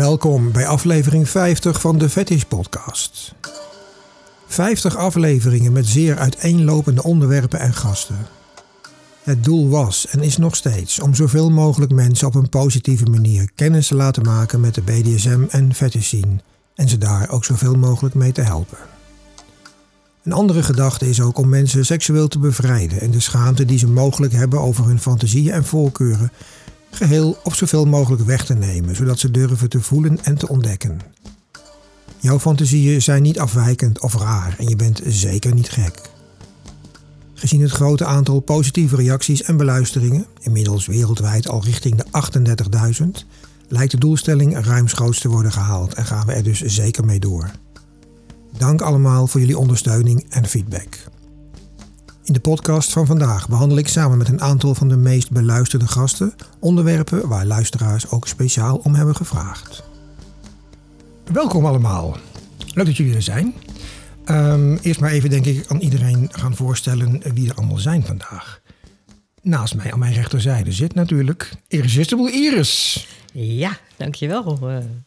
Welkom bij aflevering 50 van de Fetish Podcast. 50 afleveringen met zeer uiteenlopende onderwerpen en gasten. Het doel was en is nog steeds om zoveel mogelijk mensen op een positieve manier kennis te laten maken met de BDSM en fetish scene en ze daar ook zoveel mogelijk mee te helpen. Een andere gedachte is ook om mensen seksueel te bevrijden en de schaamte die ze mogelijk hebben over hun fantasieën en voorkeuren geheel of zoveel mogelijk weg te nemen, zodat ze durven te voelen en te ontdekken. Jouw fantasieën zijn niet afwijkend of raar en je bent zeker niet gek. Gezien het grote aantal positieve reacties en beluisteringen, inmiddels wereldwijd al richting de 38.000, lijkt de doelstelling ruimschoots te worden gehaald en gaan we er dus zeker mee door. Dank allemaal voor jullie ondersteuning en feedback. In de podcast van vandaag behandel ik samen met een aantal van de meest beluisterde gasten onderwerpen waar luisteraars ook speciaal om hebben gevraagd. Welkom allemaal. Leuk dat jullie er zijn. Um, eerst maar even denk ik aan iedereen gaan voorstellen wie er allemaal zijn vandaag. Naast mij aan mijn rechterzijde zit natuurlijk Irresistible Iris. Ja, dankjewel.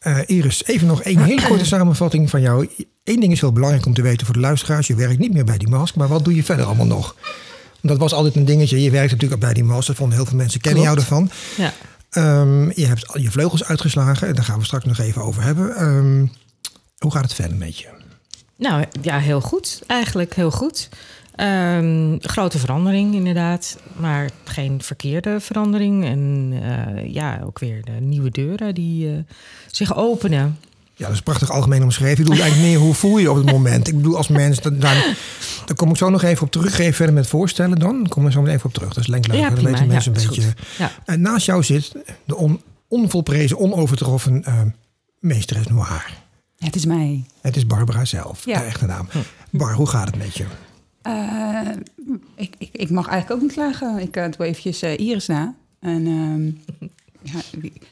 Uh, Iris, even nog één hele korte samenvatting van jou. Eén ding is heel belangrijk om te weten voor de luisteraars. Je werkt niet meer bij die mask, maar wat doe je verder allemaal nog? Dat was altijd een dingetje. Je werkt natuurlijk bij die mask. Dat vonden heel veel mensen kennen jou ervan. Ja. Um, je hebt al je vleugels uitgeslagen. En daar gaan we straks nog even over hebben. Um, hoe gaat het verder met je? Nou ja, heel goed. Eigenlijk heel goed. Um, grote verandering inderdaad, maar geen verkeerde verandering. En uh, ja, ook weer de nieuwe deuren die uh, zich openen. Ja, dat is prachtig algemeen omschreven. Ik bedoel eigenlijk meer hoe voel je op het moment. Ik bedoel als mensen, daar, daar kom ik zo nog even op terug. Even verder met voorstellen dan. Dan kom ik zo meteen even op terug. Dat is leuk. Ja, dan weten mensen ja, een beetje. Ja. En naast jou zit de on, onvolprezen, onovertroffen uh, meesteres Noir. Het is mij. Het is Barbara zelf, ja. de echte naam. Bar, hoe gaat het met je? Uh, ik, ik, ik, mag eigenlijk ook niet klagen. Ik uh, doe eventjes Iris na. En um, ja,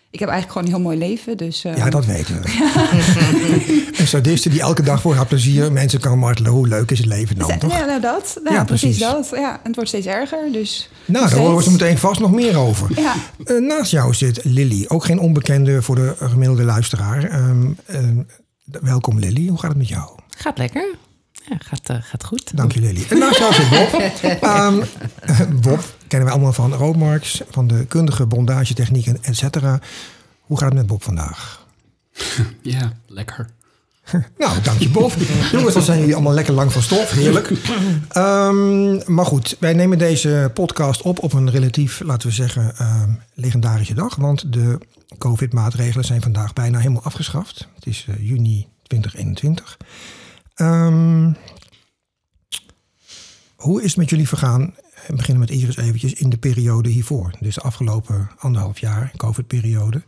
ik heb eigenlijk gewoon een heel mooi leven. Dus, ja, dat weten we. een sadiste die elke dag voor haar plezier mensen kan martelen. Hoe leuk is het leven dan, toch? Ja, nou dat. Nou, ja, precies. dat. Ja, en het wordt steeds erger. Dus nou, daar horen we zo meteen vast nog meer over. Ja. naast jou zit Lily. Ook geen onbekende voor de gemiddelde luisteraar. Um, welkom Lily. Hoe gaat het met jou? Gaat lekker. Ja, gaat, uh, gaat goed. Dank je, Lily. En naast jou zit Bob. um, Bob kennen we allemaal van Roadmarks, van de kundige bondagetechnieken, et cetera. Hoe gaat het met Bob vandaag? Ja, lekker. nou, dank je Bob. Jongens, dan zijn jullie allemaal lekker lang van stof. Heerlijk. Um, maar goed, wij nemen deze podcast op op een relatief, laten we zeggen, um, legendarische dag. Want de COVID-maatregelen zijn vandaag bijna helemaal afgeschaft. Het is uh, juni 2021. Um, hoe is het met jullie vergaan? We beginnen met Iris eventjes in de periode hiervoor. Dus de afgelopen anderhalf jaar, COVID-periode.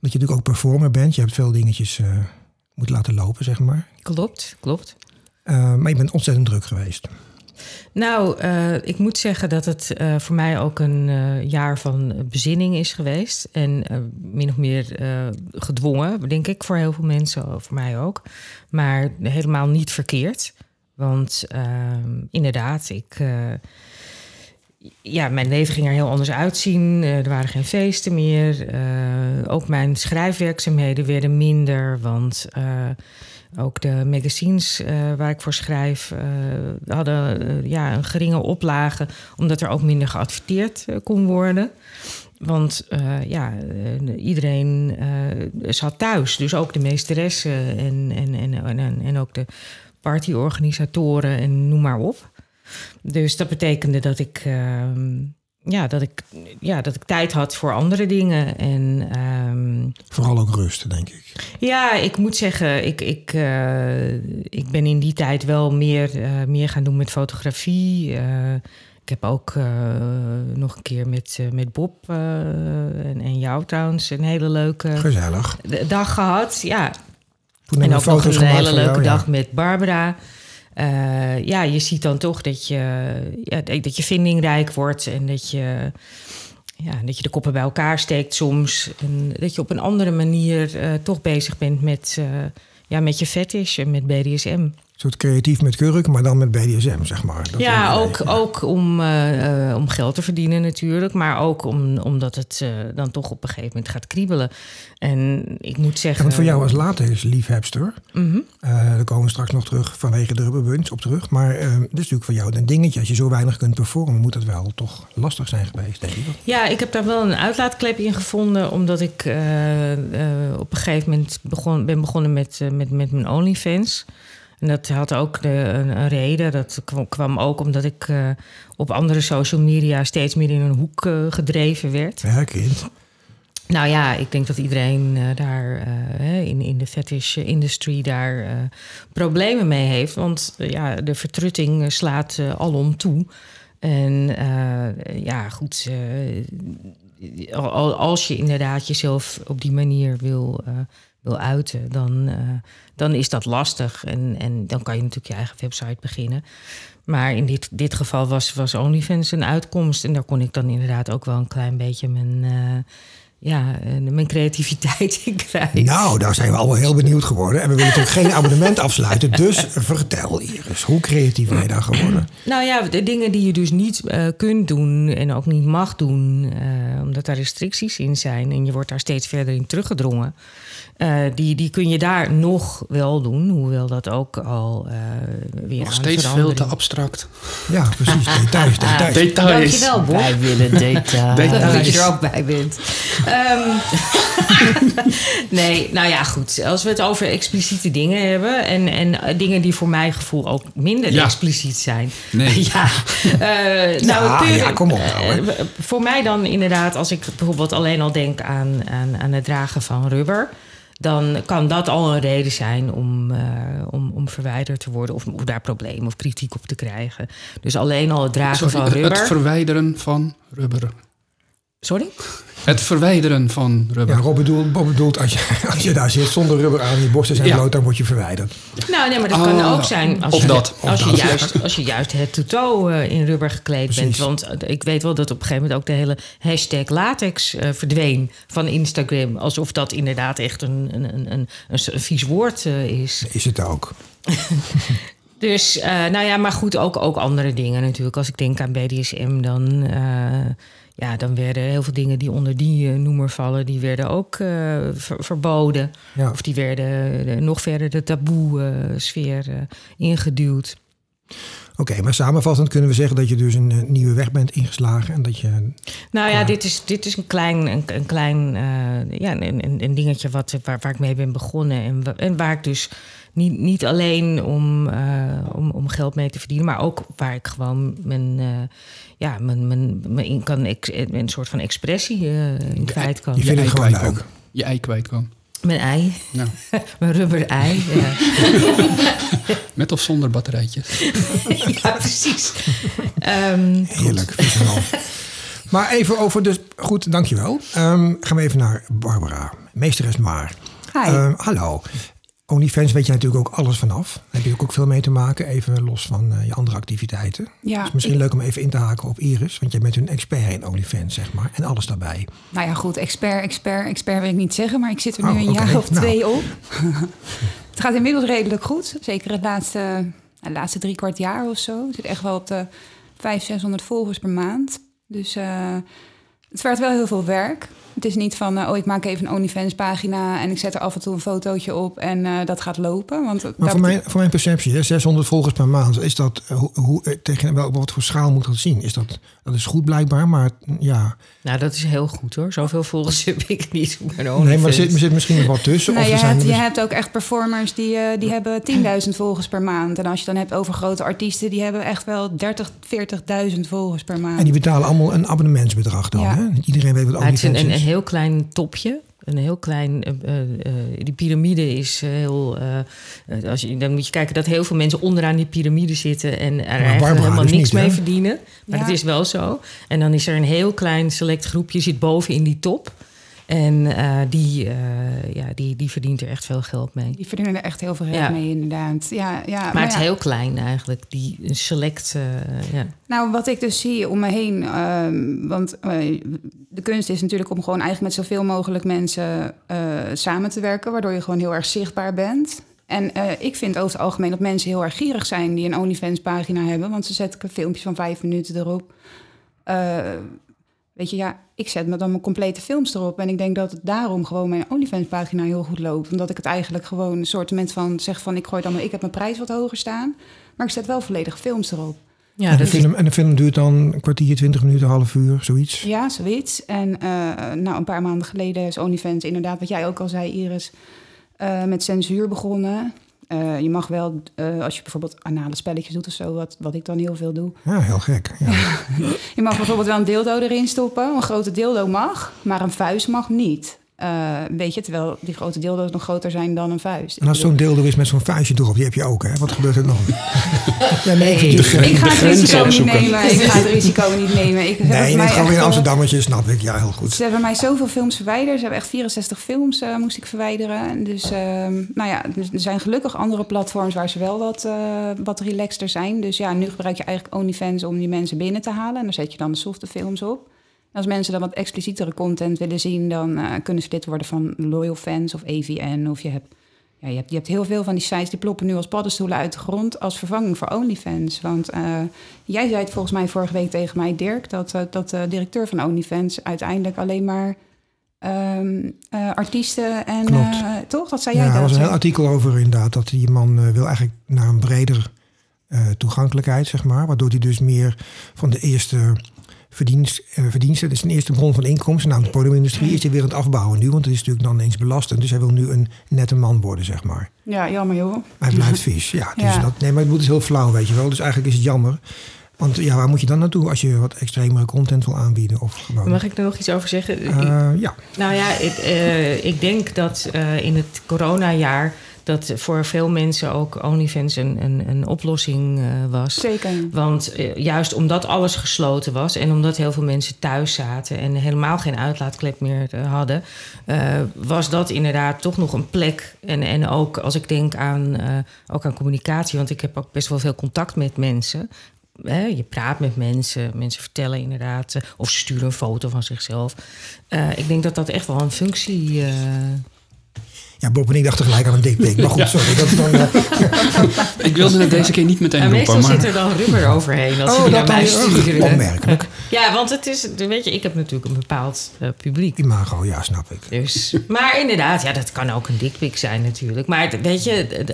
Dat je natuurlijk ook performer bent. Je hebt veel dingetjes uh, moeten laten lopen, zeg maar. Klopt, klopt. Uh, maar je bent ontzettend druk geweest. Nou, uh, ik moet zeggen dat het uh, voor mij ook een uh, jaar van bezinning is geweest. En min of meer gedwongen, denk ik, voor heel veel mensen, voor mij ook. Maar helemaal niet verkeerd. Want ehm, inderdaad, ik. Ja, mijn leven ging er heel anders uitzien. er waren geen feesten meer. ook mijn schrijfwerkzaamheden werden minder. Want ook de magazines waar ik voor schrijf hadden ja, een geringe oplage, omdat er ook minder geadverteerd kon worden. Want ja, iedereen zat thuis, dus ook de meesteressen en, en, en, en, en ook de partyorganisatoren en noem maar op. Dus dat betekende dat ik ehm, ja, dat ik, ja, dat ik tijd had voor andere dingen. En, um, Vooral ook rust, denk ik. Ja, ik moet zeggen, ik, ik, uh, ik ben in die tijd wel meer, uh, meer gaan doen met fotografie. Uh, ik heb ook nog een keer met, met Bob en, en jou trouwens een hele leuke Gezellig. dag gehad. Ja. Toen en ook nog een hele leuke jou, dag ja. met Barbara. Uh, ja, je ziet dan toch dat je, ja, dat je vindingrijk wordt en dat je, ja, dat je de koppen bij elkaar steekt soms. En dat je op een andere manier uh, toch bezig bent met, uh, ja, met je fetish en met BDSM. Soort creatief met kurk, maar dan met BDSM, zeg maar. Dat ja, ook, ook om, eh, om geld te verdienen natuurlijk. Maar ook om, omdat het eh, dan toch op een gegeven moment gaat kriebelen. En ik moet Ja, zeggen... want voor jou als latex-liefhebster, Mhm. eh daar komen we straks nog terug vanwege de rubberbuns op terug. Maar dit is natuurlijk voor jou een dingetje. Als je zo weinig kunt performen, moet dat wel toch lastig zijn geweest, denk ik. Ja, ik heb daar wel een uitlaatklep in gevonden. Omdat ik op een gegeven moment begon, ben begonnen met, met, met mijn OnlyFans. En dat had ook de, een, een reden. Dat kwam, kwam ook omdat ik eh, op andere social media steeds meer in een hoek eh, gedreven werd. Ja, kind. Nou ja, ik denk dat iedereen eh, daar in, in de fetish industry daar problemen mee heeft. Want ja, de vertrutting slaat alom toe. En ja, goed. al- al- als je inderdaad jezelf op die manier wil, wil uiten, dan, eh, dan is dat lastig. En, en dan kan je natuurlijk je eigen website beginnen. Maar in dit, dit geval was, was OnlyFans een uitkomst. En daar kon ik dan inderdaad ook wel een klein beetje mijn, eh, ja, eh, mijn creativiteit in kwijt. Nou, daar zijn we allemaal heel benieuwd geworden. En we willen natuurlijk geen abonnement afsluiten. Dus vertel, Iris, hoe creatief ben je daar geworden? Nou ja, de dingen die je dus niet kunt doen en ook niet mag doen, omdat daar restricties in zijn en je wordt daar steeds verder in teruggedrongen, eh, die, die kun je daar nog wel doen, hoewel dat ook al eh, weer Nog steeds veel te abstract. Ja, precies. Details, details. Details. Dankjewel, Bob. Wij willen details. Details. Dat je er ook bij bent. Ehm, nee, nou ja, goed. Als we het over expliciete dingen hebben... en, en eh, dingen die voor mijn gevoel ook minder Ja. expliciet zijn. Nee. ja, eh, nou, Ja, puur- ja, kom op nou, voor mij dan inderdaad, als ik bijvoorbeeld alleen al denk aan, aan, aan het dragen van rubber... dan kan dat al een reden zijn om, eh, om, om verwijderd te worden... Of, of daar problemen of kritiek op te krijgen. Dus alleen al het dragen Sorry, van rubber... het verwijderen van rubber. Sorry? Het verwijderen van rubber. Ja, Rob bedoelt, Bob bedoelt als, je, als je daar zit zonder rubber aan, je borsten zijn Ja. bloot, dan word je verwijderd. Nou, nee, maar dat kan Oh, ook zijn als of je, dat, of als, je dat. juist, als je juist het toe in rubber gekleed Precies. bent. Want eh, ik weet wel dat op een gegeven moment ook de hele hashtag latex eh, verdween van Instagram. Alsof dat inderdaad echt een, een, een, een, een, een vies woord eh, is. Is het ook. Dus, eh, nou ja, maar goed, ook, ook andere dingen natuurlijk. Als ik denk aan BDSM, dan, eh, ja, dan werden heel veel dingen die onder die eh, noemer vallen, die werden ook eh, ver- verboden. Ja. Of die werden eh, nog verder de taboe-sfeer ingeduwd. Oké, maar samenvattend kunnen we zeggen dat je dus een nieuwe weg bent ingeslagen. En dat je. Nou ja, dit is, dit is een klein, een, een klein ja, een, een, een dingetje wat, waar, waar ik mee ben begonnen. En waar ik dus niet, niet alleen om, eh, om, om geld mee te verdienen, maar ook waar ik gewoon mijn, eh, ja, mijn, mijn, mijn in kan, ex- een soort van expressie eh, in kwijt kan. Je vindt ei het gewoon kwijt leuk. kan. Je ei kwijt kan. Mijn ei, Ja. mijn rubber ei. Ja, Met of zonder batterijtjes. ja precies. Ehm, Heerlijk. maar even over dus. Goed, dankjewel. Ehm gaan we even naar Barbara. Meesteres Maar. Hi. Ehm, hallo. OnlyFans weet je natuurlijk ook alles vanaf. Daar heb je ook, ook veel mee te maken, even los van eh, je andere activiteiten. ja, Dus misschien ik- leuk om even in te haken op Iris, want jij bent een expert in OnlyFans, zeg maar. En alles daarbij. nou ja, goed, expert, expert, expert wil ik niet zeggen, maar ik zit er nu Oh, een jaar of Nou. twee op. het gaat inmiddels redelijk goed. Zeker het laatste, het laatste drie kwart jaar of zo. Ik zit echt wel op de 500, 600 volgers per maand. Dus eh, het vergt wel heel veel werk. Het is niet van, eh, oh, ik maak even een OnlyFans pagina en ik zet er af en toe een fotootje op en eh, dat gaat lopen. Want Maar voor mijn, voor mijn perceptie, hè, 600 volgers per maand, is dat, eh, hoe, hoe, tegen wel, wat voor schaal moet dat zien? Is dat, dat is goed blijkbaar, maar ja. nou, dat is heel goed hoor. Zoveel volgers heb ik niet op mijn Nee, maar er zit, er zit misschien nog wat tussen. Nou, of je, zijn hebt, je hebt ook echt performers die, eh, die hebben 10.000 volgers per maand. En als je dan hebt over grote artiesten, die hebben echt wel 30, 40.000 volgers per maand. En die betalen allemaal een abonnementsbedrag dan. Ja. Hè? Iedereen weet wat Nou, het is een, heel klein topje. Een heel klein. eh, eh, eh, die piramide is heel. als je, dan moet je kijken dat heel veel mensen onderaan die piramide zitten. en er eigenlijk helemaal dus niks niet, hè? mee verdienen. Maar Ja. het is wel zo. En dan is er een heel klein select groepje zit boven in die top. En eh, die, eh, ja, die, die verdient er echt veel geld mee. Die verdienen er echt heel veel geld Ja. mee, inderdaad. Ja, ja, Maar, maar het is heel klein eigenlijk. Die select. eh, ja. Nou, wat ik dus zie om me heen. ehm, want de kunst is natuurlijk om gewoon eigenlijk met zoveel mogelijk mensen samen te werken. Waardoor je gewoon heel erg zichtbaar bent. En ik vind over het algemeen dat mensen heel erg gierig zijn die een OnlyFans-pagina hebben. Want ze zetten filmpjes van vijf minuten erop. Uh, weet je, ja, ik zet me dan mijn complete films erop. En ik denk dat het daarom gewoon mijn OnlyFans-pagina heel goed loopt. Omdat ik het eigenlijk gewoon een soort van zeg van... ik gooi dan, ik heb mijn prijs wat hoger staan. Maar ik zet wel volledige films erop. Ja, en, de film, en de film duurt dan een kwartier, twintig minuten, een half uur, zoiets? Ja, zoiets. En uh, nou, een paar maanden geleden is OnlyFans inderdaad, wat jij ook al zei, Iris... Uh, met censuur begonnen. Uh, je mag wel, uh, als je bijvoorbeeld anale spelletjes doet of zo, wat, wat ik dan heel veel doe. Ja, heel gek. Ja. je mag bijvoorbeeld wel een dildo erin stoppen. Een grote dildo mag, maar een vuist mag niet. Uh, weet je, terwijl die grote dildo's nog groter zijn dan een vuist. En als zo'n dildo is met zo'n vuistje erop, die heb je ook, hè? Wat gebeurt er dan? ja, nee, nee. ik ga het risico niet nemen. Ik ga het risico niet nemen. Ik, nee, je gewoon weer Amsterdammetje, snap ik. Ja, heel goed. Ze hebben mij zoveel films verwijderd. Ze hebben echt 64 films uh, moest ik verwijderen. Dus, uh, nou ja, er zijn gelukkig andere platforms waar ze wel wat, uh, wat relaxter zijn. Dus ja, nu gebruik je eigenlijk OnlyFans om die mensen binnen te halen. En dan zet je dan de softe films op. Als mensen dan wat explicietere content willen zien, dan uh, kunnen ze dit worden van Loyal Fans of AVN. Of je hebt, ja, je, hebt, je hebt heel veel van die sites die ploppen nu als paddenstoelen uit de grond als vervanging voor OnlyFans. Want uh, jij zei het volgens mij vorige week tegen mij, Dirk, dat, uh, dat de directeur van OnlyFans uiteindelijk alleen maar um, artiesten en toch? Dat zei ja, jij. Er was een heel artikel over inderdaad dat die man wil eigenlijk naar een breder toegankelijkheid, zeg maar. Waardoor hij dus meer van de eerste verdienst, uh, verdiensten. Dat is een eerste bron van inkomsten. Namelijk de podiumindustrie is hij weer aan het afbouwen nu. Want het is natuurlijk dan eens belastend. Dus hij wil nu een nette man worden, zeg maar. Ja, jammer joh. Hij blijft vies. Ja, dus ja. Dat, nee, maar het is heel flauw, weet je wel. Dus eigenlijk is het jammer. Want ja, waar moet je dan naartoe als je wat extremere content wil aanbieden? Of gewoon... Mag ik er nog iets over zeggen? Uh, ja. Nou ja, ik, uh, ik denk dat uh, in het coronajaar dat voor veel mensen ook OnlyFans een, een, een oplossing uh, was. Zeker. Want uh, juist omdat alles gesloten was en omdat heel veel mensen thuis zaten en helemaal geen uitlaatklep meer uh, hadden, was dat inderdaad toch nog een plek. En, en ook als ik denk aan, ook aan communicatie, want ik heb ook best wel veel contact met mensen. Hè, je praat met mensen, mensen vertellen inderdaad, of ze sturen een foto van zichzelf. ik denk dat dat echt wel een functie ja, Bob en ik dachten gelijk aan een dikpik. Maar goed, ja. sorry. Dat dan, uh... ik wilde het deze keer niet meteen roepen. Meestal maar... zit er dan rubber overheen als oh, ze naar mij sturen. Opmerkelijk. Ja, want het is, weet je, ik heb natuurlijk een bepaald uh, publiek. Imago, ja, snap ik. Dus, maar inderdaad, ja, dat kan ook een dikpik zijn natuurlijk. Maar weet je,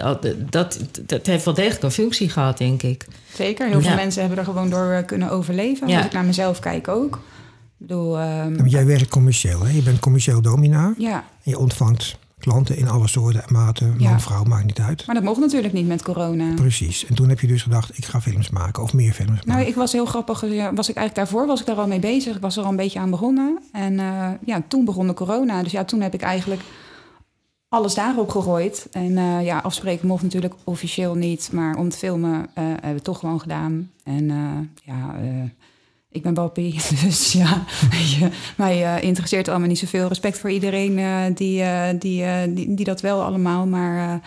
dat, dat heeft wel degelijk een functie gehad, denk ik. Zeker, heel ja. veel mensen hebben er gewoon door kunnen overleven. Ja. Als ik naar mezelf kijk ook. Ik bedoel, um... Jij werkt commercieel, hè? Je bent commercieel dominaar. Ja. En je ontvangt klanten in alle soorten en maten. Man, ja. vrouw, maakt niet uit. Maar dat mocht natuurlijk niet met corona. Precies. En toen heb je dus gedacht, ik ga films maken of meer films maken. Nou, ik was heel grappig. Was ik eigenlijk daarvoor was ik daar al mee bezig. Ik was er al een beetje aan begonnen. En uh, ja, toen begon de corona. Dus ja, toen heb ik eigenlijk alles daarop gegooid. En uh, ja, afspreken mocht natuurlijk officieel niet. Maar om te filmen uh, hebben we het toch gewoon gedaan. En ja ik ben Bappie, dus ja, je, mij uh, interesseert allemaal niet zoveel. Respect voor iedereen uh, die, uh, die, die, die, dat wel allemaal. Maar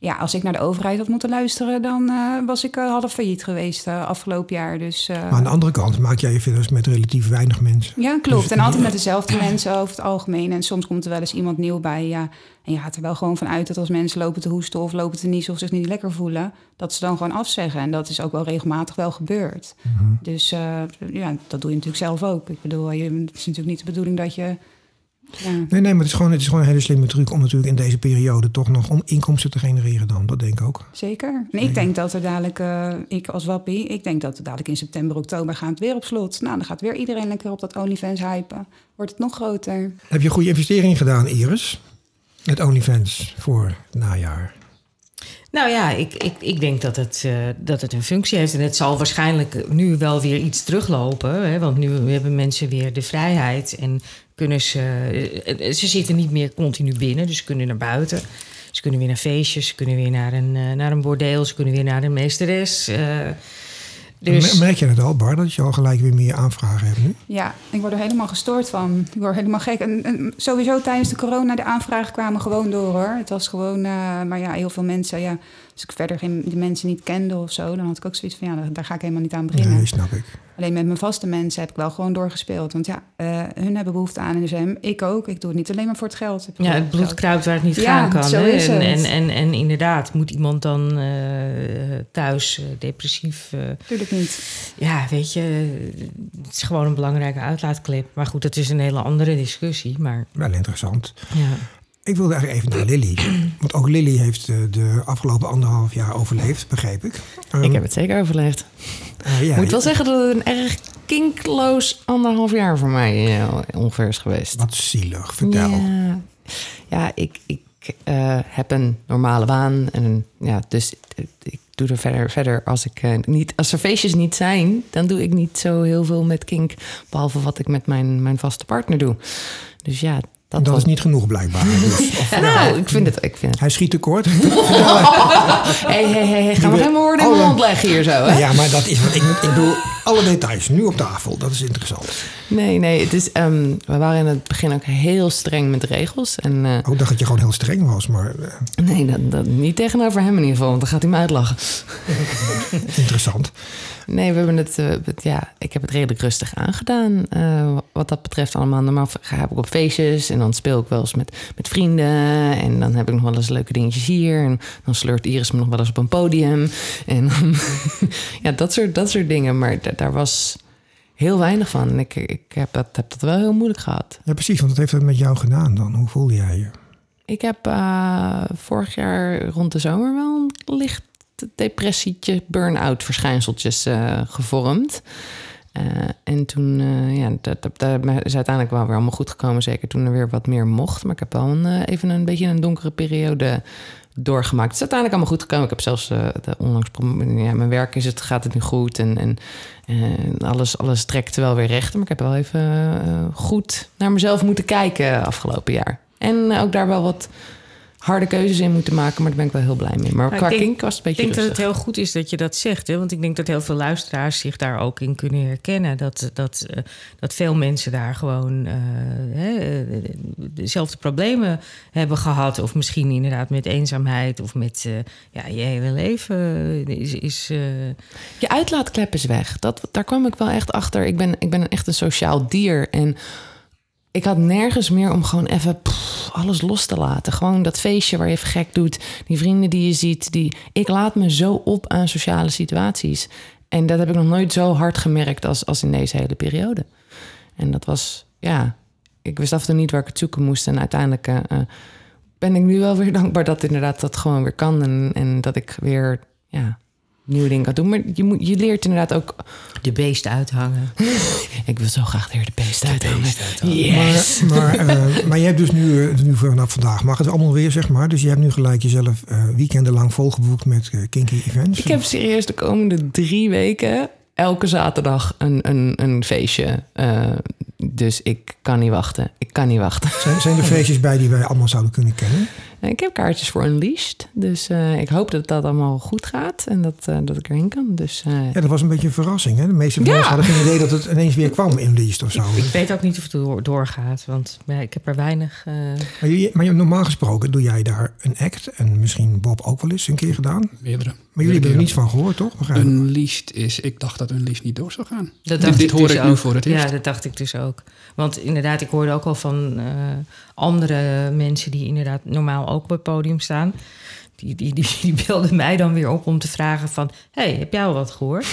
ja, als ik naar de overheid had moeten luisteren, dan was ik half failliet geweest afgelopen jaar. Dus, maar aan de andere kant maak jij je films met relatief weinig mensen. Ja, klopt. Dus, en altijd met dezelfde mensen over het algemeen. En soms komt er wel eens iemand nieuw bij. Ja, en je gaat er wel gewoon van uit dat als mensen lopen te hoesten of lopen te niezen of zich niet lekker voelen, dat ze dan gewoon afzeggen. En dat is ook wel regelmatig wel gebeurd. Mm -hmm. Dus uh, ja, dat doe je natuurlijk zelf ook. Ik bedoel, je, het is natuurlijk niet de bedoeling dat je. Ja. Nee, nee, maar het is, gewoon, het is gewoon een hele slimme truc om natuurlijk in deze periode toch nog om inkomsten te genereren dan. Dat denk ik ook. Zeker. En ik denk dat er dadelijk, uh, ik als wappie, ik denk dat er dadelijk in september, oktober gaat het weer op slot. Nou, dan gaat weer iedereen lekker op dat OnlyFans hypen. Wordt het nog groter. Heb je een goede investering gedaan, Iris? Met OnlyFans voor het najaar? Nou ja, ik, ik, ik denk dat het, uh, dat het een functie heeft. En het zal waarschijnlijk nu wel weer iets teruglopen. Hè? Want nu hebben mensen weer de vrijheid en kunnen ze. Uh, ze zitten niet meer continu binnen, dus ze kunnen naar buiten. Ze kunnen weer naar feestjes, ze kunnen weer naar een, uh, naar een bordeel, ze kunnen weer naar een meesteres. Dus... Merk je het al, Bar, dat je al gelijk weer meer aanvragen hebt nu? Ja, ik word er helemaal gestoord van. Ik word helemaal gek. En, en sowieso tijdens de corona, de aanvragen kwamen gewoon door hoor. Het was gewoon, uh, maar ja, heel veel mensen, ja, als ik verder geen, die mensen niet kende of zo, dan had ik ook zoiets van, ja, daar, daar ga ik helemaal niet aan beginnen. Nee, snap ik. Alleen met mijn vaste mensen heb ik wel gewoon doorgespeeld. Want ja, eh, hun hebben behoefte aan NSM. Ik ook. Ik doe het niet alleen maar voor het geld. Ja, het bloed kruipt waar het niet Ja, gaan kan. zo hè? is en, het. en, en, en inderdaad, moet iemand dan eh, thuis eh, depressief... eh, Tuurlijk niet. ja, weet je, het is gewoon een belangrijke uitlaatklep. Maar goed, dat is een hele andere discussie. Maar Wel interessant. ja. Ik wilde eigenlijk even naar Lily. Want ook Lily heeft eh, de afgelopen anderhalf jaar overleefd, begreep ik. Ehm, Ik heb het zeker overleefd. eh, ja, moet wel zeggen dat het een erg kinkloos anderhalf jaar voor mij eh, ongeveer is geweest. Wat zielig, vertel. Ja, ja ik, ik heb een normale baan. En ja, dus ik doe er verder, verder als ik niet... Als er feestjes niet zijn, dan doe ik niet zo heel veel met kink. Behalve wat ik met mijn, mijn vaste partner doe. Dus ja, dat, Dat was... is niet genoeg blijkbaar. Dus, of, Nou, ik vind het... Ik vind het hij schiet tekort. hey, hey, hey, gaan we geen woorden in mijn mond leggen hier zo, hè? ja, maar dat is wat ik, ik bedoel. Alle details nu op tafel. Dat is interessant. Nee, nee, het is, ehm, we waren in het begin ook heel streng met de regels. En eh, Ook dacht dat je gewoon heel streng was, maar eh, nee, dat, dat, niet tegenover hem in ieder geval, want dan gaat hij me uitlachen. interessant. Nee, we hebben het, eh, het- ja, ik heb het redelijk rustig aangedaan. eh, wat dat betreft allemaal. Normaal ga heb ik op feestjes en dan speel ik wel eens met, met vrienden. En dan heb ik nog wel eens leuke dingetjes hier. En dan sleurt Iris me nog wel eens op een podium. En ja, dat soort, dat soort dingen. Maar da- daar was heel weinig van. En ik, ik heb, dat, heb dat wel heel moeilijk gehad. Ja, precies. Want wat heeft dat met jou gedaan dan? Hoe voelde jij je? Ik heb eh, vorig jaar rond de zomer wel een licht depressietje, burn-out verschijnseltjes eh, gevormd. Eh, en toen, eh, ja, dat, dat, is uiteindelijk wel weer allemaal goed gekomen. Zeker toen er weer wat meer mocht. Maar ik heb wel een, eh, even een beetje een donkere periode doorgemaakt. Het is uiteindelijk allemaal goed gekomen. Ik heb zelfs onlangs... Ja, mijn werk is het, gaat het nu goed. En, en, en alles, alles trekt wel weer recht. Maar ik heb wel even goed naar mezelf moeten kijken afgelopen jaar. En ook daar wel wat harde keuzes in moeten maken. Maar daar ben ik wel heel blij mee. Maar Maar qua ik denk- een Ik beetje denk dat het heel goed is dat je dat zegt. Hè? Want ik denk dat heel veel luisteraars zich daar ook in kunnen herkennen. Dat, dat, eh, dat veel mensen daar gewoon eh, hè, eh, dezelfde problemen hebben gehad. Of misschien inderdaad met eenzaamheid of met ja, je hele leven is. is Je uitlaatklep is weg. Dat, daar kwam ik wel echt achter. Ik ben, ik ben echt een sociaal dier. En ik had nergens meer om gewoon even alles los te laten. Gewoon dat feestje waar je even gek doet. Die vrienden die je ziet. Die... Ik laat me zo op aan sociale situaties. En dat heb ik nog nooit zo hard gemerkt als, als in deze hele periode. En dat was, ja... Ik wist af en toe niet waar ik het zoeken moest. En uiteindelijk eh, eh, ben ik nu wel weer dankbaar dat inderdaad dat gewoon weer kan. En, en dat ik weer, ja, nieuwe dingen kan doen. Maar je, moet, je leert inderdaad ook... de beest uithangen. Ik wil zo graag weer de beest uithangen. Yes! Maar, maar, eh, maar je hebt dus nu, eh, nu vanaf vandaag mag het allemaal weer, zeg maar. Dus je hebt nu gelijk jezelf eh weekendenlang volgeboekt met kinky events. Ik heb serieus de komende drie weken elke zaterdag een, een, een feestje. Eh, dus ik kan niet wachten. Ik kan niet wachten. Zijn, zijn er feestjes bij die wij allemaal zouden kunnen kennen? Ik heb kaartjes voor Unleashed. Dus eh, ik hoop dat dat allemaal goed gaat. En dat, eh, dat ik erheen kan. Dus eh, Ja, dat was een beetje een verrassing. Hè? De meeste mensen Ja. hadden geen idee dat het ineens weer kwam in Leest of zo. Ik weet ook niet of het door, doorgaat, want ja, ik heb er weinig. eh, Maar, je, maar je- normaal gesproken doe jij daar een act. En misschien Bob ook wel eens een keer gedaan. Meerdere. Maar jullie hebben er niets van gehoord, toch? Unleashed is, ik dacht dat Unleashed niet door zou gaan. Dat dit dacht dit ik hoor dus ik nu ook. voor het eerst. Ja, dat dacht ik dus ook. Want inderdaad, ik hoorde ook al van eh, andere mensen die inderdaad normaal ook op het podium staan. Die, die, die, die belden mij dan weer op om te vragen van... hey, heb jij al wat gehoord?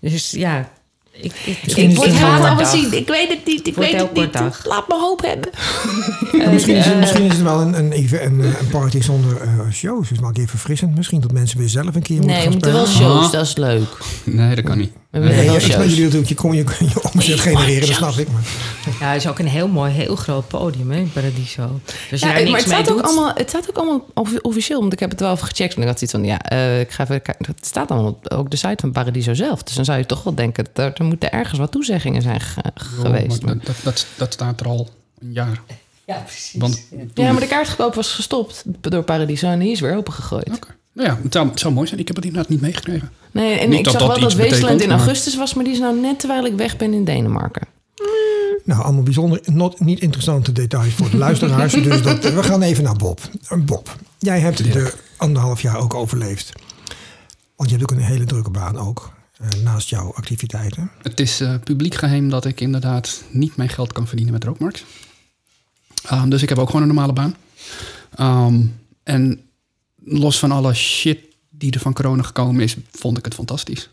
Dus ja, ik, ik, ik het word dag. Ik weet het niet. Ik Wordt heel kort dag. Laat me hoop hebben. Maar misschien, is het, eh, misschien is het wel een, een, even- een, een party zonder eh, shows. Dus wel een keer verfrissend. Misschien dat mensen weer zelf een keer moeten Nee, we moeten wel spelen. shows. Ah. Dat is leuk. Nee, dat kan niet. Nee, ja, ik jullie natuurlijk, je kon je, je omzet genereren, dat snap ik. Maar. Ja, het is ook een heel mooi, heel groot podium hè, in Paradiso. Dus Ja, daar maar niks het staat, ook doet... allemaal, het staat ook allemaal offi- officieel, want ik heb het wel even gecheckt. En ik had zoiets van, ja, eh, ik ga even kijken. Het staat allemaal op ook de site van Paradiso zelf. Dus dan zou je toch wel denken, dat er, er moeten ergens wat toezeggingen zijn ge- geweest. Maar dat, dat, dat, dat staat er al een jaar. Ja, precies. Want, Ja, maar de kaartverkoop was gestopt door Paradiso en die is weer opengegooid. Oké. Nou ja, het zou, het zou mooi zijn. Ik heb het inderdaad niet meegekregen. Nee, en Niet ik dat zag dat wel dat betekent, in maar- augustus was, maar die is nou net terwijl ik weg ben in Denemarken. Nou, allemaal bijzonder, not, niet interessante details voor de luisteraars. dus dat, we gaan even naar Bob. Eh, Bob, jij hebt de anderhalf jaar ook overleefd. Want je hebt ook een hele drukke baan ook. eh, naast jouw activiteiten? Het is eh, publiek geheim dat ik inderdaad niet mijn geld kan verdienen met rookmarks. Ehm, dus ik heb ook gewoon een normale baan. Ehm, en los van alle shit die er van corona gekomen is, vond ik het fantastisch.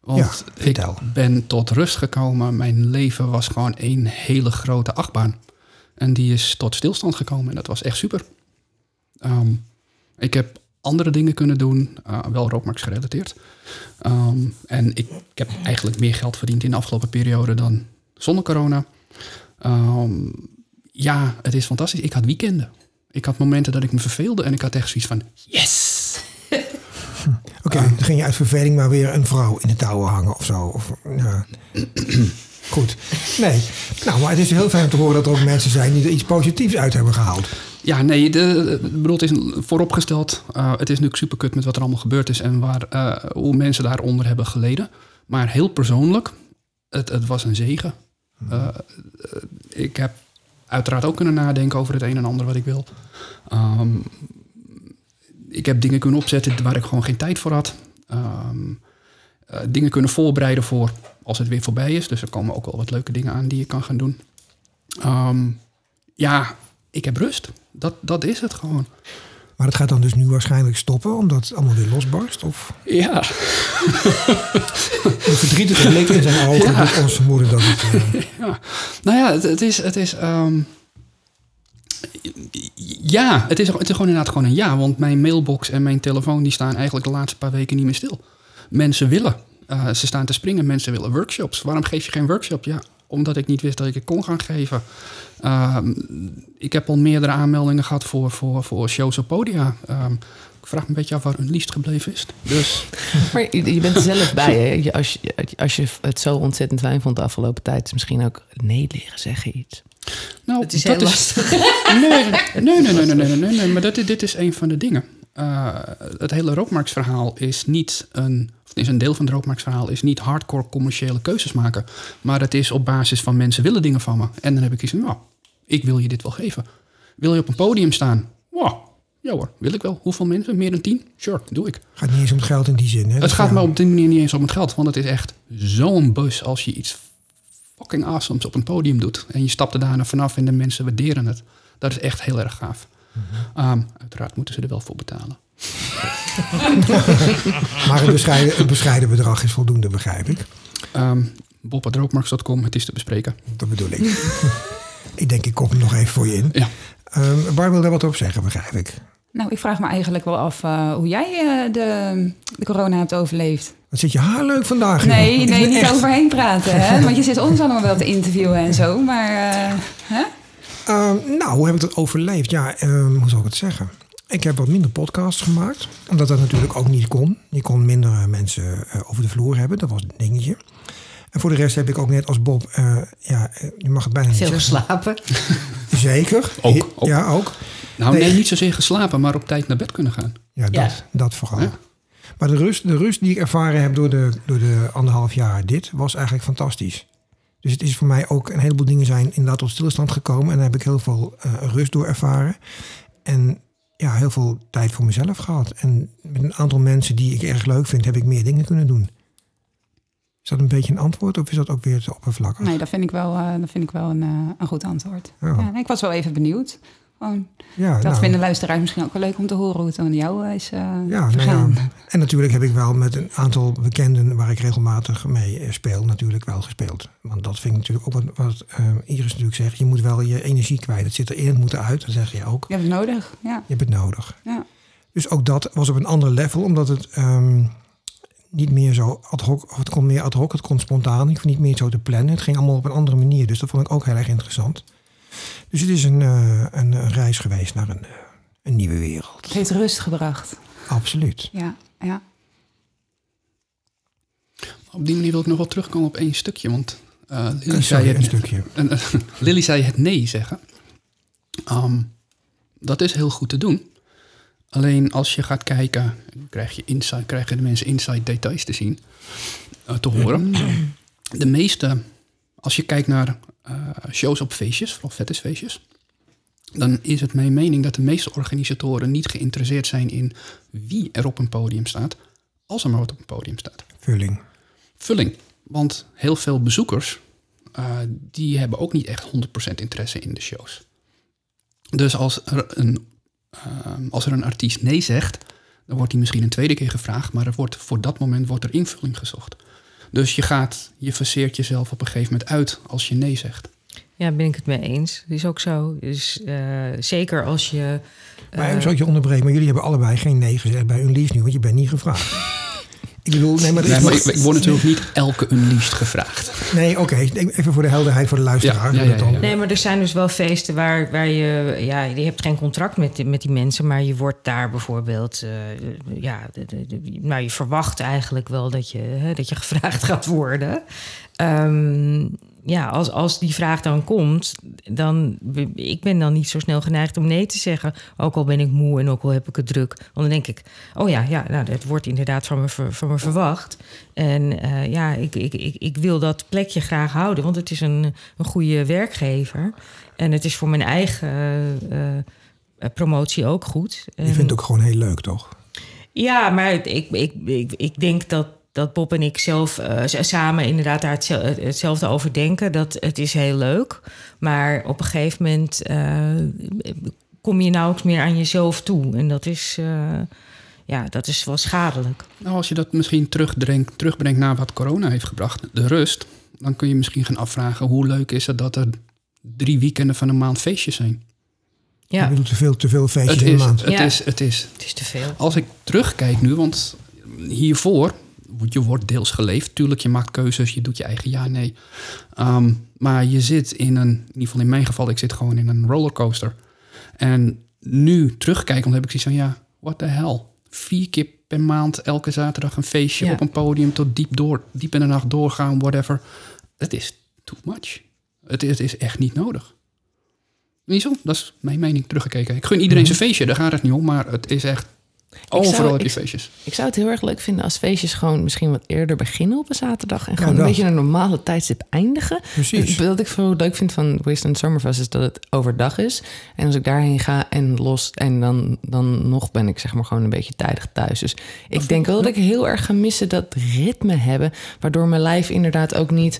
Want Ja, ik ben tot rust gekomen. Mijn leven was gewoon één hele grote achtbaan. En die is tot stilstand gekomen en dat was echt super. Ehm, ik heb andere dingen kunnen doen, eh, wel rookmarks gerelateerd. Ehm, en ik, ik heb eigenlijk meer geld verdiend in de afgelopen periode dan zonder corona. Ehm, ja, het is fantastisch. Ik had weekenden. Ik had momenten dat ik me verveelde en ik had echt zoiets van yes. Oké, dan ging je uit verveling maar weer een vrouw in de touwen hangen of zo. Of, ja. Goed. Nee. Nou, maar het is heel fijn om te horen dat er ook mensen zijn die er iets positiefs uit hebben gehaald. Ja, nee, de, bedoel, het is vooropgesteld. eh, het is natuurlijk super kut met wat er allemaal gebeurd is en waar, eh, hoe mensen daaronder hebben geleden. Maar heel persoonlijk, het, het was een zegen. Eh, eh, ik heb uiteraard ook kunnen nadenken over het een en ander wat ik wil. Ehm, ik heb dingen kunnen opzetten waar ik gewoon geen tijd voor had. Ehm, eh, dingen kunnen voorbereiden voor als het weer voorbij is. Dus er komen ook wel wat leuke dingen aan die je kan gaan doen. Ehm, ja, ik heb rust. Dat, dat is het gewoon. Maar dat gaat dan dus nu waarschijnlijk stoppen, omdat het allemaal weer losbarst? Of Ja, de verdrietige blik in zijn ogen Ja. ons vermoeden dat het... eh, ja. Nou ja, het, het is... Het is ehm, ja, het is, het is gewoon inderdaad gewoon een ja. Want mijn mailbox en mijn telefoon... die staan eigenlijk de laatste paar weken niet meer stil. Mensen willen. eh, ze staan te springen. Mensen willen workshops. Waarom geef je geen workshop? Ja, omdat ik niet wist dat ik het kon gaan geven. Ehm, ik heb al meerdere aanmeldingen gehad voor, voor, voor shows op podia. Ehm, ik vraag me een beetje af waar hun liefst gebleven is. Dus Maar je, je bent er zelf bij, hè? Je- Als je, als je het zo ontzettend fijn vond de afgelopen tijd... is misschien ook nee leren zeggen iets. Nou, Het is dat heel lastig. Nee, nee, nee, nee, nee, nee, nee, nee, maar dat, dit is een van de dingen. Eh, het hele rookmarksverhaal is niet een... Of is een deel van het rookmarksverhaal is niet hardcore commerciële keuzes maken. Maar het is op basis van mensen willen dingen van me. En dan heb ik iets van, nou, ik wil je dit wel geven. Wil je op een podium staan? Wow, ja hoor, wil ik wel. Hoeveel mensen? Meer dan tien? Sure, doe ik. gaat niet eens om het geld in die zin. Hè? Het gaat me op die manier niet eens om het geld. Want het is echt zo'n bus als je iets fucking awesomes op een podium doet. En je stapt er daarna vanaf en de mensen waarderen het. Dat is echt heel erg gaaf. Ehm, uiteraard moeten ze er wel voor betalen. Maar het bescheiden, het bescheiden bedrag is voldoende, begrijp ik. Ehm Bob.rookmarks.com, het is te bespreken. Dat bedoel ik. ik denk, ik kop hem nog even voor je in. Ja. Ehm Bar wil daar wat op zeggen, begrijp ik. Nou, ik vraag me eigenlijk wel af eh, hoe jij eh, de, de corona hebt overleefd. Wat zit je haar leuk vandaag? Nee, Ik nee, niet echt- overheen praten, hè? Want je zit ons allemaal wel te interviewen en zo, maar... eh, hè? Ehm, nou, hoe heb ik dat overleefd? Ja, ehm, hoe zou ik het zeggen? Ik heb wat minder podcasts gemaakt. Omdat dat natuurlijk ook niet kon. Je kon minder eh, mensen eh, over de vloer hebben. Dat was een dingetje. En voor de rest heb ik ook net als Bob... eh, ja, je mag het bijna niet Veel zeggen. geslapen. Zeker. Ook, ook. Ja, ook. Nou, Nee. nee, niet zozeer geslapen, maar op tijd naar bed kunnen gaan. Ja, dat, Ja. dat vooral. Ja. Maar de rust, de rust die ik ervaren heb door de, door de anderhalf jaar dit... was eigenlijk fantastisch. Dus het is voor mij ook... een heleboel dingen zijn inderdaad tot stilstand gekomen. En daar heb ik heel veel eh, rust door ervaren. En ja, heel veel tijd voor mezelf gehad. En met een aantal mensen die ik erg leuk vind... heb ik meer dingen kunnen doen. Is dat een beetje een antwoord of is dat ook weer te oppervlakkig? Nee, dat vind ik wel, eh, dat vind ik wel een, eh, een goed antwoord. Ja. Ja, ik was wel even benieuwd. Gewoon, ja, dat nou, vinden luisteraars misschien ook wel leuk om te horen hoe het aan jou is eh Ja, nou vergaan. ja. En natuurlijk heb ik wel met een aantal bekenden waar ik regelmatig mee eh, speel, natuurlijk wel gespeeld. Want dat vind ik natuurlijk ook wat, wat eh, Iris natuurlijk zegt. Je moet wel je energie kwijt. Het zit er in, het moet eruit. Dat zeg je ook. Je hebt het nodig, ja. Je hebt het nodig. ja. Dus ook dat was op een ander level, omdat het ehm, niet meer zo ad hoc, of het kon meer ad hoc, het kon spontaan. Ik hoef niet meer zo te plannen. Het ging allemaal op een andere manier. Dus dat vond ik ook heel erg interessant. Dus het is een, eh, een, een reis geweest naar een, eh, een nieuwe wereld. Het heeft rust gebracht. Absoluut. Ja, ja. Op die manier wil ik nog wel terugkomen op één stukje. Want eh Lily, zei het, een stukje. En, Lily zei het nee zeggen. Ehm, dat is heel goed te doen. Alleen als je gaat kijken, krijg je insight, krijgen de mensen inside details te zien, te horen. De meeste, als je kijkt naar shows op feestjes, vooral fetishfeestjes, dan is het mijn mening dat de meeste organisatoren niet geïnteresseerd zijn in wie er op een podium staat, als er maar wat op een podium staat. Vulling. vulling. Want heel veel bezoekers, eh, die hebben ook niet echt 100% interesse in de shows. Dus als er, een, eh, als er een artiest nee zegt, dan wordt hij misschien een tweede keer gevraagd, maar er wordt, voor dat moment wordt er invulling gezocht. Dus je gaat, je verseert jezelf op een gegeven moment uit als je nee zegt. Ja, ben ik het mee eens. Dat is ook zo. Dus eh, zeker als je. Maar eh, ik zal je onderbreken, maar jullie hebben allebei geen nee gezegd bij Unleashed nu, want je bent niet gevraagd. Ik bedoel, nee, maar, Nee, ik, ik word natuurlijk niet elke unleashed gevraagd. Nee, oké, even voor de helderheid voor de luisteraar. Ja, ja, ja, dat dan- ja. Nee, maar er zijn dus wel feesten waar, waar je... Ja, je hebt geen contract met, die- met die mensen... maar je wordt daar bijvoorbeeld... eh, ja, de, de, de- nou, je verwacht eigenlijk wel dat je, hè, dat je gevraagd gaat worden. Ehm, ja, als, als die vraag dan komt... dan... Ik ben dan niet zo snel geneigd om nee te zeggen... ook al ben ik moe en ook al heb ik het druk. Want dan denk ik... oh ja, ja nou, dat wordt inderdaad van me, van me verwacht. En eh, ja, ik, ik, ik, ik wil dat plekje graag houden... want het is een, een goede werkgever... En het is voor mijn eigen eh, eh, promotie ook goed. Je vindt het ook gewoon heel leuk, toch? Ja, maar ik, ik, ik, ik denk dat, dat Bob en ik zelf eh, samen inderdaad daar hetzel- hetzelfde over denken. Dat het is heel leuk. Maar op een gegeven moment eh, kom je nauwelijks meer aan jezelf toe. En dat is, eh, ja, dat is wel schadelijk. Nou, als je dat misschien terugdrenkt, terugbrengt naar wat corona heeft gebracht, de rust, dan kun je misschien gaan afvragen hoe leuk is het dat er drie weekenden van een maand feestjes zijn. Je Ja, bedoelt te veel, te veel feestjes Het in de maand. het, Ja. is, het is. het is te veel. Als ik terugkijk nu, want hiervoor, je wordt deels geleefd. Tuurlijk, je maakt keuzes, je doet je eigen ja, nee. Ehm, maar je zit in een, in ieder geval in mijn geval, ik zit gewoon in een rollercoaster. En nu terugkijken, heb ik zoiets van, ja, what the hell. Vier keer per maand, elke zaterdag een feestje Ja. op een podium tot diep, door, diep in de nacht doorgaan, whatever. Het is too much. Het is, het is echt niet nodig. Niet zo, dat is mijn mening teruggekeken. Ik gun iedereen zijn feestje, daar gaat het niet om, maar het is echt overal heb je feestjes. Ik zou het heel erg leuk vinden als feestjes gewoon misschien wat eerder beginnen op een zaterdag. En gewoon een beetje een normale tijdstip eindigen. Precies. Wat ik leuk vind van Wasteland Summerfest is dat het overdag is. En als ik daarheen ga en los en dan, dan nog ben ik zeg maar gewoon een beetje tijdig thuis. Dus ik denk wel dat ik heel erg ga missen dat ritme hebben. Waardoor mijn lijf inderdaad ook niet...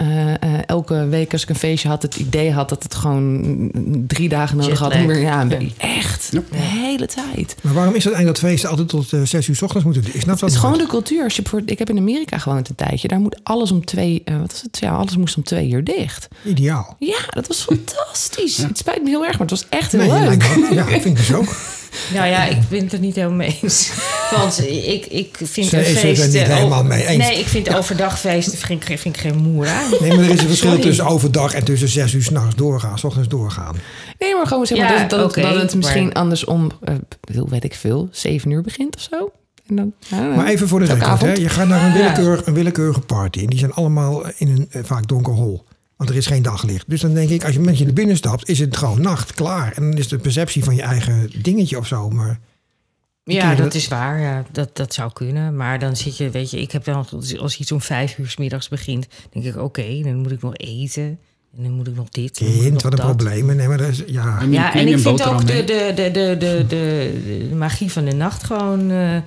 eh, eh, elke week als ik een feestje had, het idee had dat het gewoon drie dagen nodig had. Jetlag. Weer, ja, een Ja. echt. Ja. De hele tijd. Maar waarom is het eigenlijk dat feesten altijd tot eh, zes uur 's ochtends moeten? Ik snap dat Het is gewoon de cultuur. Als je voor, ik heb in Amerika gewoond een tijdje. Daar moet alles om twee... eh, wat is het? Ja, alles moest om twee uur dicht. Ideaal. Ja, dat was fantastisch. Het spijt me heel erg, maar het was echt heel Nee, leuk. ja, ik vind het dus ook. Nou ja, ik ben het er niet helemaal mee eens. Want ik, ik vind Ze een is het feest... niet helemaal o- mee eens. Nee, ik vind overdagfeesten vind ik, vind ik geen moera. Nee, maar er is een verschil Sorry. tussen overdag en tussen zes uur s'nachts doorgaan, s ochtends doorgaan. Nee, maar gewoon zeg maar Ja, dat, dat, oké, dat het misschien maar- andersom, eh, heel weet ik veel, zeven uur begint of zo. En dan. Maar even voor de record, hè. je gaat naar een, Ja. willekeurig, een willekeurige party. En die zijn allemaal in een eh, vaak donker hol. Want er is geen daglicht. Dus dan denk ik, als je met je naar binnen stapt, is het gewoon nacht, klaar. En dan is de perceptie van je eigen dingetje of zo. Maar Ja, dat is waar. Ja, dat, dat zou kunnen. Maar dan zit je, weet je, ik heb dan, als iets om vijf uur 's middags begint, denk ik, oké, dan moet ik nog eten. En dan moet ik nog dit. kind, wat een probleem. Nee, maar dat is, ja. En Ja, en ik vind ook de, de, de, de, de, de magie van de nacht gewoon... eh, eh,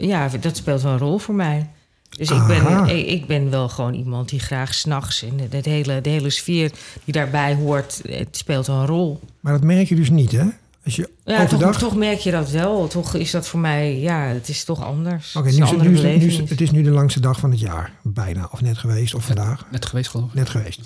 ja, dat speelt wel een rol voor mij. Dus ik ben, ik, ben wel gewoon iemand die graag s'nachts... en de, de hele, de hele sfeer die daarbij hoort, het speelt wel een rol. Maar dat merk je dus niet, hè? Als je Ja, overdag... toch, toch merk je dat wel. Toch is dat voor mij, ja, het is toch anders. Oké, Het nu, nu, het is nu de langste dag van het jaar. Bijna. Of net geweest, of vandaag. Net geweest geloof ik. Net geweest.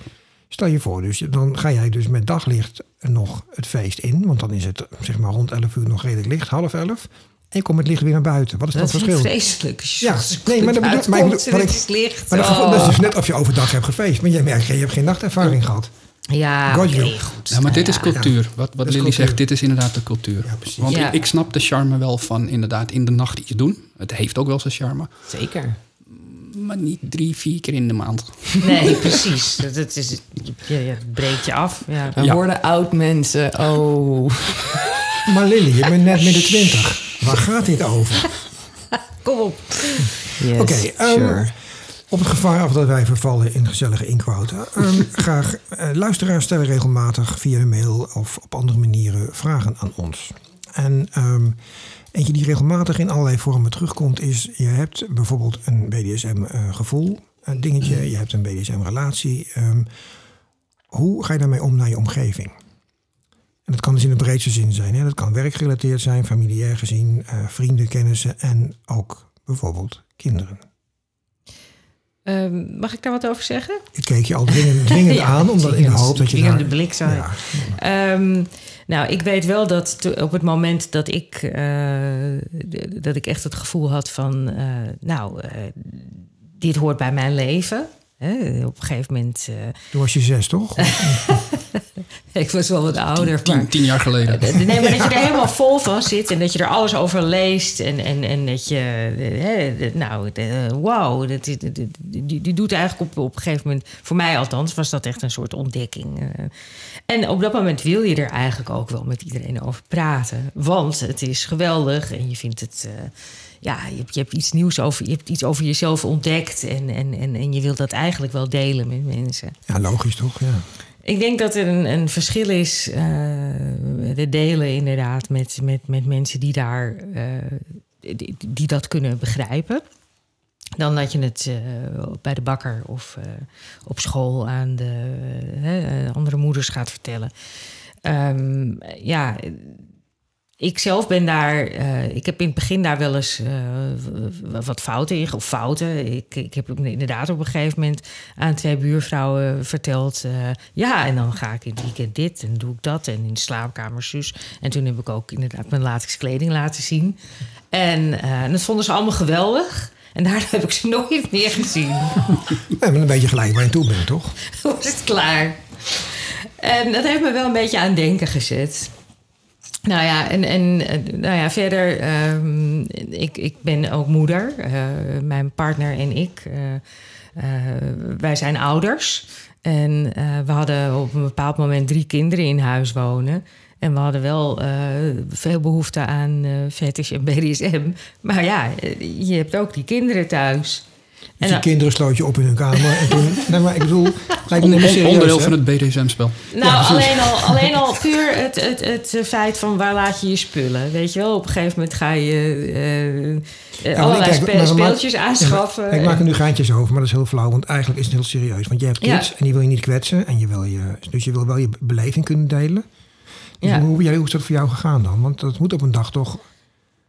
Stel je voor, dus dan ga jij dus met daglicht nog het feest in. Want dan is het zeg maar rond 11 uur nog redelijk licht, half 11. En je komt met licht weer naar buiten. Wat is dat, dat ik verschil? vreselijk. Als je Ja, nee, maar dat bedoel- uitkomt maar ik bedoel- het ik- is licht. Maar dat, Oh. dat is dus net of je overdag hebt gefeest. Maar jij merkt, je hebt geen nachtervaring gehad. Ja, God, goed. Ja, maar dit is Ja. cultuur. Wat, wat is Lily cultuur. zegt, dit is inderdaad de cultuur. Ja, precies. Want Ja. ik, ik snap de charme wel van inderdaad in de nacht iets doen. Het heeft ook wel zijn charme. Zeker. Maar niet drie, vier keer in de maand. Nee, precies. Dat, dat is, je, je breekt je af. Ja. We Ja. worden oud mensen. Oh. Maar Lily, je bent net midden 20. Waar gaat dit over? Kom op. Yes, Oké, ehm, sure. Op het gevaar af dat wij vervallen in gezellige inquoten. ehm, graag, eh, luisteraars stellen regelmatig via de mail of op andere manieren vragen aan ons. En ehm, eentje die regelmatig in allerlei vormen terugkomt is... je hebt bijvoorbeeld een BDSM-gevoel, een dingetje. Je hebt een BDSM-relatie. Ehm, hoe ga je daarmee om naar je omgeving? En dat kan dus in de breedste zin zijn. Hè? Dat kan werkgerelateerd zijn, familiair gezien, uh, vrienden, kennissen en ook bijvoorbeeld kinderen. Ehm, mag ik daar wat over zeggen? Ik keek je al dwingend aan, omdat in de hoop dat je daar... de blik zou ja. Ehm, nou, ik weet wel dat op het moment dat ik, uh, dat ik echt het gevoel had van... Uh, nou, uh, dit hoort bij mijn leven... Hè, op een gegeven moment. Uh... Toen was je zes, toch? ik was wel wat ouder. Tien, maar... tien, jaar geleden. nee, maar dat je er helemaal vol van zit en dat je er alles over leest. En, en, en dat je. Hè, nou, wauw. Dat, die, die, die, doet eigenlijk op, op een gegeven moment. Voor mij althans was dat echt een soort ontdekking. Uh, en op dat moment wil je er eigenlijk ook wel met iedereen over praten. Want het is geweldig en je vindt het. Uh, ja, je hebt, je hebt iets nieuws over, je hebt iets over jezelf ontdekt. En, en, en, en je wilt dat eigenlijk wel delen met mensen. Ja, logisch toch? Ja. Ik denk dat er een, een verschil is, uh, de delen inderdaad, met, met, met mensen die daar uh, die, dat kunnen begrijpen. Dan dat je het uh, bij de bakker of op school aan de andere moeders gaat vertellen. Um, ja, ik zelf ben daar, uh, ik heb in het begin daar wel eens uh, wat fouten in, of fouten. Ik, ik heb inderdaad op een gegeven moment aan twee buurvrouwen verteld. Uh, ja, en dan ga ik in het weekend dit en doe ik dat. En in de slaapkamer zus. En toen heb ik ook inderdaad mijn latex kleding laten zien. En, en dat vonden ze allemaal geweldig. En daardoor heb ik ze nooit meer gezien. Ja, maar een beetje gelijk waar je toe bent, toch? Was het klaar. En dat heeft me wel een beetje aan denken gezet. Nou ja, en, en nou ja, verder, um, ik, ik ben ook moeder. Uh, mijn partner en ik, uh, uh, wij zijn ouders. En we hadden op een bepaald moment drie kinderen in huis wonen. En we hadden wel veel behoefte aan fetish en BDSM. Maar ja, je hebt ook die kinderen thuis. Dus die kinderen sloot je op in hun kamer. En toen, nee, maar ik bedoel, lijkt me serieus, Onderdeel van het BDSM-spel. Nou, ja, alleen, al, alleen al puur het, het, het, feit van waar laat je je spullen. Weet je wel, op een gegeven moment ga je uh, ja, allerlei kijk, spe speeltjes maak, aanschaffen. Ja, ik maak er nu geintjes over, maar dat is heel flauw. Want eigenlijk is het heel serieus. Want je hebt kids en die wil je niet kwetsen. En je wil je, dus je wil wel je beleving kunnen delen. Dus hoe, hoe is dat voor jou gegaan dan? Want dat moet op een dag toch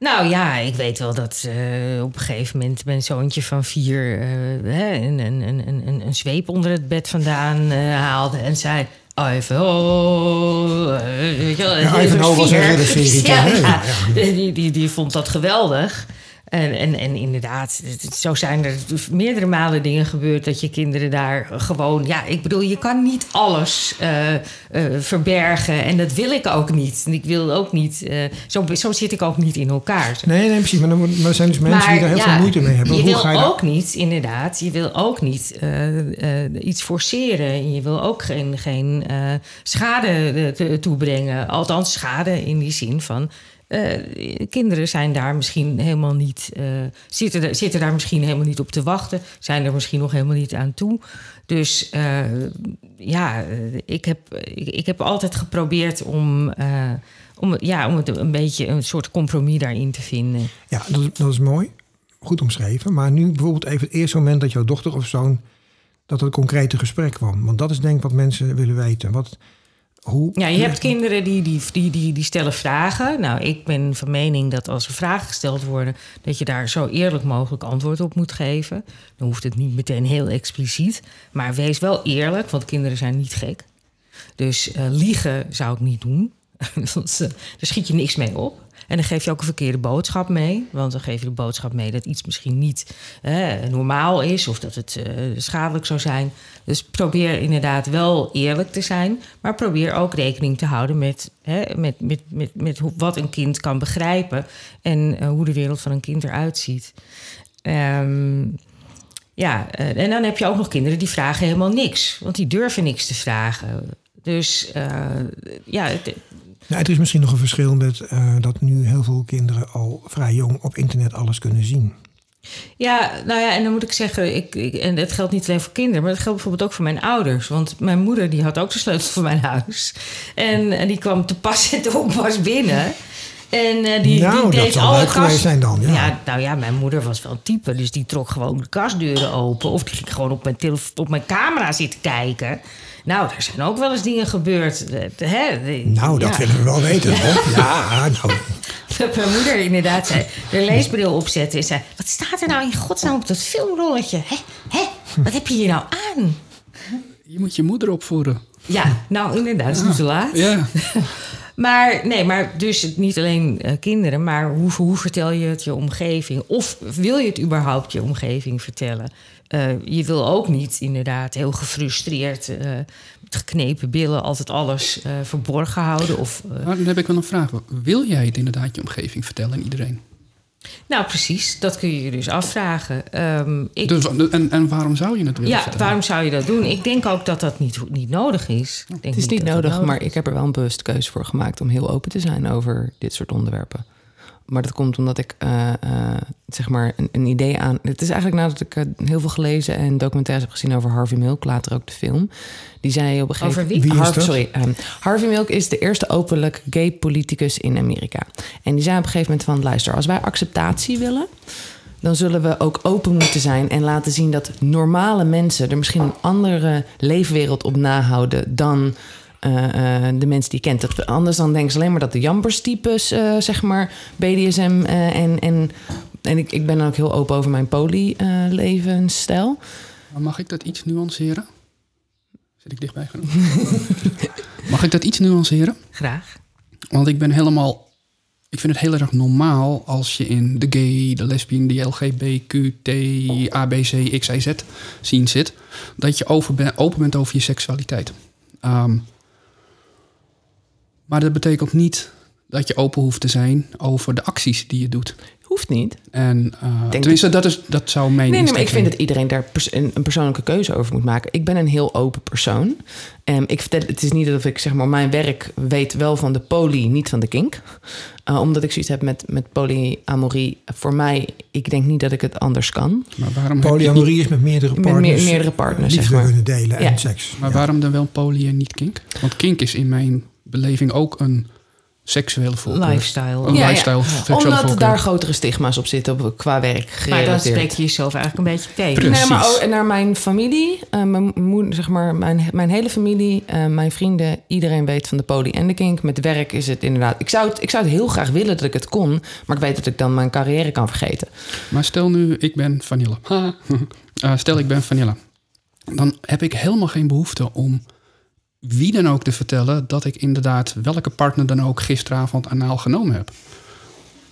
nou ja, ik weet wel dat uh, op een gegeven moment mijn zoontje van vier uh, hè, een, een, een, een, een zweep onder het bed vandaan uh, haalde en zei. Ivanhoe. Weet je wel, ja, Ivanhoe was een hele serie. Ja, ja, ja, Die, die, die vond dat geweldig. En, en, en inderdaad, zo zijn er meerdere malen dingen gebeurd dat je kinderen daar gewoon. Ja, ik bedoel, je kan niet alles uh, uh, verbergen. En dat wil ik ook niet. En ik wil ook niet. Uh, zo, zo zit ik ook niet in elkaar. Nee, nee, precies. Maar er zijn dus mensen maar, die daar heel ja, veel moeite mee hebben. Je Hoe wil ga je ook niet, inderdaad. Je wil ook niet iets forceren. Je wil ook geen, geen schade toebrengen. Althans, schade in die zin van uh, kinderen zijn daar misschien helemaal niet, uh, zitten, zitten daar misschien helemaal niet op te wachten, zijn er misschien nog helemaal niet aan toe. Dus uh, ja, ik heb, ik, ik, heb altijd geprobeerd om, om, ja, om het een beetje een soort compromis daarin te vinden. Ja, dat, dat is mooi. Goed omschreven. Maar nu bijvoorbeeld even het eerste moment dat jouw dochter of zoon dat er een concrete gesprek kwam. Want dat is denk ik wat mensen willen weten. Wat, hoe... Ja, je hebt kinderen die, die, die, die, die stellen vragen. Nou, ik ben van mening dat als er vragen gesteld worden, dat je daar zo eerlijk mogelijk antwoord op moet geven. Dan hoeft het niet meteen heel expliciet. Maar wees wel eerlijk, want kinderen zijn niet gek. Dus uh, liegen zou ik niet doen. Want, uh, daar schiet je niks mee op. En dan geef je ook een verkeerde boodschap mee. Want dan geef je de boodschap mee dat iets misschien niet normaal is of dat het uh, schadelijk zou zijn. Dus probeer inderdaad wel eerlijk te zijn, maar probeer ook rekening te houden met, hè, met, met, met, met wat een kind kan begrijpen en uh, hoe de wereld van een kind eruit ziet. Um, ja, uh, en dan heb je ook nog kinderen die vragen helemaal niks, want die durven niks te vragen. Dus ja, het, ja, het is misschien nog een verschil met uh, dat nu heel veel kinderen al vrij jong op internet alles kunnen zien. Ja, nou ja, en dan moet ik zeggen, ik, ik, en het geldt niet alleen voor kinderen, maar dat geldt bijvoorbeeld ook voor mijn ouders. Want mijn moeder die had ook de sleutel van mijn huis. En, en die kwam te pas en te onpas binnen. En eh, die, Nou, die dat deed alle kast... zijn dan, ja. nou ja, mijn moeder was wel een type. Dus die trok gewoon de kastdeuren open. Of die ging gewoon op mijn, op mijn camera zitten kijken. Nou, er zijn ook wel eens dingen gebeurd. eh, Hè? Nou, dat ja. willen we wel weten. hoor. Ja, nou. Dat mijn moeder inderdaad zei, de leesbril opzette en zei... Wat staat er nou in godsnaam op dat filmrolletje? Hè? Hè? Wat heb je hier nou aan? Je moet je moeder opvoeden. Ja, nou inderdaad, het is nu te laat. Ja. Maar nee, maar dus het niet alleen eh, kinderen, maar hoe, hoe vertel je het je omgeving? Of wil je het überhaupt je omgeving vertellen? Eh, je wil ook niet inderdaad heel gefrustreerd, eh, met geknepen billen, altijd alles eh, verborgen houden. Of, eh, Maar dan heb ik wel een vraag. Wil jij het inderdaad je omgeving vertellen aan iedereen? nou, precies, dat kun je je dus afvragen. Ehm, ik, Dus, en, en waarom zou je het willen ja, vertellen? waarom zou je dat doen? Ik denk ook dat dat niet, niet nodig is. Ik denk Het is niet nodig, maar ik heb er wel een bewuste keuze voor gemaakt om heel open te zijn over dit soort onderwerpen. Maar dat komt omdat ik eh, eh, zeg maar een, een idee aan. Het is eigenlijk nadat ik eh, heel veel gelezen en documentaires heb gezien over Harvey Milk, later ook de film. Die zei op een gegeven Over wie? Wie is Harvey, dat? sorry, ehm, Harvey Milk is de eerste openlijk gay politicus in Amerika. En die zei op een gegeven moment van luister, als wij acceptatie willen, dan zullen we ook open moeten zijn en laten zien dat normale mensen er misschien een andere leefwereld op nahouden dan de mensen die kent. Dat we, anders dan denken ze alleen maar dat de Jambers-types, eh, zeg maar, BDSM eh, en. en en ik, ik ben dan ook heel open over mijn poly-levensstijl. Mag ik dat iets nuanceren? Zit ik dichtbij genoeg? mag ik dat iets nuanceren? Graag. Want ik ben helemaal. Ik vind het heel erg normaal als je in de gay, de lesbien, de LGBTQ, ABC, XYZ zien zit. Dat je over ben- open bent over je seksualiteit. Ehm, maar dat betekent niet dat je open hoeft te zijn over de acties die je doet. Hoeft niet. En uh, Denk tenminste, dat, is, dat zou mijn Nee, nee, maar ik vind dat iedereen daar pers- een, een persoonlijke keuze over moet maken. Ik ben een heel open persoon. Ehm, ik vertel, het is niet dat ik zeg maar mijn werk weet wel van de poly, niet van de kink. Uh, omdat ik zoiets heb met, met polyamorie. Voor mij, ik denk niet dat ik het anders kan. Maar waarom, Polyamorie is met meerdere Met partners. meer- meerdere partners, liefde zeg maar. kunnen delen Ja. en seks. maar Ja. waarom dan wel poly en niet kink? Want kink is in mijn beleving ook een seksuele voorkeur. Lifestyle. Een Ja, lifestyle, Omdat voorkeur. daar grotere stigma's op zitten op, qua werk Maar gerelateerd. dan spreek je jezelf eigenlijk een beetje tegen. Precies. Nee, maar ook naar mijn familie, eh, mijn moeder, zeg maar, mijn, mijn hele familie, eh, mijn vrienden, iedereen weet van de poly en de kink. Met werk is het inderdaad. Ik zou het, ik zou het heel graag willen dat ik het kon, maar ik weet dat ik dan mijn carrière kan vergeten. Maar stel nu, ik ben Vanilla. Ha. Eh, stel, ik ben Vanilla. Dan heb ik helemaal geen behoefte om wie dan ook te vertellen... dat ik inderdaad welke partner dan ook gisteravond anaal genomen heb.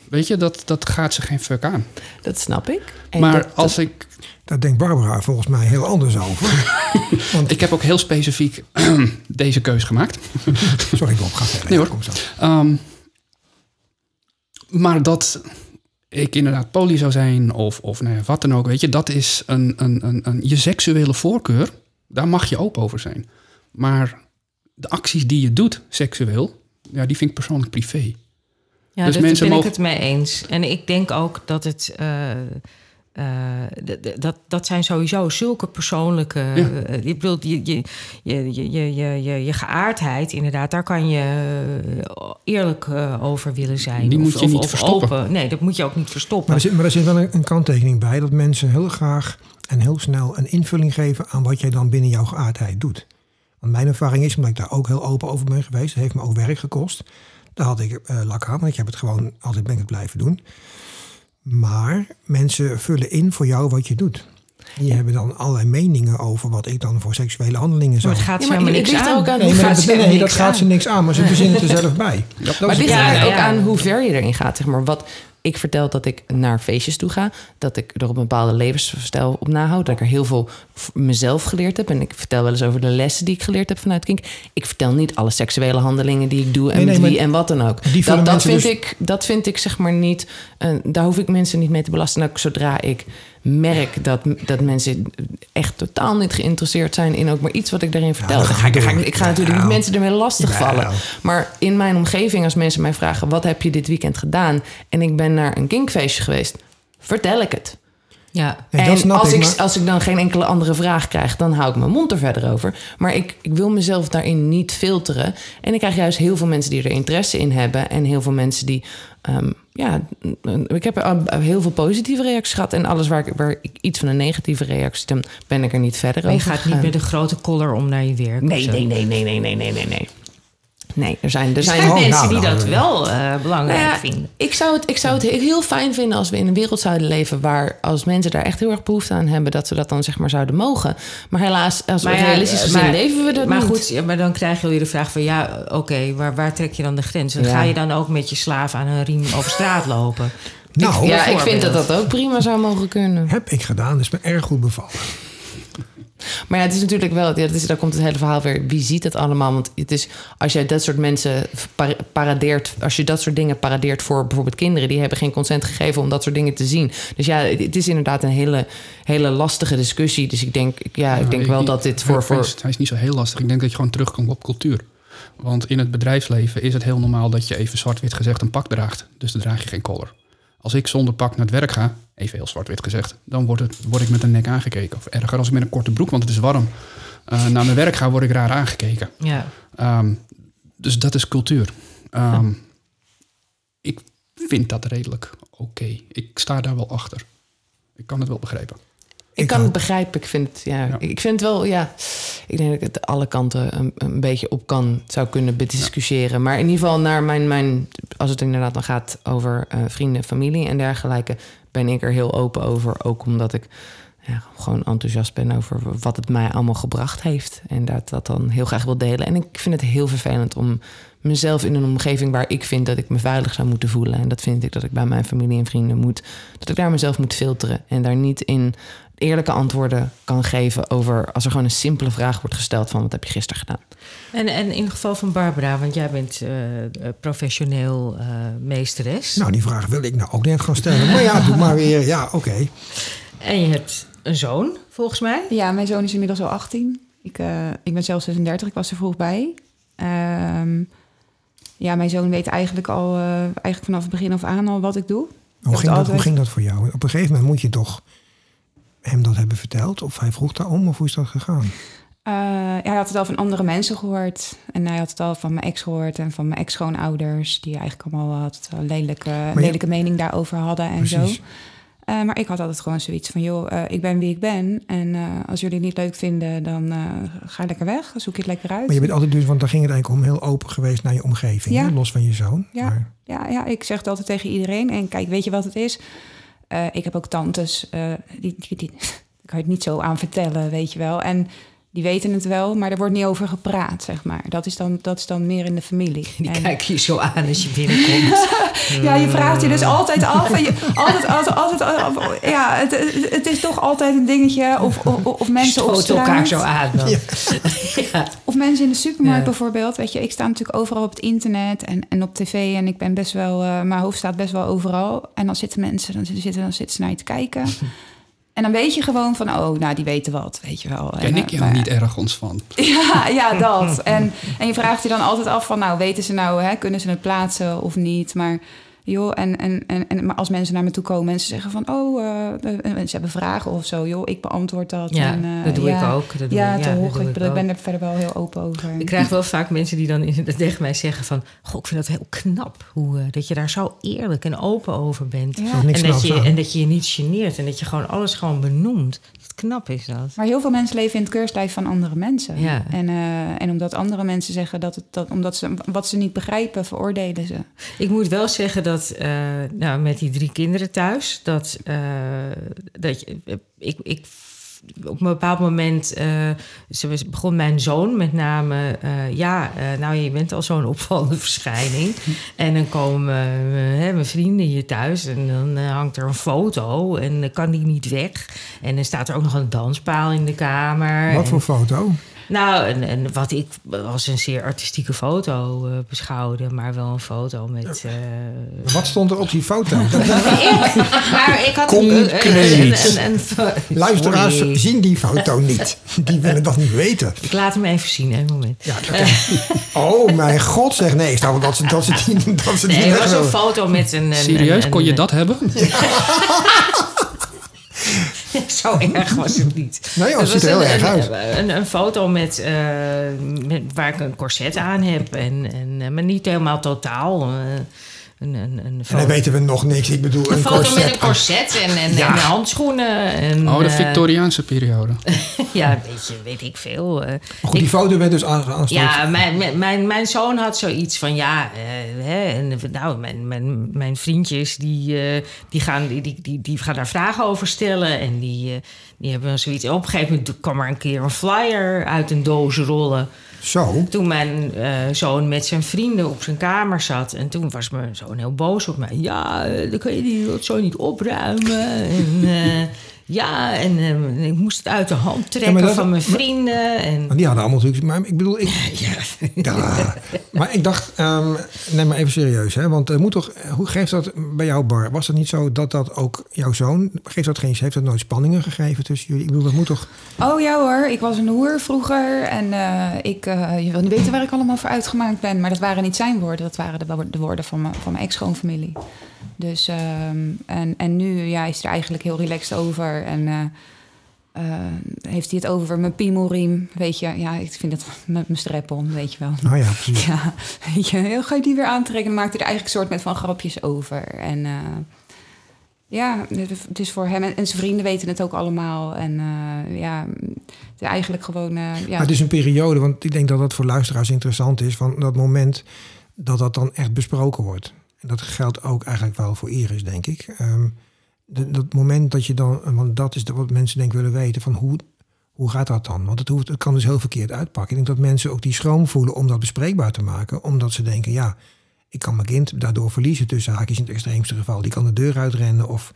Weet je, dat, dat gaat ze geen fuck aan. Dat snap ik. En maar dat- als ik... Daar denkt Barbara volgens mij heel anders over. Ik heb ook heel specifiek deze keus gemaakt. Sorry Bob, ga verder. Nee, hoor. Kom zo. Ehm, maar dat ik inderdaad poly zou zijn of, of nou ja, wat dan ook, weet je, dat is een, een, een, een, je seksuele voorkeur. Daar mag je open over zijn. Maar de acties die je doet seksueel, ja, die vind ik persoonlijk privé. Ja, dus daar ben mogen... ik het mee eens. En ik denk ook dat het. Eh, eh, dat, dat zijn sowieso zulke persoonlijke. Eh, ik bedoel, je, je, je, je, je, je, geaardheid, inderdaad, daar kan je eerlijk over willen zijn. Die of, moet je of, niet verstoppen. Nee, dat moet je ook niet verstoppen. Maar er zit, maar wel een, een kanttekening bij dat mensen heel graag en heel snel een invulling geven aan wat jij dan binnen jouw geaardheid doet. Want mijn ervaring is, omdat ik daar ook heel open over ben geweest, heeft me ook werk gekost. Daar had ik eh, lak aan, want ik heb het gewoon altijd ben ik het blijven doen. Maar mensen vullen in voor jou wat je doet. Die hebben dan allerlei meningen over wat ik dan voor seksuele handelingen maar zou het gaat ze maar helemaal niks aan. ook aan Nee, maar gaat dat, ze nee, niks dat gaat ze niks aan, maar ze verzinnen het er zelf bij. Dat Maar het ligt ook aan hoe ver je erin gaat. Zeg maar. Wat ik vertel dat ik naar feestjes toe ga. Dat ik er op een bepaalde levensstijl op nahoud. Dat ik er heel veel mezelf geleerd heb. En ik vertel wel eens over de lessen die ik geleerd heb vanuit Kink. Ik vertel niet alle seksuele handelingen die ik doe. En Nee, nee, met wie maar en wat dan ook. Dat, dat, vind dus- ik, dat vind ik zeg maar niet... eh, daar hoef ik mensen niet mee te belasten. En ook zodra ik merk dat, dat mensen echt totaal niet geïnteresseerd zijn... in ook maar iets wat ik daarin vertel. dan ga ik, ga ik, ga natuurlijk niet Nou. mensen ermee lastigvallen. Jawel. Maar in mijn omgeving, als mensen mij vragen: wat heb je dit weekend gedaan? En ik ben naar een kinkfeestje geweest, vertel ik het. Ja. En als ik, maar- als ik dan geen enkele andere vraag krijg, dan hou ik mijn mond er verder over. Maar ik, ik wil mezelf daarin niet filteren. En ik krijg juist heel veel mensen die er interesse in hebben. En heel veel mensen die. ehm, ja, ik heb heel veel positieve reacties gehad. En alles waar ik, waar ik iets van een negatieve reactie, dan ben ik er niet verder Maar je over. gaat niet met een grote collar om naar je werk. of Nee, nee, nee, nee, nee, nee, nee, nee, nee. Er zijn, er Er zijn zijn mensen nou, die nou, dat wel eh, belangrijk Nou ja, vinden. Ik zou, het, ik zou het heel fijn vinden als we in een wereld zouden leven waar als mensen daar echt heel erg behoefte aan hebben, dat ze dat dan zeg maar zouden mogen. Maar helaas, als we ja, realistisch gezien maar- leven we dat maar niet. goed, ja, maar dan krijg je weer de vraag van... ja, oké, waar, waar trek je dan de grens? En Ja. ga je dan ook met je slaaf aan een riem over straat lopen? Nou, ja, ik vind dat dat ook prima zou mogen kunnen. heb ik gedaan. Is me erg goed bevallen. Maar ja, het is natuurlijk wel, ja, dat is, daar komt het hele verhaal weer. Wie ziet het allemaal? Want het is, als je dat soort mensen par- paradeert, als je dat soort dingen paradeert voor bijvoorbeeld kinderen, die hebben geen consent gegeven om dat soort dingen te zien. Dus ja, het, het is inderdaad een hele, hele lastige discussie. Dus ik denk, ja, ik denk wel dat dit voor. Hij voor is, hij is niet zo heel lastig. Ik denk dat je gewoon terugkomt op cultuur. Want in het bedrijfsleven is het heel normaal dat je even zwart-wit gezegd een pak draagt. Dus dan draag je geen collar. Als ik zonder pak naar het werk ga, even heel zwart-wit gezegd, dan word, het, word ik met een nek aangekeken. Of erger, als ik met een korte broek, want het is warm, eh, naar mijn werk ga, word ik raar aangekeken. Ja. Ehm, dus dat is cultuur. Ehm, Ik vind dat redelijk oké. Ik sta daar wel achter. Ik kan het wel begrijpen. Ik Ik kan het begrijpen. Ik vind het, ja, Ja. ik vind het wel, ja. Ik denk dat ik het alle kanten een, een beetje op kan, zou kunnen bediscussiëren. Maar in ieder geval naar mijn, mijn als het inderdaad dan gaat over eh, vrienden, familie en dergelijke, ben ik er heel open over. Ook omdat ik ja, gewoon enthousiast ben over wat het mij allemaal gebracht heeft. En dat dat dan heel graag wil delen. En ik vind het heel vervelend om mezelf in een omgeving waar ik vind dat ik me veilig zou moeten voelen. En dat vind ik dat ik bij mijn familie en vrienden moet. Dat ik daar mezelf moet filteren. En daar niet in eerlijke antwoorden kan geven over als er gewoon een simpele vraag wordt gesteld van wat heb je gisteren gedaan. En, en in het geval van Barbara, want jij bent eh, professioneel eh, meesteres. Nou, die vraag wilde ik nou ook net gaan stellen. Maar ja, doe maar weer. Ja, oké. En je hebt een zoon, volgens mij. Ja, mijn zoon is inmiddels al 18. Ik, eh, ik ben zelf 36, ik was er vroeg bij. Ehm, ja, mijn zoon weet eigenlijk al, eh, eigenlijk vanaf het begin af aan al wat ik doe. Hoe ging, dat, altijd- hoe ging dat voor jou? Op een gegeven moment moet je toch hem dat hebben verteld? Of hij vroeg daarom? Of hoe is dat gegaan? Eh, ja, hij had het al van andere mensen gehoord. En hij had het al van mijn ex gehoord en van mijn ex-schoonouders. Die eigenlijk allemaal wat lelijke, je- lelijke mening daarover hadden en Precies. zo. Eh, maar ik had altijd gewoon zoiets van, joh, eh, ik ben wie ik ben. En eh, als jullie het niet leuk vinden, dan eh, ga lekker weg. Zoek je het lekker uit. Maar je bent altijd dus, want daar ging het eigenlijk om, heel open geweest naar je omgeving. Ja. hè? Los van je zoon. Ja. Maar, Ja, ja, ik zeg het altijd tegen iedereen. En kijk, weet je wat het is? Eh, ik heb ook tantes, eh, die, die, die, kan je het niet zo aan vertellen, weet je wel. En die weten het wel, maar er wordt niet over gepraat, zeg maar. Dat is dan, dat is dan meer in de familie. Die En- kijken je zo aan als je binnenkomt. Ja, je vraagt je dus altijd af. En je, altijd, altijd, altijd, altijd- ja, het, het- is toch altijd een dingetje. Of, of, of mensen op straat. elkaar zo aan dan. Ja. Of mensen in de supermarkt Ja. bijvoorbeeld. Weet je, ik sta natuurlijk overal op het internet en, en op tv. En ik ben best wel, eh, mijn hoofd staat best wel overal. En dan zitten mensen, dan zitten, dan zitten ze naar je te kijken. En dan weet je gewoon van, oh, nou, die weten wat, weet je wel. Ken En, ik eh, jou maar- niet ergens van? Ja, ja, dat. En, en je vraagt je dan altijd af van, nou, weten ze nou, hè, kunnen ze het plaatsen of niet? Maar joh, en, en, en, en maar als mensen naar me toe komen en ze zeggen van, oh, eh, eh, ze hebben vragen of zo, joh, ik beantwoord dat. Ja, en, eh, dat doe ja, ik ook. Dat doe ja, ik, toch. dat doe ik, ik ben er verder wel heel open over. Ik krijg wel vaak mensen die dan in- tegen mij zeggen van... Goh, ik vind dat heel knap, hoe, eh, dat je daar zo eerlijk en open over bent. Ja. Zo niks En dat, je, en dat je je niet geneert en dat je gewoon alles gewoon benoemt. Wat knap is dat. Maar heel veel mensen leven in het keurslijf van andere mensen. Ja. En, eh, en omdat andere mensen zeggen dat, het, dat omdat ze wat ze niet begrijpen, veroordelen ze. Ik moet wel zeggen dat eh, nou, met die drie kinderen thuis... dat, eh, dat je, eh, ik, ik op een bepaald moment ze was- begon mijn zoon met name... ja, nou, je bent al zo'n opvallende verschijning. en dan komen hè, mijn vrienden hier thuis... en dan hangt er een foto en dan kan die niet weg. En dan staat er ook nog een danspaal in de kamer. wat En- voor foto? Nou, en, en wat ik als een zeer artistieke foto eh, beschouwde, maar wel een foto met. eh, Wat stond er op die foto? Dat- ik, maar ik had een- een- Concreet. een- een- een- een- Luisteraars Sorry. zien die foto niet. Die willen dat niet weten. Ik laat hem even zien, een moment. Ja, oh mijn god, zeg nee. Ik wel dat ze, dat ze die, dat ze die Nee, het was een foto met een. Serieus, een- kon je dat hebben? zo erg was het niet. Nee, joh, het ziet er heel een, erg uit. Een, een foto met, eh, met waar ik een corset aan heb. En, en, eh, maar niet helemaal totaal. eh, een, een, een En dan weten we nog niks. Ik bedoel, een een foto met corset. een corset en, en, Ja. en handschoenen. En, Oh, de eh, Victoriaanse periode. ja, weet, je, weet ik veel. eh. Maar goed, die foto werd dus aan- aanstoot. Ja, mijn, mijn- mijn, mijn zoon had zoiets van ja, eh, hè, en, nou, mijn, mijn, mijn vriendjes die, eh, die, gaan, die, die, die, gaan daar vragen over stellen. En die, die hebben zoiets. Op een gegeven moment kwam er een keer een flyer uit een doos rollen. Zo. Toen mijn eh, zoon met zijn vrienden op zijn kamer zat. En toen was mijn zoon heel boos op mij. Ja, eh, dan kun je die zo niet opruimen. En eh, ja, en eh, ik moest het uit de hand trekken dat- van mijn vrienden. En, Maar die hadden allemaal natuurlijk... Maar ik bedoel, ik, ja, Ja, maar ik dacht, ehm, neem maar even serieus, hè? Want er moet toch, hoe geeft dat bij jou, Bar? Was het niet zo dat dat ook jouw zoon, geeft dat geen, heeft dat nooit spanningen gegeven tussen jullie? Ik bedoel, dat moet toch, Oh ja hoor, ik was een hoer vroeger. En eh, ik, eh, je wil niet weten waar ik allemaal voor uitgemaakt ben. Maar dat waren niet zijn woorden, dat waren de, wo- de woorden van mijn, van mijn ex-schoonfamilie. Dus, ehm, en, en nu ja, is hij er eigenlijk heel relaxed over. En eh, eh, heeft hij het over mijn piemelriem. Weet je, ja, ik vind het met mijn strap-on, weet je wel. nou ja, precies. Ja, weet je, heel ga je die weer aantrekken. Dan maakt hij er eigenlijk een soort met van grapjes over. En eh, ja, het is voor hem en, en zijn vrienden weten het ook allemaal. En ja, het is eigenlijk gewoon... ja. Maar het is een periode, want ik denk dat dat voor luisteraars interessant is, van dat moment dat dat dan echt besproken wordt. Dat geldt ook eigenlijk wel voor Iris, denk ik. Ehm, dat moment dat je dan, want dat is wat mensen denk willen weten, van hoe, hoe gaat dat dan? Want het, hoeft, het kan dus heel verkeerd uitpakken. Ik denk dat mensen ook die schroom voelen om dat bespreekbaar te maken, omdat ze denken, ja, ik kan mijn kind daardoor verliezen tussen haakjes in het extreemste geval. Die kan de deur uitrennen of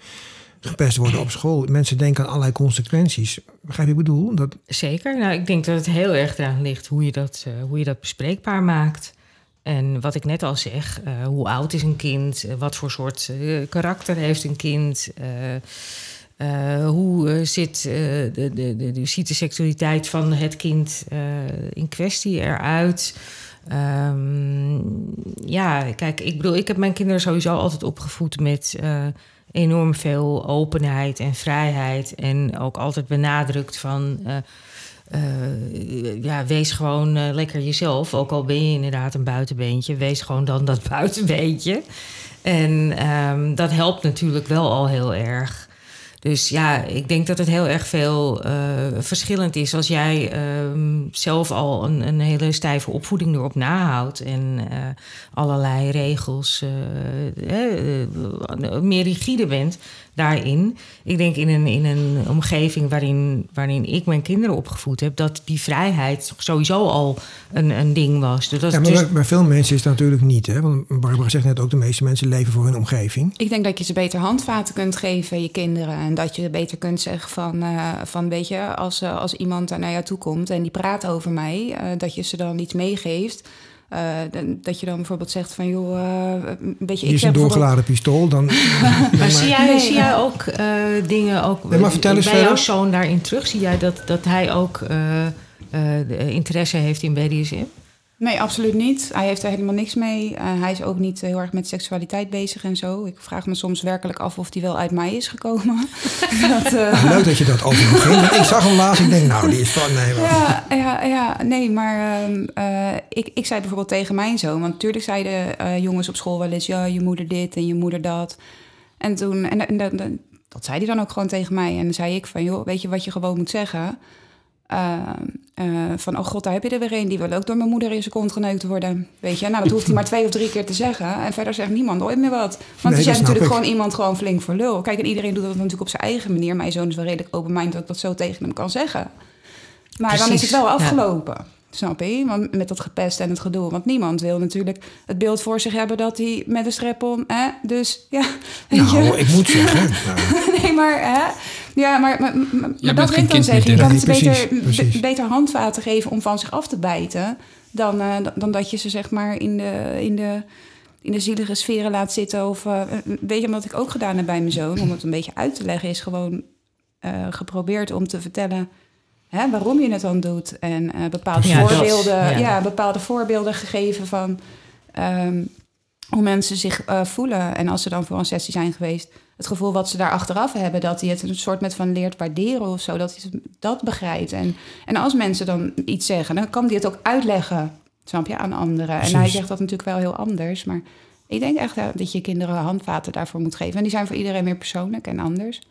gepest worden op school. Mensen denken aan allerlei consequenties. Begrijp je wat ik bedoel? Dat, Zeker. Nou, ik denk dat het heel erg eraan ligt hoe je dat, eh, hoe je dat bespreekbaar maakt. En wat ik net al zeg, eh, hoe oud is een kind? Eh, wat voor soort eh, karakter heeft een kind? Hoe zit de, de, de, ziet de seksualiteit van het kind in kwestie eruit? Ehm, ja, kijk, ik bedoel, ik heb mijn kinderen sowieso altijd opgevoed met enorm veel openheid en vrijheid. En ook altijd benadrukt van. Eh, ja, wees gewoon eh, lekker jezelf. Ook al ben je inderdaad een buitenbeentje, wees gewoon dan dat buitenbeentje. En ehm, dat helpt natuurlijk wel al heel erg. Dus ja, ik denk dat het heel erg veel eh, verschillend is als jij ehm, zelf al een, een hele stijve opvoeding erop nahoudt en eh, allerlei regels eh, eh, meer rigide bent daarin. Ik denk in een, in een omgeving waarin, waarin ik mijn kinderen opgevoed heb, dat die vrijheid sowieso al een, een ding was. Dus dat, ja, maar dus, veel mensen is dat natuurlijk niet. Hè? Want Barbara zegt net ook, de meeste mensen leven voor hun omgeving. Ik denk dat je ze beter handvaten kunt geven, je kinderen. En dat je beter kunt zeggen van, eh, van weet je, als, eh, als iemand daar naar jou toe komt en die praat over mij, eh, dat je ze dan iets meegeeft. Eh, dan- dat je dan bijvoorbeeld zegt van, joh, eh, weet je, Hier is een heb bijvoorbeeld- doorgeladen pistool. Dan, maar zie jij, Nee, zie ja. jij ook eh, dingen ook Nee, maar vertel eens bij verder. jouw zoon daarin terug? Zie jij dat, dat hij ook eh, eh, interesse heeft in BDSM? Nee, absoluut niet. Hij heeft er helemaal niks mee. Eh, hij is ook niet heel erg met seksualiteit bezig en zo. Ik vraag me soms werkelijk af of hij wel uit mij is gekomen. dat, eh, Leuk dat je dat over. Want ik zag hem laatst. Ik denk, nou, die is van... Nee. Ja, ja, ja, nee, maar ehm, eh, ik, ik zei bijvoorbeeld tegen mijn zoon... want natuurlijk zeiden eh, jongens op school wel eens... ja, je moeder dit en je moeder dat. En toen, en, en, dat zei hij dan ook gewoon tegen mij. En dan zei ik van, joh, weet je wat je gewoon moet zeggen? Ehm, eh, van, oh god, daar heb je er weer een. Die wil ook door mijn moeder in zijn kont geneukt worden. Weet je, nou, dat hoeft hij maar twee of drie keer te zeggen. En verder zegt niemand nooit meer wat. Want Nee, snap natuurlijk ik. gewoon iemand gewoon flink voor lul. Kijk, en iedereen doet dat natuurlijk op zijn eigen manier. Mijn zoon is wel redelijk open-minded dat ik dat zo tegen hem kan zeggen. Maar dan is het wel ja. Snap je? Want met dat gepest en het gedoe. Want niemand wil natuurlijk het beeld voor zich hebben dat hij met een strep-on... Hè? Dus ja, weet je. Nou, ik moet zeggen. nou, Nee, maar hè? Ja, maar, maar, maar- maar bent dat wil ik dan zeggen. Je kan Nee, beter, precies, handvaten geven om van zich af te bijten... dan, eh, dan- dan dat je ze zeg maar in de, in de, in de zielige sferen laat zitten. Of eh, weet je, wat ik ook gedaan heb bij mijn zoon... om het een beetje uit te leggen, is gewoon eh, geprobeerd om te vertellen... Hè, waarom je het dan doet. En eh, bepaalde, Ja, dat, voorbeelden, ja. ja. bepaalde voorbeelden gegeven van... ehm, hoe mensen zich eh, voelen. En als ze dan voor een sessie zijn geweest, het gevoel wat ze daar achteraf hebben, dat hij het een soort met van leert waarderen of zo, dat hij dat begrijpt. En, en als mensen dan iets zeggen, dan kan hij het ook uitleggen, snap je, aan anderen. En hij zegt dat natuurlijk wel heel anders, maar ik denk echt dat je kinderen handvaten daarvoor moet geven. En die zijn voor iedereen weer persoonlijk en anders.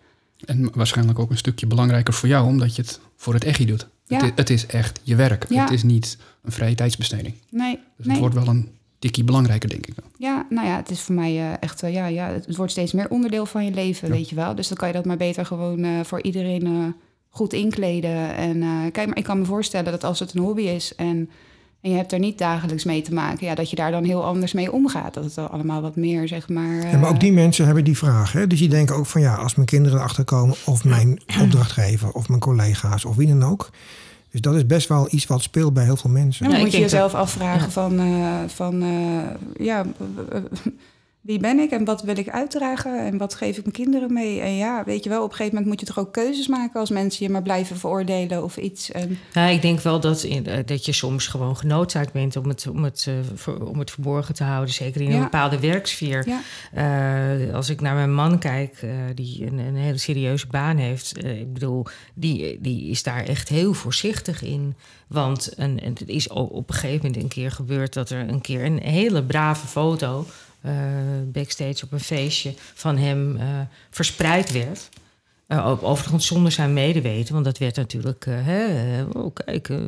En waarschijnlijk ook een stukje belangrijker voor jou, omdat je het voor het echi doet. Ja. Het, i- het is echt je werk. Ja. Het is niet een vrije tijdsbesteding. Nee, Dus nee. het wordt wel een tikkie belangrijker, denk ik. Ja, nou ja, het is voor mij eh, echt, ja, ja, het wordt steeds meer onderdeel van je leven, Ja. weet je wel. Dus dan kan je dat maar beter gewoon eh, voor iedereen eh, goed inkleden. En kijk, maar ik kan me voorstellen dat als het een hobby is en, en je hebt er niet dagelijks mee te maken, ja, dat je daar dan heel anders mee omgaat. Dat het allemaal wat meer, zeg maar. Ja, maar ook eh, die mensen hebben die vraag. Hè? Dus die denken ook van ja, als mijn kinderen erachter komen, of mijn opdrachtgever, of mijn collega's, of wie dan ook. Dus dat is best wel iets wat speelt bij heel veel mensen. Ja, dan moet je jezelf afvragen ja. van, eh, van eh, ja, wie ben ik en wat wil ik uitdragen en wat geef ik mijn kinderen mee? En ja, weet je wel, op een gegeven moment moet je toch ook keuzes maken als mensen je maar blijven veroordelen of iets. En, Ja, ik denk wel dat, in, eh, dat je soms gewoon genoodzaakt bent om het, om, het, eh, om het verborgen te houden. Zeker in een Ja. bepaalde werksfeer. ja. Eh, als ik naar mijn man kijk, die een, een hele serieuze baan heeft. ik bedoel, die, die is daar echt heel voorzichtig in. Want een, en het is op een gegeven moment een keer gebeurd dat er een keer een hele brave foto. Eh, backstage op een feestje van hem eh, verspreid werd. Ook overigens zonder zijn medeweten, want dat werd natuurlijk hè, oh, kijk, eh,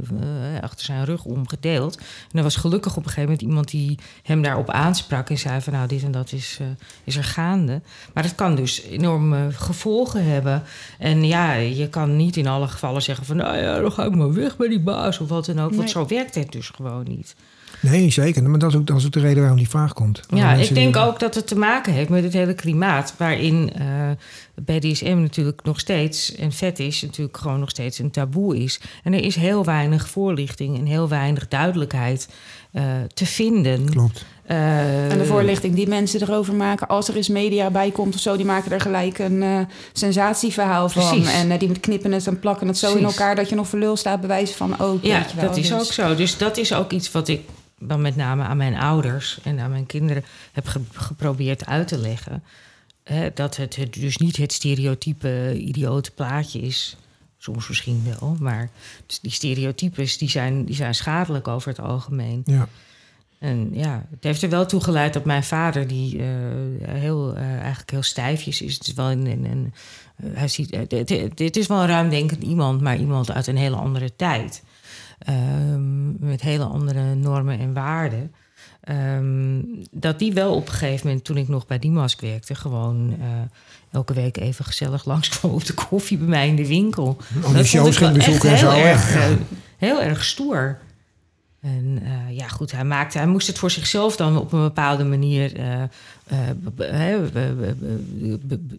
achter zijn rug omgedeeld. En er was gelukkig op een gegeven moment iemand die hem daarop aansprak en zei van nou dit en dat is, is er gaande. Maar het kan dus enorme gevolgen hebben. En ja, je kan niet in alle gevallen zeggen van nou ja, dan ga ik maar weg bij die baas of wat dan ook. Want zo werkt het dus gewoon niet. Nee, zeker. Maar dat is ook, dat is ook de reden waarom die vraag komt. Ja, ik denk die- ook dat het te maken heeft met het hele klimaat. Waarin eh BDSM natuurlijk nog steeds, en fetish natuurlijk gewoon nog steeds een taboe is. En er is heel weinig voorlichting en heel weinig duidelijkheid te vinden. Klopt. Eh, En de voorlichting die mensen erover maken, als er eens media bij komt of zo, die maken er gelijk een eh, sensatieverhaal van. En eh, die knippen het en plakken het zo in elkaar dat je nog verlul staat bewijzen van ook. Ja, weet je wel. dat is Dus- ook zo. Dus dat is ook iets wat ik dan met name aan mijn ouders en aan mijn kinderen heb ge- geprobeerd uit te leggen. Hè, dat het, het dus niet het stereotype idiote plaatje is. Soms misschien wel, maar die stereotypes die zijn, die zijn schadelijk over het algemeen. Ja. En ja, het heeft er wel toe geleid dat mijn vader, die eh, heel, eh, eigenlijk heel stijfjes is. Het is wel een, een, een- eh, hij ziet, dit, dit- dit is wel een ruimdenkend iemand, maar iemand uit een hele andere tijd. Ehm, met hele andere normen en waarden. Ehm, dat die wel op een gegeven moment, toen ik nog bij Dimask werkte, gewoon eh, elke week even gezellig langskwam op de koffie bij mij in de winkel. Al die Dat vond ik ging wel echt en. Heel erg, Ja. eh, heel erg stoer. En eh, ja, goed, hij maakte, hij moest het voor zichzelf dan op een bepaalde manier eh, eh,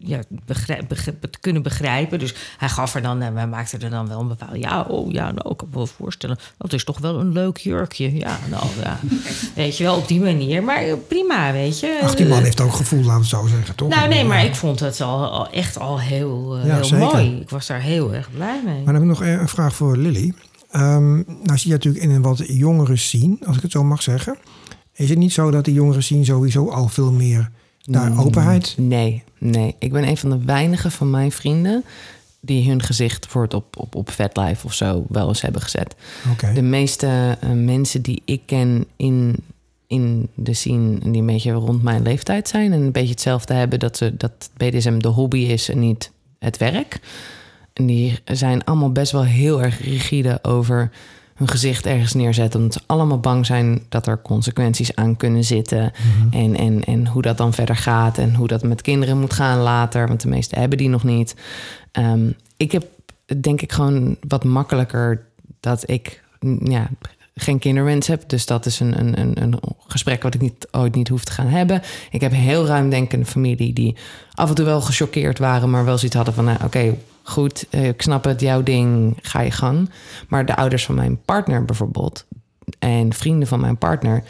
ja, kunnen begrijpen. Dus hij gaf er dan, en wij maakten er dan wel een bepaalde. Ja, oh ja, nou, ik kan me wel voorstellen. Dat is toch wel een leuk jurkje. Ja, nou ja. Weet je wel, op die manier. Maar eh, prima, weet je. Ach, die man heeft ook gevoel, laten we het zo zeggen, toch? Nou, nee, maar ik vond het al, al echt al heel, eh, Ja, heel mooi. Ik was daar heel erg blij mee. Maar dan heb ik nog een vraag voor Lily. Ehm, nou zie je natuurlijk in een wat jongere scene, als ik het zo mag zeggen. Is het niet zo dat die jongeren scene sowieso al veel meer naar Mm, openheid... Nee, nee. Ik ben een van de weinigen van mijn vrienden die hun gezicht voor het op, op, op VetLife of zo wel eens hebben gezet. De meeste eh, mensen die ik ken in, in de scene, die een beetje rond mijn leeftijd zijn en een beetje hetzelfde hebben dat, ze, dat BDSM de hobby is en niet het werk. En die zijn allemaal best wel heel erg rigide over hun gezicht ergens neerzetten. Omdat ze allemaal bang zijn dat er consequenties aan kunnen zitten. En, en, en hoe dat dan verder gaat. En hoe dat met kinderen moet gaan later. Want de meesten hebben die nog niet. Ehm, ik heb denk ik gewoon wat makkelijker dat ik ja, geen kinderwens heb. Dus dat is een, een, een, een gesprek wat ik niet, ooit niet hoef te gaan hebben. Ik heb een heel ruimdenkende familie die af en toe wel gechoqueerd waren, maar wel zoiets hadden van: nou, oké, goed, eh, ik snap het, jouw ding, ga je gang. Maar de ouders van mijn partner bijvoorbeeld en vrienden van mijn partner.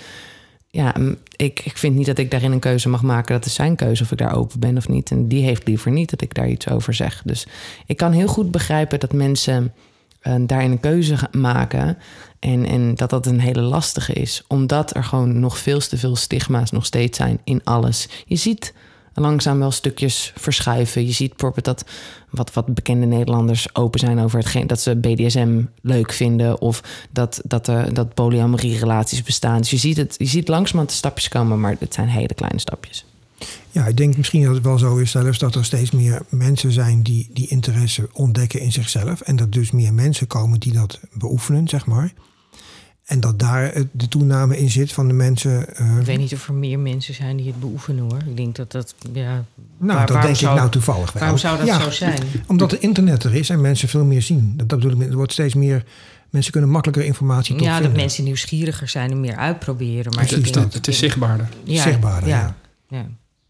Ja, ik, ik vind niet dat ik daarin een keuze mag maken. Dat is zijn keuze of ik daar open ben of niet. En die heeft liever niet dat ik daar iets over zeg. Dus ik kan heel goed begrijpen dat mensen eh, daarin een keuze maken. En, en dat dat een hele lastige is. Omdat er gewoon nog veel te veel stigma's nog steeds zijn in alles. Je ziet langzaam wel stukjes verschuiven. Je ziet bijvoorbeeld dat wat, wat bekende Nederlanders open zijn over hetgeen dat ze BDSM leuk vinden. Of dat, dat, dat polyamorie relaties bestaan. Dus je ziet het, je ziet langzamerhand de stapjes komen, maar het zijn hele kleine stapjes. Ja, ik denk misschien dat het wel zo is zelfs dat er steeds meer mensen zijn die die interesse ontdekken in zichzelf. En dat dus meer mensen komen die dat beoefenen, zeg maar. En dat daar de toename in zit van de mensen. eh, Ik weet niet of er meer mensen zijn die het beoefenen hoor. Ik denk dat dat, ja... nou, waar- dat denk zou- ik nou toevallig wel. Waarom zou dat Ja, zo zijn? Omdat het internet er is en mensen veel meer zien. Dat, dat bedoel ik, met- er wordt steeds meer. Mensen kunnen makkelijker informatie toch Ja, dat vinden. mensen nieuwsgieriger zijn en meer uitproberen. Maar Het is denk dat. dat- Het is zichtbaarder. ja, zichtbaarder, ja. ja.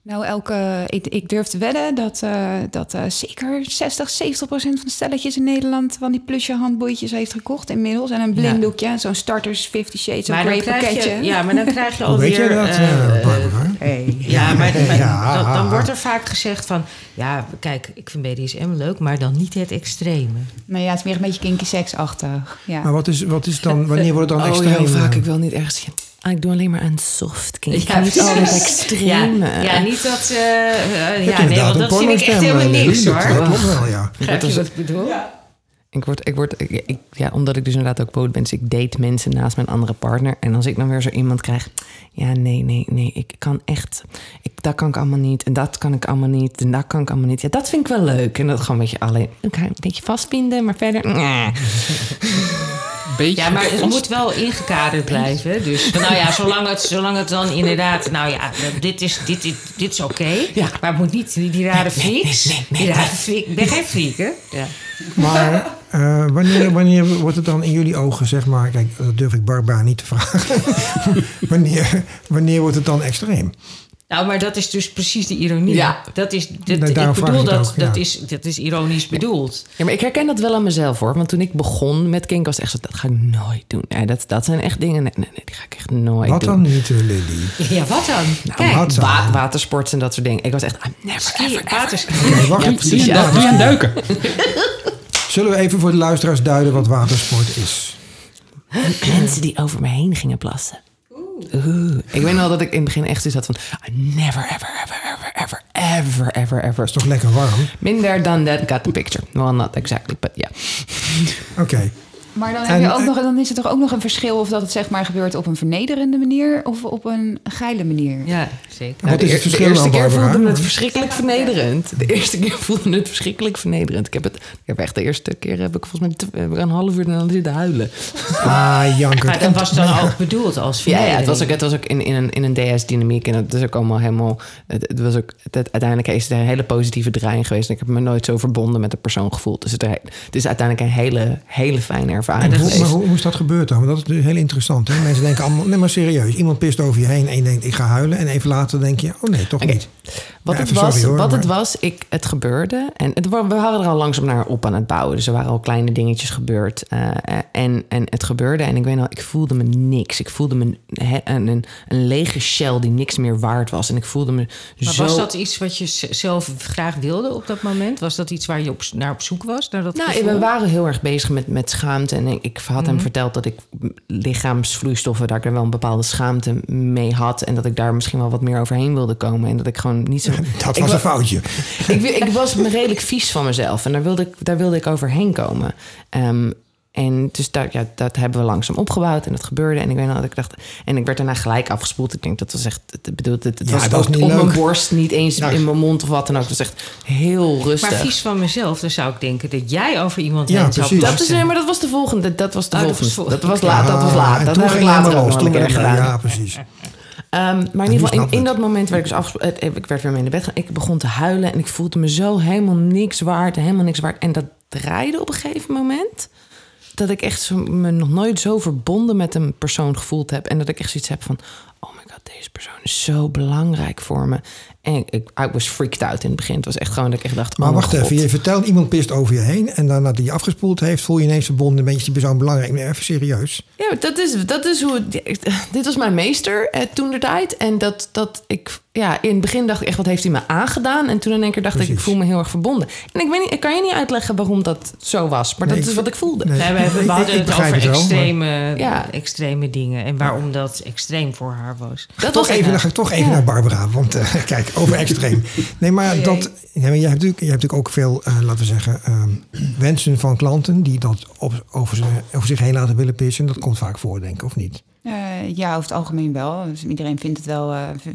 Nou, elke, ik, ik durf te wedden dat, eh, dat eh, zeker 60, 70 procent van de stelletjes in Nederland van die plusje handboeitjes heeft gekocht inmiddels. En een blinddoekje, zo'n starters 50 Shades of Grey pakketje. je, ja, maar dan krijg je Hoe weet alweer... je dat, eh? Hey. Ja, maar, maar Ja. dan, dan wordt er vaak gezegd van... Ja, kijk, ik vind BDSM leuk, maar dan niet het extreme. Nou ja, het is meer een beetje kinky seksachtig. Ja. Maar wat is, wat is dan, wanneer wordt het dan oh extreem? vaak ik wel niet ergens. Ah, ik doe alleen maar een soft kink. Ja, niet altijd Ja, extreme. ja, niet dat... Je ja, nee, want dat vind ik echt helemaal eh, niks hoor. Dat klopt wel, ja. Wat ik bedoel? Ik word, ik word, ik, ik- ja, omdat ik dus inderdaad ook poot ben, dus ik date mensen naast mijn andere partner. En als ik dan weer zo iemand krijg, ja, nee, nee, nee, ik kan echt, ik, dat kan ik allemaal niet. En dat kan ik allemaal niet. En dat kan ik allemaal niet. Ja, dat vind ik wel leuk. En dat gewoon een beetje alleen, een beetje vastbinden, maar verder, nee. Beetje Ja, maar het vast. moet wel ingekaderd blijven. Dus nou ja, zolang het, zolang het dan inderdaad... Nou ja, dit is, dit, dit, dit is oké. Ja. Maar het moet niet die, die rare freaks. nee, nee, die rare freak. Ik ben geen freak, hè? Ja. Maar eh, wanneer, wanneer wordt het dan in jullie ogen, zeg maar... Kijk, dat durf ik Barbara niet te vragen. wanneer, wanneer wordt het dan extreem? Nou, maar dat is dus precies de ironie. Ja. Dat is, dat, Nee, ik bedoel ik dat, ook, ja. dat, is, dat is ironisch bedoeld. Ja, maar ik herken dat wel aan mezelf hoor. Want toen ik begon met kink was echt zo, dat ga ik nooit doen. Ja, dat, dat zijn echt dingen, nee, nee, nee, die ga ik echt nooit Wat doen. dan niet, eh, Lily? Ja, wat dan? Nou, Kijk, wat dan? wa- watersports en dat soort dingen. Ik was echt, I'm never, ski, ever, wacht. Ja, precies. je, Ja, doe je aan duiken? Zullen we even voor de luisteraars duiden wat watersport is? Mensen die over me heen gingen plassen. Oeh. Ik weet wel dat ik in het begin echt zoiets had van... I never, ever, ever, ever, ever, ever, ever, ever. Is toch lekker warm? Minder dan that, got the picture. Well, not exactly, but yeah. Oké. Maar dan, En, heb je ook nog, dan is er toch ook nog een verschil of dat het zeg maar gebeurt op een vernederende manier of op een geile manier. Ja, zeker. Wat is het de, verschil de eerste dan, keer voelde het verschrikkelijk vernederend. De eerste keer voelde het verschrikkelijk vernederend. Ik heb, het, ik heb echt de eerste keer heb ik volgens mij te- heb ik een half uur dan zitten huilen. Ah, janker. Maar dat was dan ook bedoeld als Ja, ja het was ook, vernedering. het was ook in, in een, in een DS-dynamiek. En het is ook allemaal helemaal. Het, het was ook, het, uiteindelijk is het een hele positieve draaiing geweest. En ik heb me nooit zo verbonden met de persoon gevoeld. Dus het, het is uiteindelijk een hele, hele fijne ervaring. Maar hoe, maar hoe, hoe is dat gebeurd dan? Want dat is dus heel interessant. Hè? Mensen denken allemaal, nee maar serieus. Iemand pist over je heen en je denkt ik ga huilen. En even later denk je, oh nee, toch niet. Wat, Ja, het was, sorry, hoor, wat het was, ik, het gebeurde. En het, we hadden er al langzaam naar op aan het bouwen. Dus er waren al kleine dingetjes gebeurd. eh, en, en het gebeurde. En ik weet nog, ik voelde me niks. Ik voelde me he- een, een, een lege shell die niks meer waard was. En ik voelde me Maar zo... was dat iets wat je zelf graag wilde op dat moment? Was dat iets waar je op, naar op zoek was? Naar dat Nou, gevoel? we waren heel erg bezig met, met schaamte. En ik, had hem verteld dat ik lichaamsvloeistoffen, daar ik er wel een bepaalde schaamte mee had. En dat ik daar misschien wel wat meer overheen wilde komen. En dat ik gewoon niet zo. Dat was wa- een foutje. ik, ik was me redelijk vies van mezelf. En daar wilde ik, daar wilde ik overheen komen. Ehm, en dus daar, ja, dat hebben we langzaam opgebouwd en dat gebeurde. En ik weet nog dat ik dacht... En ik werd daarna gelijk afgespoeld. Ik denk dat was echt... Het, bedoel, het, het Ja, was dat ook niet op mijn leuk. borst, niet eens in mijn mond of wat dan ook. Het was echt heel rustig. Maar vies van mezelf, dan zou ik denken dat jij over iemand Ja, heen zou precies. Dat is, nee, maar dat was de volgende. Dat was de Oh, dat was volgende. Dat volgende. was laat. Dat was laat. Dat heb ik later ook nog een keer gedaan. Ja, precies. Ehm, maar in ieder geval, in, dat moment werd ik dus afgesproken. Ik werd weer mee naar bed gaan. Ik begon te huilen en ik voelde me zo helemaal niks waard. Helemaal niks waard. En dat draaide op een gegeven moment. Dat ik echt me nog nooit zo verbonden met een persoon gevoeld heb. En dat ik echt zoiets heb van... Oh my god, deze persoon is zo belangrijk voor me. En ik, ik I was freaked out in het begin. Het was echt gewoon dat ik echt dacht... Maar oh wacht even, God. je vertelt iemand pist over je heen... en dan nadat hij je afgespoeld heeft... voel je ineens verbonden, een beetje is die persoon belangrijk. Nee, even serieus. Ja, maar dat is, dat is hoe het... Dit was mijn meester eh, toen de tijd. En dat, dat ik... Ja, in het begin dacht ik echt, wat heeft hij me aangedaan? En toen in één keer dacht ik, ik voel me heel erg verbonden. En ik weet niet, ik kan je niet uitleggen waarom dat zo was. Maar Nee, dat ik- is wat ik voelde. Nee. Nee, we, hebben- we hadden ik het over maar- extreme, Ja. extreme dingen. En waarom dat extreem voor haar was. Dat toch was even, dan ga ik toch even Ja. naar Barbara. Want eh, kijk, over extreem. Nee, maar dat, ja, maar jij, hebt natuurlijk, jij hebt natuurlijk ook veel, eh, laten we zeggen, ehm, wensen van klanten die dat op, over zich heen laten willen pissen. Dat komt vaak voor, denk ik, of niet? Eh, ja, over het algemeen wel. Dus iedereen vindt het wel. Dat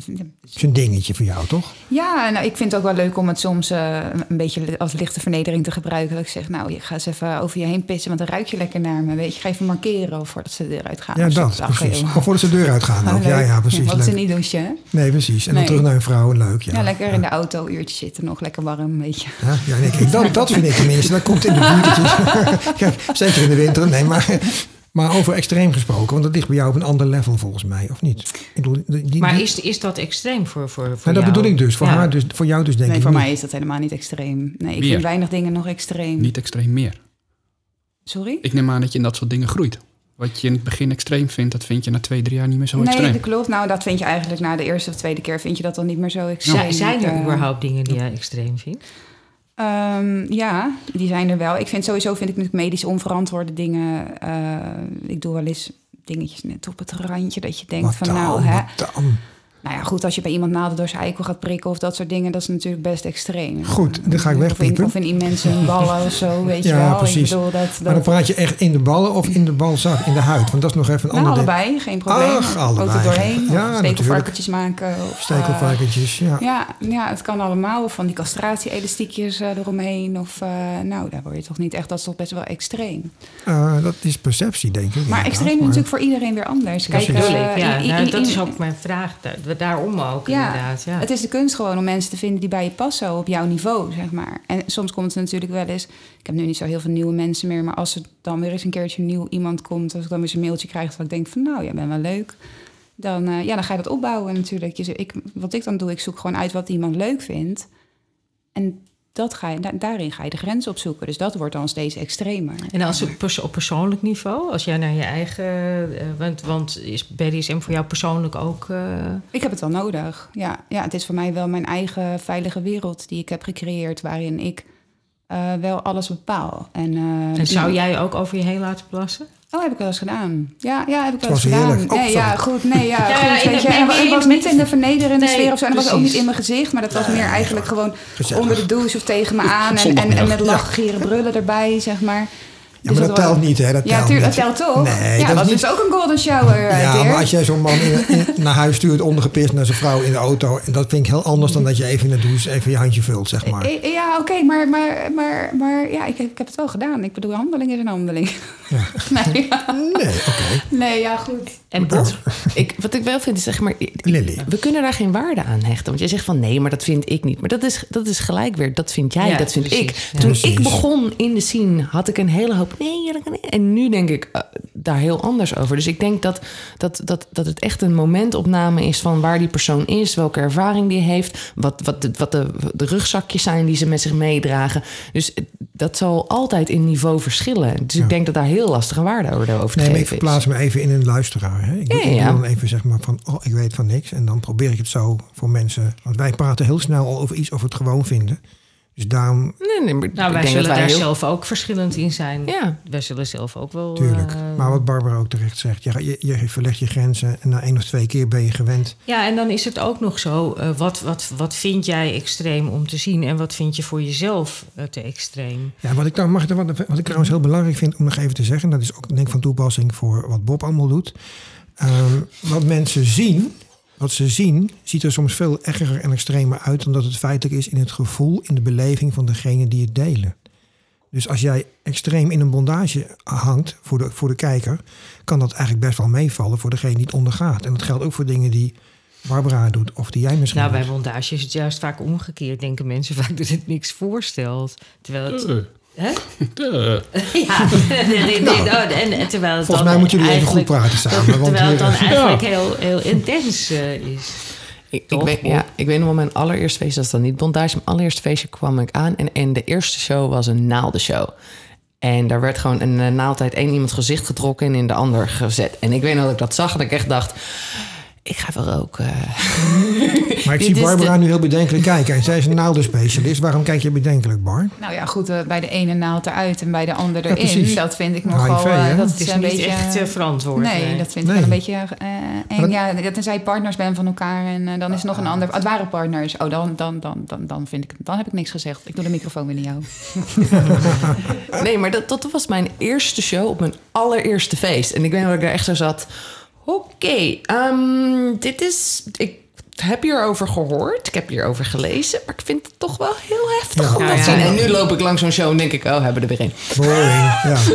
is een dingetje voor jou, toch? ja, nou, ik vind het ook wel leuk om het soms eh, een beetje als lichte vernedering te gebruiken. Dat ik zeg, nou, je ga eens even over je heen pissen, want dan ruik je lekker naar me. Weet je, ga even markeren voordat ze eruit gaan. Ja, Dus dat, precies. joh, Of voordat ze de deur uitgaan oh, ook. Ja, ja, precies. Want ze niet douchen, hè? Nee, precies. En dan terug naar een vrouw, leuk. Ja, Ja, lekker in de auto, uurtje zitten, nog lekker warm, weet je. Ja, ja nee, kijk, dat, dat vind ik tenminste. Dat komt in de buurt. Kijk, zeker in de winter. Nee, maar, maar over extreem gesproken. Want dat ligt bij jou op een ander level volgens mij, of niet? Ik bedoel, die, die- Maar is, is dat extreem voor, voor, voor Nou, dat jou? bedoel ik dus. Voor, Ja. haar dus. voor jou dus denk Nee, ik voor niet. mij is dat helemaal niet extreem. Nee, ik Meer. vind weinig dingen nog extreem. Niet extreem meer. Sorry? Ik neem aan dat je in dat soort dingen groeit. Wat je in het begin extreem vindt, dat vind je na twee, drie jaar niet meer zo nee, extreem. dat klopt. Nou, dat vind je eigenlijk na de eerste of tweede keer vind je dat dan niet meer zo extreem. Zijn- Zijn er Eh, überhaupt dingen die jij extreem vindt? Ehm, ja, die zijn er wel. Ik vind sowieso vind ik natuurlijk medisch onverantwoorde dingen. eh, ik doe wel eens dingetjes net op het randje dat je denkt Wat van dan? nou, hè. Wat dan? Nou ja, goed, als je bij iemand naalden door zijn eikel gaat prikken of dat soort dingen, dat is natuurlijk best extreem. Goed, dan ga ik Of in, wegpiepen. of in immense ballen of zo, weet je Ja, wel. precies. Ik bedoel, dat, Maar dan dat, praat je echt in de ballen of in de balzak, in de huid? Want dat is nog even een nou, ander ding. allebei, geen probleem. Ach, allebei. Poten doorheen, Ja, of stekelvarkentjes maken. Of, eh, Stekelvarkentjes, ja. Ja, ja, het kan allemaal. Of van die castratie-elastiekjes eh, eromheen. Of, eh, nou, daar word je toch niet echt... Dat is toch best wel extreem. Eh, dat is perceptie, denk ik. Maar extreem is natuurlijk voor iedereen weer anders. Dat Kijk, eh, ja. Nou, dat is ook mijn vraag. Daar- Daarom ook, Ja, inderdaad. Ja. Het is de kunst gewoon om mensen te vinden die bij je passen op jouw niveau, zeg maar. En soms komt het natuurlijk wel eens... Ik heb nu niet zo heel veel nieuwe mensen meer... maar als er dan weer eens een keertje nieuw iemand komt... als ik dan weer eens een mailtje krijg dat ik denk van... nou, jij bent wel leuk... Dan, eh, ja, dan ga je dat opbouwen natuurlijk. Je, ik, wat ik dan doe, ik zoek gewoon uit wat iemand leuk vindt. En dat ga je, da- daarin ga je de grens opzoeken. Dus dat wordt dan steeds extremer. En als het pers- op persoonlijk niveau, als jij naar je eigen... eh, want, want is BDSM voor jou persoonlijk ook... eh, Ik heb het wel nodig. Ja, ja, het is voor mij wel mijn eigen veilige wereld die ik heb gecreëerd, waarin ik eh, wel alles bepaal. En, en zou jij ook over je heen laten plassen? Oh, heb ik wel eens gedaan. Ja, ja heb ik wel Het eens was gedaan. heerlijk. Nee, ja, goed. Nee, ja, Ja, goed. weet je. En het was niet in de vernederende Nee, sfeer of zo. En dat was ook niet in mijn gezicht, maar dat was meer eigenlijk gewoon Gezellig. onder de douche of tegen me aan. En, en, en met lachen, gieren, brullen erbij, zeg maar. Ja, Dus maar dat was- telt niet, hè? Dat Ja, telt tuurlijk, dat telt toch? Nee, ja, dat dat is niet... dus ook een golden shower. eh, Ja, maar als jij zo'n man in, in- naar huis stuurt ondergepist naar zijn vrouw in de auto... en dat vind ik heel anders dan dat je even in de douche even je handje vult, zeg maar. Eh, Ja, oké, maar, maar, maar, maar ja, ik, heb- ik heb het wel gedaan. Ik bedoel, handeling is een handeling. Ja. nee, ja. Nee, oké. nee, ja, goed. En Bot? Ik, wat ik wel vind is zeg maar... Lily. We kunnen daar geen waarde aan hechten. Want jij zegt van nee, maar dat vind ik niet. Maar dat is, dat is gelijk weer. Dat vind jij, Ja, dat vind precies. ik. Ja. Toen Precies. ik begon in de scene had ik een hele hoop niet. En nu denk ik eh, daar heel anders over. Dus ik denk dat, dat, dat, dat het echt een momentopname is van waar die persoon is. Welke ervaring die heeft. Wat, wat, de, wat de, de rugzakjes zijn die ze met zich meedragen. Dus dat zal altijd in niveau verschillen. Dus Ja. ik denk dat daar heel lastige waarde over te Nee, maar ik geven is. verplaats me even in een luisteraar. Hè. Ik doe, Ja, ik doe ja. dan even zeg maar van, oh, ik weet van niks. En dan probeer ik het zo voor mensen. Want wij praten heel snel al over iets of we het gewoon vinden. Dus daarom, Nee, nee, maar Nou, ik wij denk zullen dat daar heel- zelf ook verschillend in zijn. Ja. Wij zullen zelf ook wel... tuurlijk. eh, Maar wat Barbara ook terecht zegt. Je, je, je verlegt je grenzen en na één of twee keer ben je gewend. Ja, en dan is het ook nog zo, eh, wat, wat, wat vind jij extreem om te zien en wat vind je voor jezelf eh, te extreem? Ja, wat ik, nou, mag wat, wat ik trouwens heel belangrijk vind om nog even te zeggen. Dat is ook denk ik van toepassing voor wat Bob allemaal doet. Ehm, wat mensen zien, wat ze zien, ziet er soms veel erger en extremer uit. Omdat het feitelijk is in het gevoel, in de beleving van degene die het delen. Dus als jij extreem in een bondage hangt voor de, voor de kijker, kan dat eigenlijk best wel meevallen voor degene die het ondergaat. En dat geldt ook voor dingen die Barbara doet of die jij misschien Nou, bij bondage is het juist vaak omgekeerd. Denken mensen vaak dat het niks voorstelt. Terwijl het... Eh, Eh. Ja, nee, nee, nee, en, en terwijl het Volgens dan mij moeten jullie even goed eigenlijk- praten samen. Want Terwijl het dan eigenlijk heel, heel intens eh, is. Ik, ik, weet, ja, ik weet nog wel, mijn allereerste feestje, dat is dan niet bondage. Mijn allereerste feestje kwam ik aan. En, en de eerste show was een naaldenshow. En daar werd gewoon een uh, naald uit één iemands gezicht getrokken en in de ander gezet. En ik weet nog dat ik dat zag en dat ik echt dacht... Ik ga wel ook... uh, Maar ik zie Barbara de- nu heel bedenkelijk kijken. En zij is een naaldenspecialist. Waarom kijk je bedenkelijk, Bar? Nou ja, goed, eh, bij de ene naald eruit en bij de andere Ja, erin. Dat vind ik nogal... HIV, eh, dat Het is een niet beetje, echt eh, verantwoord. Nee, dat vind ik wel een beetje eh eng. dat- Ja, dat tenzij je partners bent van elkaar en dan is nog een ander... Het waren partners. Oh, dan, dan, dan, dan, dan, vind ik, dan heb ik niks gezegd. Ik doe de microfoon weer niet jou. Nee, maar dat, dat was mijn eerste show op mijn allereerste feest. En ik weet nog dat ik daar echt zo zat. Oké, ehm, dit is... Ik heb hierover gehoord. Ik heb hierover gelezen. Maar ik vind het toch wel heel heftig Ja. om Ja, dat te ja. zien. En nu loop ik langs zo'n show en denk ik... Oh, hebben we er weer een. Ja.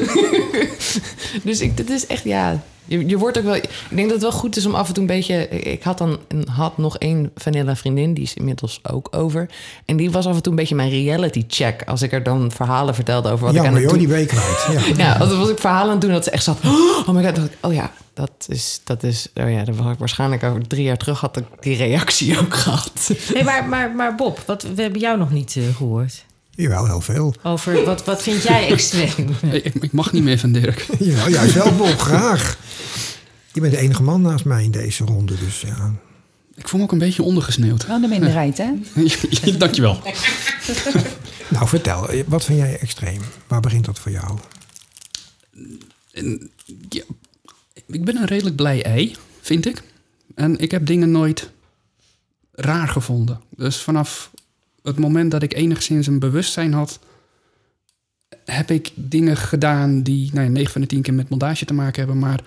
Dus ik, dit is echt, ja... Je, je wordt ook wel... Ik denk dat het wel goed is om af en toe een beetje... Ik had dan een, had nog één vanilla vriendin. Die is inmiddels ook over. En die was af en toe een beetje mijn reality check. Als ik er dan verhalen vertelde over wat ik aan het doen die week kwijt. Ja. Ja, als was ik verhalen aan het doen dat ze echt zat. Oh my god, dacht ik, oh ja, dat is, dat is, oh ja, dat was ik waarschijnlijk over drie jaar terug had ik die reactie ook gehad. Nee, maar, maar, maar Bob, wat, we hebben jou nog niet eh, gehoord. Jawel, heel veel. Over wat, wat vind jij extreem? Ik, ik mag niet meer van Dirk. Jawel, juist wel, Bob, graag. Je bent de enige man naast mij in deze ronde, dus ja. Ik voel me ook een beetje ondergesneeuwd. Wel de minderheid, hè? Dankjewel. Nou, vertel, wat vind jij extreem? Waar begint dat voor jou? En, ja, ik ben een redelijk blij ei, vind ik. En ik heb dingen nooit raar gevonden. Dus vanaf het moment dat ik enigszins een bewustzijn had, heb ik dingen gedaan die nou ja, 9 van de 10 keer met montage te maken hebben. Maar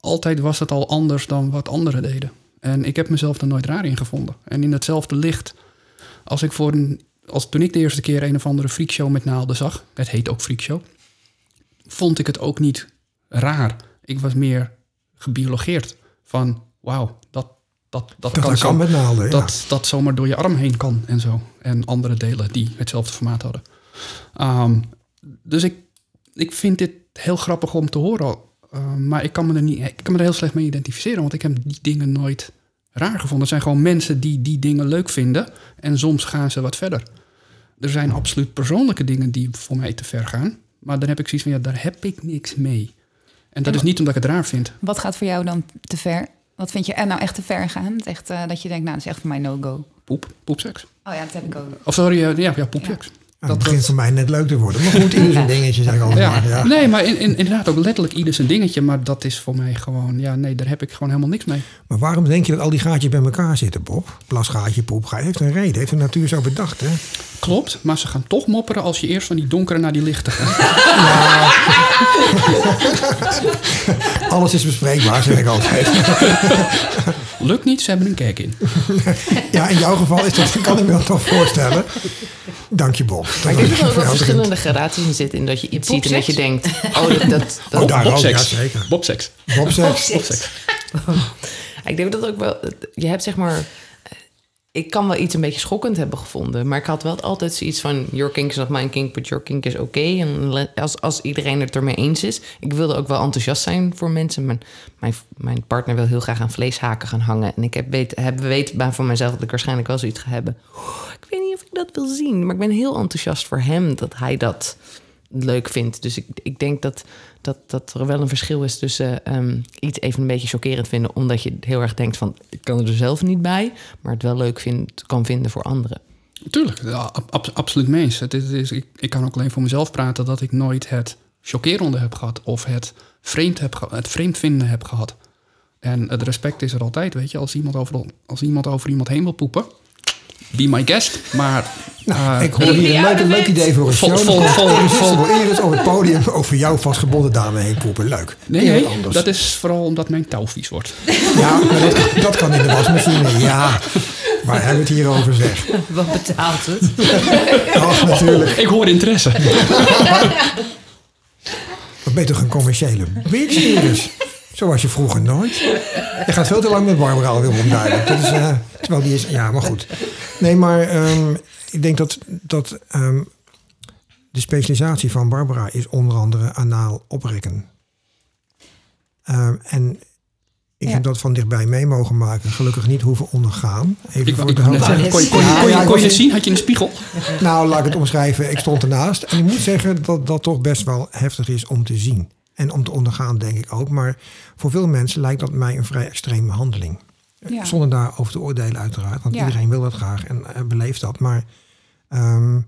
altijd was het al anders dan wat anderen deden. En ik heb mezelf er nooit raar in gevonden. En in hetzelfde licht, als ik voor als toen ik de eerste keer een of andere freakshow met naalden zag, het heet ook freakshow, vond ik het ook niet raar. Ik was meer gebiologeerd van, wauw, dat, dat, dat, Dat kan, kan, zo, met naalden, ja. dat, dat zomaar door je arm heen kan en zo. En andere delen die hetzelfde formaat hadden. Ehm, dus ik, ik vind dit heel grappig om te horen. Ehm, maar ik kan, me er niet, ik kan me er heel slecht mee identificeren. Want ik heb die dingen nooit raar gevonden. Het zijn gewoon mensen die die dingen leuk vinden. En soms gaan ze wat verder. Er zijn absoluut persoonlijke dingen die voor mij te ver gaan. Maar dan heb ik zoiets van, ja, daar heb ik niks mee. En dat is niet omdat ik het raar vind. Wat gaat voor jou dan te ver? Wat vind je er nou echt te ver gaan? Echt, eh, dat je denkt, nou, dat is echt voor mij no-go. Poep, poepseks. Oh ja, dat heb ik ook. Of sorry, eh, ja, ja poepseks. Nou, het begint voor mij net leuk te worden. Maar goed, ieder zijn dingetje, zeg ik altijd Ja. maar. Ja. Nee, maar in, in- inderdaad ook letterlijk ieder zijn dingetje. Maar dat is voor mij gewoon, ja, nee, daar heb ik gewoon helemaal niks mee. Maar waarom denk je dat al die gaatjes bij elkaar zitten, Bob? Plasgaatje, poepgaatje. Heeft een reden. Heeft de natuur zo bedacht, hè? Klopt, maar ze gaan toch mopperen als je eerst van die donkere naar die lichte gaat. Alles is bespreekbaar, zeg ik altijd. Lukt niet, ze hebben een kijk in. Ja, in jouw geval is dat, kan ik me dat toch voorstellen. Dank je, Bob. Maar ik denk dat er ook wel verschillende gradaties in zitten. In dat je iets ziet en dat je denkt, oh, dat... dat, dat Oh, daar ook, ja, Bobseks. zeker. Bobseks. Bob zegt, Bobseks. Ik denk dat ook wel... Je hebt zeg maar... Ik kan wel iets een beetje schokkend hebben gevonden. Maar ik had wel altijd zoiets van... Your kink is not my kink, but your kink is oké. En le- als, als iedereen het ermee eens is... Ik wilde ook wel enthousiast zijn voor mensen. Mijn, mijn, mijn partner wil heel graag aan vleeshaken gaan hangen. En ik heb, weet, heb weet van mezelf dat ik waarschijnlijk wel zoiets ga hebben. Oeh, ik weet niet of ik dat wil zien. Maar ik ben heel enthousiast voor hem dat hij dat leuk vindt. Dus ik, ik denk dat, dat, dat er wel een verschil is tussen ehm, iets even een beetje chockerend vinden, omdat je heel erg denkt van ik kan er zelf niet bij, maar het wel leuk vind, kan vinden voor anderen. Tuurlijk, ja, ab- ab- absoluut mee. Het is, ik, ik kan ook alleen voor mezelf praten dat ik nooit het chockerende heb gehad. Of het vreemd, heb, het vreemd vinden heb gehad. En het respect is er altijd, weet je. Als iemand over, als iemand, over iemand heen wil poepen, be my guest. Maar nou, eh, ik hoor hier een leuk, idee voor een show. vol- vol- vol- Iris Iris op het podium over jouw vastgebonden dame heen poepen. Leuk. nee, dat is vooral omdat mijn touw vies wordt. Ja, maar dat, kan- dat kan in de wasmachine. Ja, waar hebben we het hier over zeg? Wat betaalt het? Ach, natuurlijk. Ik hoor interesse. Wat ben je toch een commerciële bitch, Iris? Zo was je vroeger nooit. Je gaat veel te lang met Barbara alweer omduiden. Dat is, eh, terwijl die is... Ja, maar goed. Nee, maar ehm, ik denk dat, dat ehm, de specialisatie van Barbara is onder andere anaal oprekken. Ehm, en Ik Ja. heb dat van dichtbij mee mogen maken. Gelukkig niet hoeven ondergaan. Even Ik, voor ik de zeggen, kon je, kon je, Ja, kon je, ja, ik kon je was- het zien? Had je een spiegel? Nou, laat ik het omschrijven. Ik stond ernaast. En ik moet zeggen dat dat toch best wel heftig is om te zien. En om te ondergaan, denk ik ook. Maar voor veel mensen lijkt dat mij een vrij extreme handeling. Ja. Zonder daarover te oordelen, uiteraard. Want Ja. iedereen wil dat graag en eh, beleeft dat. Maar ehm,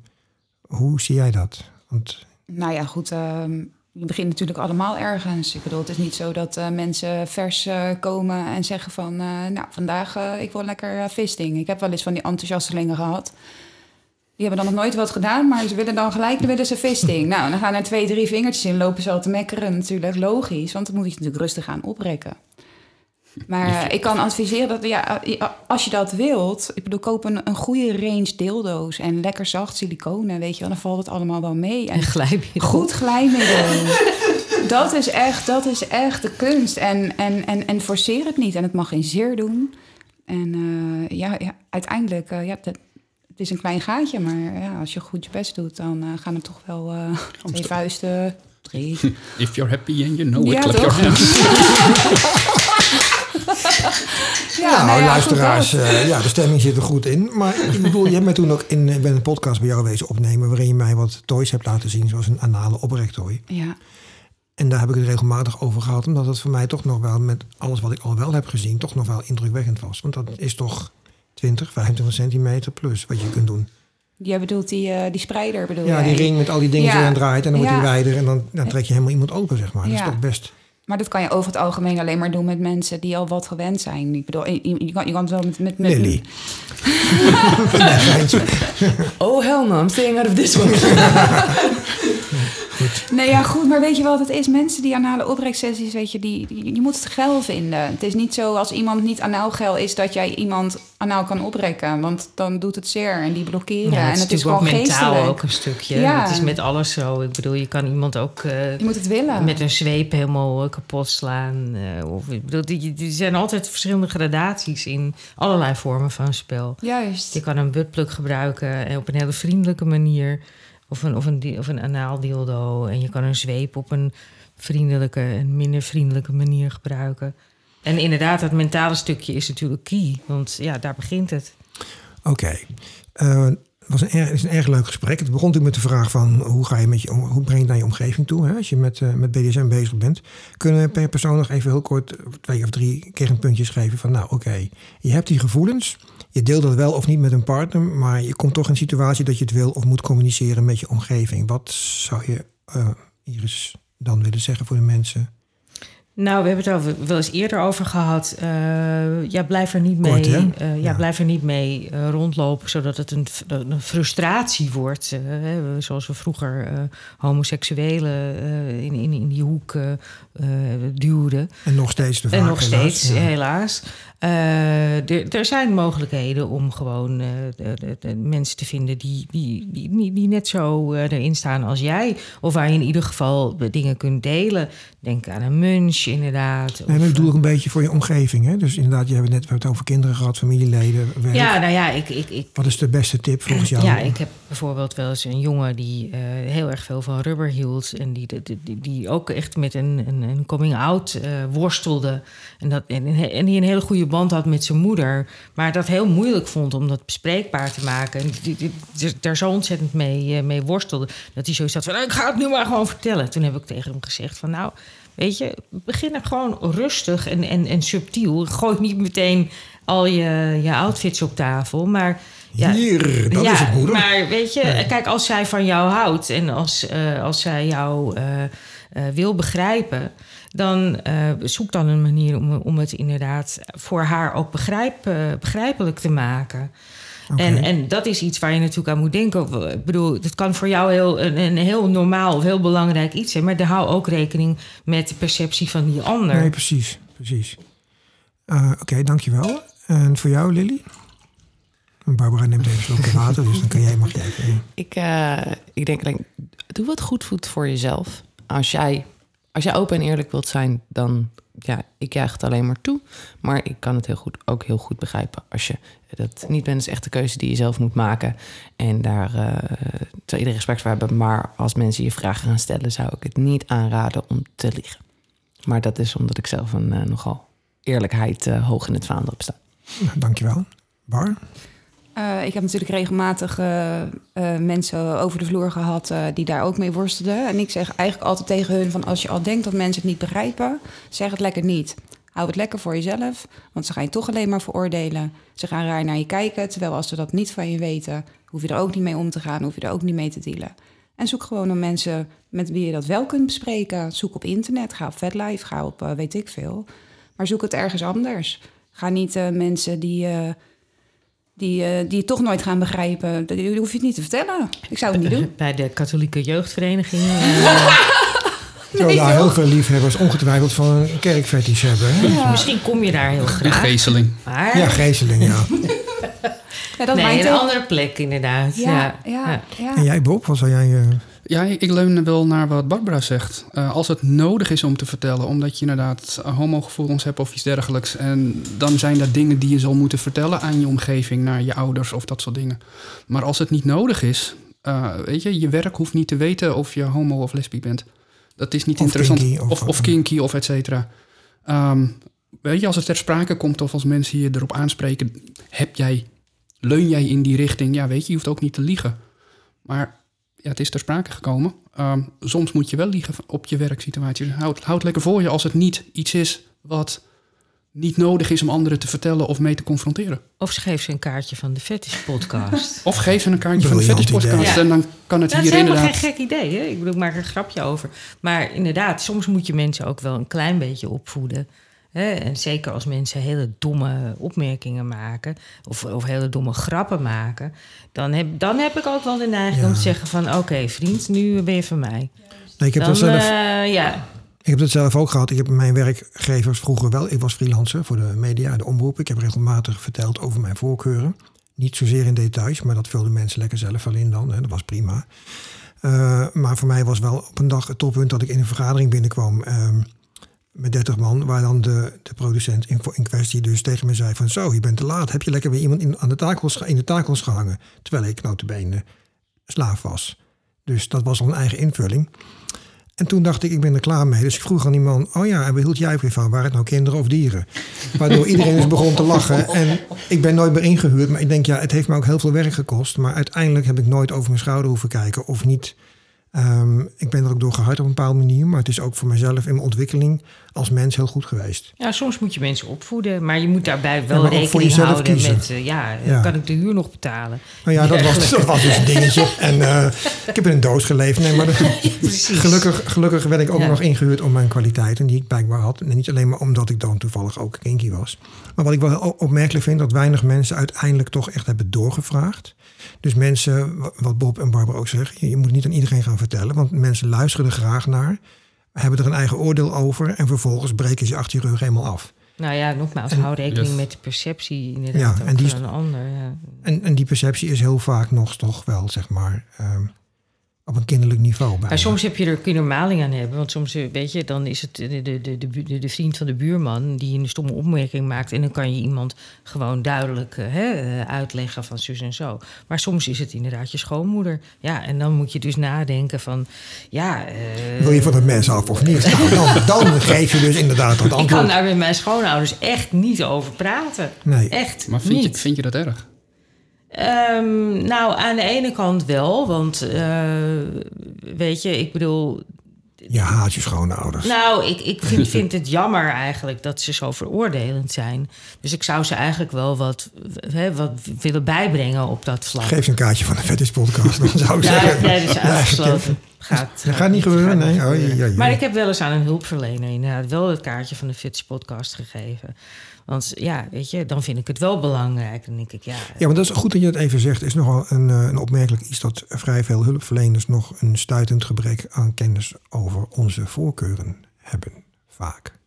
hoe zie jij dat? Want Nou ja, goed. ehm, je begint natuurlijk allemaal ergens. Ik bedoel, het is niet zo dat eh, mensen vers eh, komen en zeggen van... nou, vandaag ik wil lekker visding. Ik heb wel eens van die enthousiastelingen gehad. Die hebben dan nog nooit wat gedaan, maar ze willen dan gelijk willen ze visding. nou, dan gaan er twee, drie vingertjes in, lopen ze al te mekkeren natuurlijk. Logisch, want dan moet je het natuurlijk rustig gaan oprekken. Maar ik kan adviseren dat ja, als je dat wilt, ik bedoel, koop een, een goede range dildo's en lekker zacht siliconen, weet je wel, dan valt het allemaal wel mee. En En glijmiddel. goed glijmiddel. dat is echt, dat is echt de kunst. En, en, en, en forceer het niet. En het mag geen zeer doen. En eh, ja, ja, uiteindelijk, eh, ja, dat, het is een klein gaatje, maar ja, als je goed je best doet, dan eh, gaan er toch wel eh twee vuisten, drie. If you're happy and you know it, Ja, clap toch? your hands. Ja, nou ja, luisteraars, eh, ja, de stemming zit er goed in. Maar ik bedoel, je hebt mij toen ook in, ik ben een podcast bij jou wezen opnemen... waarin je mij wat toys hebt laten zien, zoals een anale oprektooi. Ja, En daar heb ik het regelmatig over gehad... omdat het voor mij toch nog wel, met alles wat ik al wel heb gezien... toch nog wel indrukwekkend was. Want dat is toch 20, 25 centimeter plus wat je kunt doen. jij bedoelt die, eh, die spreider, bedoel Ja, jij? die ring met al die dingen Ja. die aan draait... en dan wordt die Ja. wijder en dan, dan trek je helemaal iemand open, zeg maar. Dat Ja. is toch best... Maar dat kan je over het algemeen alleen maar doen met mensen die al wat gewend zijn. Ik bedoel, je, je kan, je kan het wel met... met, met Lily. Oh hell no, I'm staying out of this one. Nee, ja, goed, maar weet je wat het is? Mensen die anale opreksessies, weet je, die, die, je moet het geil vinden. Het is niet zo als iemand niet anaal geil is, dat jij iemand anaal kan oprekken. Want dan doet het zeer en die blokkeren. Ja, en het is het is natuurlijk gewoon ook mentaal geestelijk. ook een stukje. Ja. Het is met alles zo. Ik bedoel, je kan iemand ook eh, Je moet het willen. met een zweep helemaal eh, kapot slaan. eh, of, ik bedoel, er zijn altijd verschillende gradaties in allerlei vormen van spel. Juist. Je kan een buttplug gebruiken en op een hele vriendelijke manier. Of een, of een, of een anaal dildo. En je kan een zweep op een vriendelijke en minder vriendelijke manier gebruiken. En inderdaad, dat mentale stukje is natuurlijk key. Want ja, daar begint het. Oké. Eh, het was een erg, is een erg leuk gesprek. Het begon natuurlijk met de vraag van hoe, ga je met je, hoe breng je naar je omgeving toe hè, als je met, eh, met BDSM bezig bent. Kunnen we per persoon nog even heel kort twee of drie kernpuntjes geven van nou oké, je hebt die gevoelens. Je deelt dat wel of niet met een partner, maar je komt toch in een situatie dat je het wil of moet communiceren met je omgeving. Wat zou je, eh Iris, dan willen zeggen voor de mensen? Nou, we hebben het over, wel eens eerder over gehad. Eh, ja, blijf er niet mee, Kort, eh, ja, Ja. blijf er niet mee eh, rondlopen, zodat het een, een frustratie wordt. eh, hè, zoals we vroeger eh, homoseksuelen eh, in, in, in die hoek eh, duwden. En nog steeds de vraag. En nog helaas, steeds, ja. helaas. Eh, er, zijn mogelijkheden om gewoon eh, de, de- de mensen te vinden die, die, die, die, net zo erin staan als jij. Of waar je in ieder geval dingen kunt delen. Denk aan een munch, inderdaad. Nee, maar Of, ik bedoel ook een beetje voor je omgeving. Hè? Dus inderdaad, je hebt het net we hebben het over kinderen gehad, familieleden, werk. ja, nou ja, ik, ik, ik, Wat is de beste tip volgens jou? Ja, ik heb bijvoorbeeld wel eens een jongen die heel erg veel van rubber hield. En die, die, die, die ook echt met een, een, een coming-out eh, worstelde. En, dat, en, en die een hele goede band had met zijn moeder. Maar dat heel moeilijk vond om dat bespreekbaar te maken. En die, die, die- daar zo ontzettend mee, eh, mee worstelde. Dat hij zoiets had van, nou, ik ga het nu maar gewoon vertellen. Toen heb ik tegen hem gezegd van, nou... Weet je, begin er gewoon rustig en, en, en subtiel. Gooi niet meteen al je, je outfits op tafel. Maar ja, Hier, dat ja, is het moeder. Maar weet je, Nee. kijk, als zij van jou houdt en als, eh, als zij jou eh, wil begrijpen, dan eh, zoek dan een manier om, om het inderdaad voor haar ook begrijp, eh, begrijpelijk te maken. En, en dat is iets waar je natuurlijk aan moet denken. Ik bedoel, het kan voor jou heel, een, een heel normaal of heel belangrijk iets zijn, maar dan hou ook rekening met de perceptie van die ander. Nee, precies. precies. Eh, Oké, dankjewel. En voor jou, Lily? Barbara neemt even slokje water, dus dan kan jij, mag jij even. Ik, eh, ik denk alleen, doe wat goed voelt voor jezelf. Als jij, als jij open en eerlijk wilt zijn, dan ja, ik juich het alleen maar toe. Maar ik kan het heel goed, ook heel goed begrijpen. Als je dat niet bent, is echt de keuze die je zelf moet maken. En daar eh zou iedereen respect voor hebben. Maar als mensen je vragen gaan stellen, zou ik het niet aanraden om te liegen. Maar dat is omdat ik zelf een eh, nogal eerlijkheid eh, hoog in het vaandel staan. Nou, dankjewel. Bar? Uh, ik heb natuurlijk regelmatig uh, uh, mensen over de vloer gehad die daar ook mee worstelden. En ik zeg eigenlijk altijd tegen hun van als je al denkt dat mensen het niet begrijpen, zeg het lekker niet. Hou het lekker voor jezelf, want ze gaan je toch alleen maar veroordelen. Ze gaan raar naar je kijken, terwijl als ze dat niet van je weten, hoef je er ook niet mee om te gaan, hoef je er ook niet mee te dealen. En zoek gewoon naar mensen met wie je dat wel kunt bespreken. Zoek op internet, ga op VetLife, ga op weet ik veel. Maar zoek het ergens anders. Ga niet mensen die die, uh, die het toch nooit gaan begrijpen. Dat hoef je het niet te vertellen. Ik zou het niet doen. Bij de katholieke jeugdvereniging. Uh... Zo, nee, heel veel liefhebbers ongetwijfeld van een kerkfetish hebben. Ja. Misschien kom je daar heel graag. Geesteling. Maar... Ja, geesteling, ja. ja dat nee, een andere plek inderdaad. Ja, ja. ja, En jij Bob, wat zou jij... Uh... Ja, ik leun wel naar wat Barbara zegt. Uh, als het nodig is om te vertellen, omdat je inderdaad homogevoelens hebt of iets dergelijks. En dan zijn er dingen die je zal moeten vertellen aan je omgeving, naar je ouders of dat soort dingen. Maar als het niet nodig is, uh, weet je, je werk hoeft niet te weten of je homo of lesbisch bent. Dat is niet of interessant. Kinky, of, of, of, kinky of et cetera. Um, weet je, als het ter sprake komt of als mensen je erop aanspreken, heb jij, leun jij in die richting? Ja, weet je, je hoeft ook niet te liegen. Maar ja, het is ter sprake gekomen. Um, soms moet je wel liegen op je werksituatie. Houd, houd lekker voor je als het niet iets is wat niet nodig is om anderen te vertellen of mee te confronteren. Of geef ze een kaartje van de Fetish Podcast. of geef ze een kaartje van de Fetish Podcast. Ja. En dan kan het dat hier inderdaad... Dat is helemaal geen gek idee. Hè? Ik bedoel, ik maak er een grapje over. Maar inderdaad, soms moet je mensen ook wel een klein beetje opvoeden. Hè? En zeker als mensen hele domme opmerkingen maken... Of, of hele domme grappen maken... Dan heb, dan heb ik ook wel de neiging ja. om te zeggen van... oké, okay, vriend, nu ben je van mij. Nee, ik heb dan, dat zelf... Uh, ja, ik heb dat zelf ook gehad. Ik heb mijn werkgevers vroeger wel. Ik was freelancer voor de media, de omroep. Ik heb regelmatig verteld over mijn voorkeuren. Niet zozeer in details, maar dat vulden mensen lekker zelf wel in dan. Hè. Dat was prima. Uh, maar voor mij was wel op een dag het toppunt dat ik in een vergadering binnenkwam. Uh, met 30 man, waar dan de, de producent in, in kwestie dus tegen me zei van... zo, je bent te laat, heb je lekker weer iemand in, aan de takels, in de takels gehangen? Terwijl ik notabene slaaf was. Dus dat was al een eigen invulling. En toen dacht ik, ik ben er klaar mee. Dus ik vroeg aan die man, oh ja, en waar hield jij weer van? Waren het nou kinderen of dieren? Waardoor iedereen dus begon te lachen. En ik ben nooit meer ingehuurd. Maar ik denk, ja, het heeft me ook heel veel werk gekost. Maar uiteindelijk heb ik nooit over mijn schouder hoeven kijken. Of niet. Um, ik ben er ook door gehard op een bepaalde manier. Maar het is ook voor mezelf in mijn ontwikkeling als mens heel goed geweest. Ja, soms moet je mensen opvoeden. Maar je moet daarbij wel ja, rekening houden kiezen. met... Uh, ja, ja, kan ik de huur nog betalen? Nou ja, dat was, dat was dus een dingetje. En uh, ik heb in een doos geleefd. Nee, maar gelukkig, gelukkig werd ik ook nog ingehuurd om mijn kwaliteiten... die ik blijkbaar had. En niet alleen maar omdat ik dan toevallig ook kinky was. Maar wat ik wel opmerkelijk vind... dat weinig mensen uiteindelijk toch echt hebben doorgevraagd. Dus mensen, wat Bob en Barbara ook zeggen... je moet niet aan iedereen gaan vertellen... want mensen luisteren er graag naar... hebben er een eigen oordeel over... en vervolgens breken ze achter je rug helemaal af. Nou ja, nogmaals, en, hou rekening yes. met de perceptie inderdaad ja, en die, van een ander. Ja. En, en die perceptie is heel vaak nog toch wel, zeg maar... Um, op een kinderlijk niveau. Maar soms heb je er, kun je er maling aan hebben. Want soms, weet je, dan is het de, de, de, de, de vriend van de buurman... die een stomme opmerking maakt... en dan kan je iemand gewoon duidelijk hè, uitleggen van zus en zo. Maar soms is het inderdaad je schoonmoeder. Ja, en dan moet je dus nadenken van... ja. Uh, Wil je van het mensen af of niet? nou, dan, dan geef je dus inderdaad dat antwoord. Ik kan daar met mijn schoonouders echt niet over praten. Nee. Echt Maar vind, niet. Je, vind je dat erg? Um, nou, aan de ene kant wel, want uh, weet je, ik bedoel. Je haat je schoonouders. Nou, ik, ik vind, vind het jammer eigenlijk dat ze zo veroordelend zijn. Dus ik zou ze eigenlijk wel wat, hè, wat willen bijbrengen op dat vlak. Geef ze een kaartje van de Fetish podcast, dan zou ik ja, zeggen. Nee, dat is uitgesloten. Gaat, dat gaat niet gebeuren, nee. Oh, ja, ja, ja. Maar ik heb wel eens aan een hulpverlener inderdaad wel het kaartje van de Fetish podcast gegeven. Want ja, weet je, dan vind ik het wel belangrijk. Dan denk ik, ja. Ja, maar dat is goed dat je het even zegt. Het is nogal een, een opmerkelijk iets dat vrij veel hulpverleners nog een stuitend gebrek aan kennis over onze voorkeuren hebben, vaak.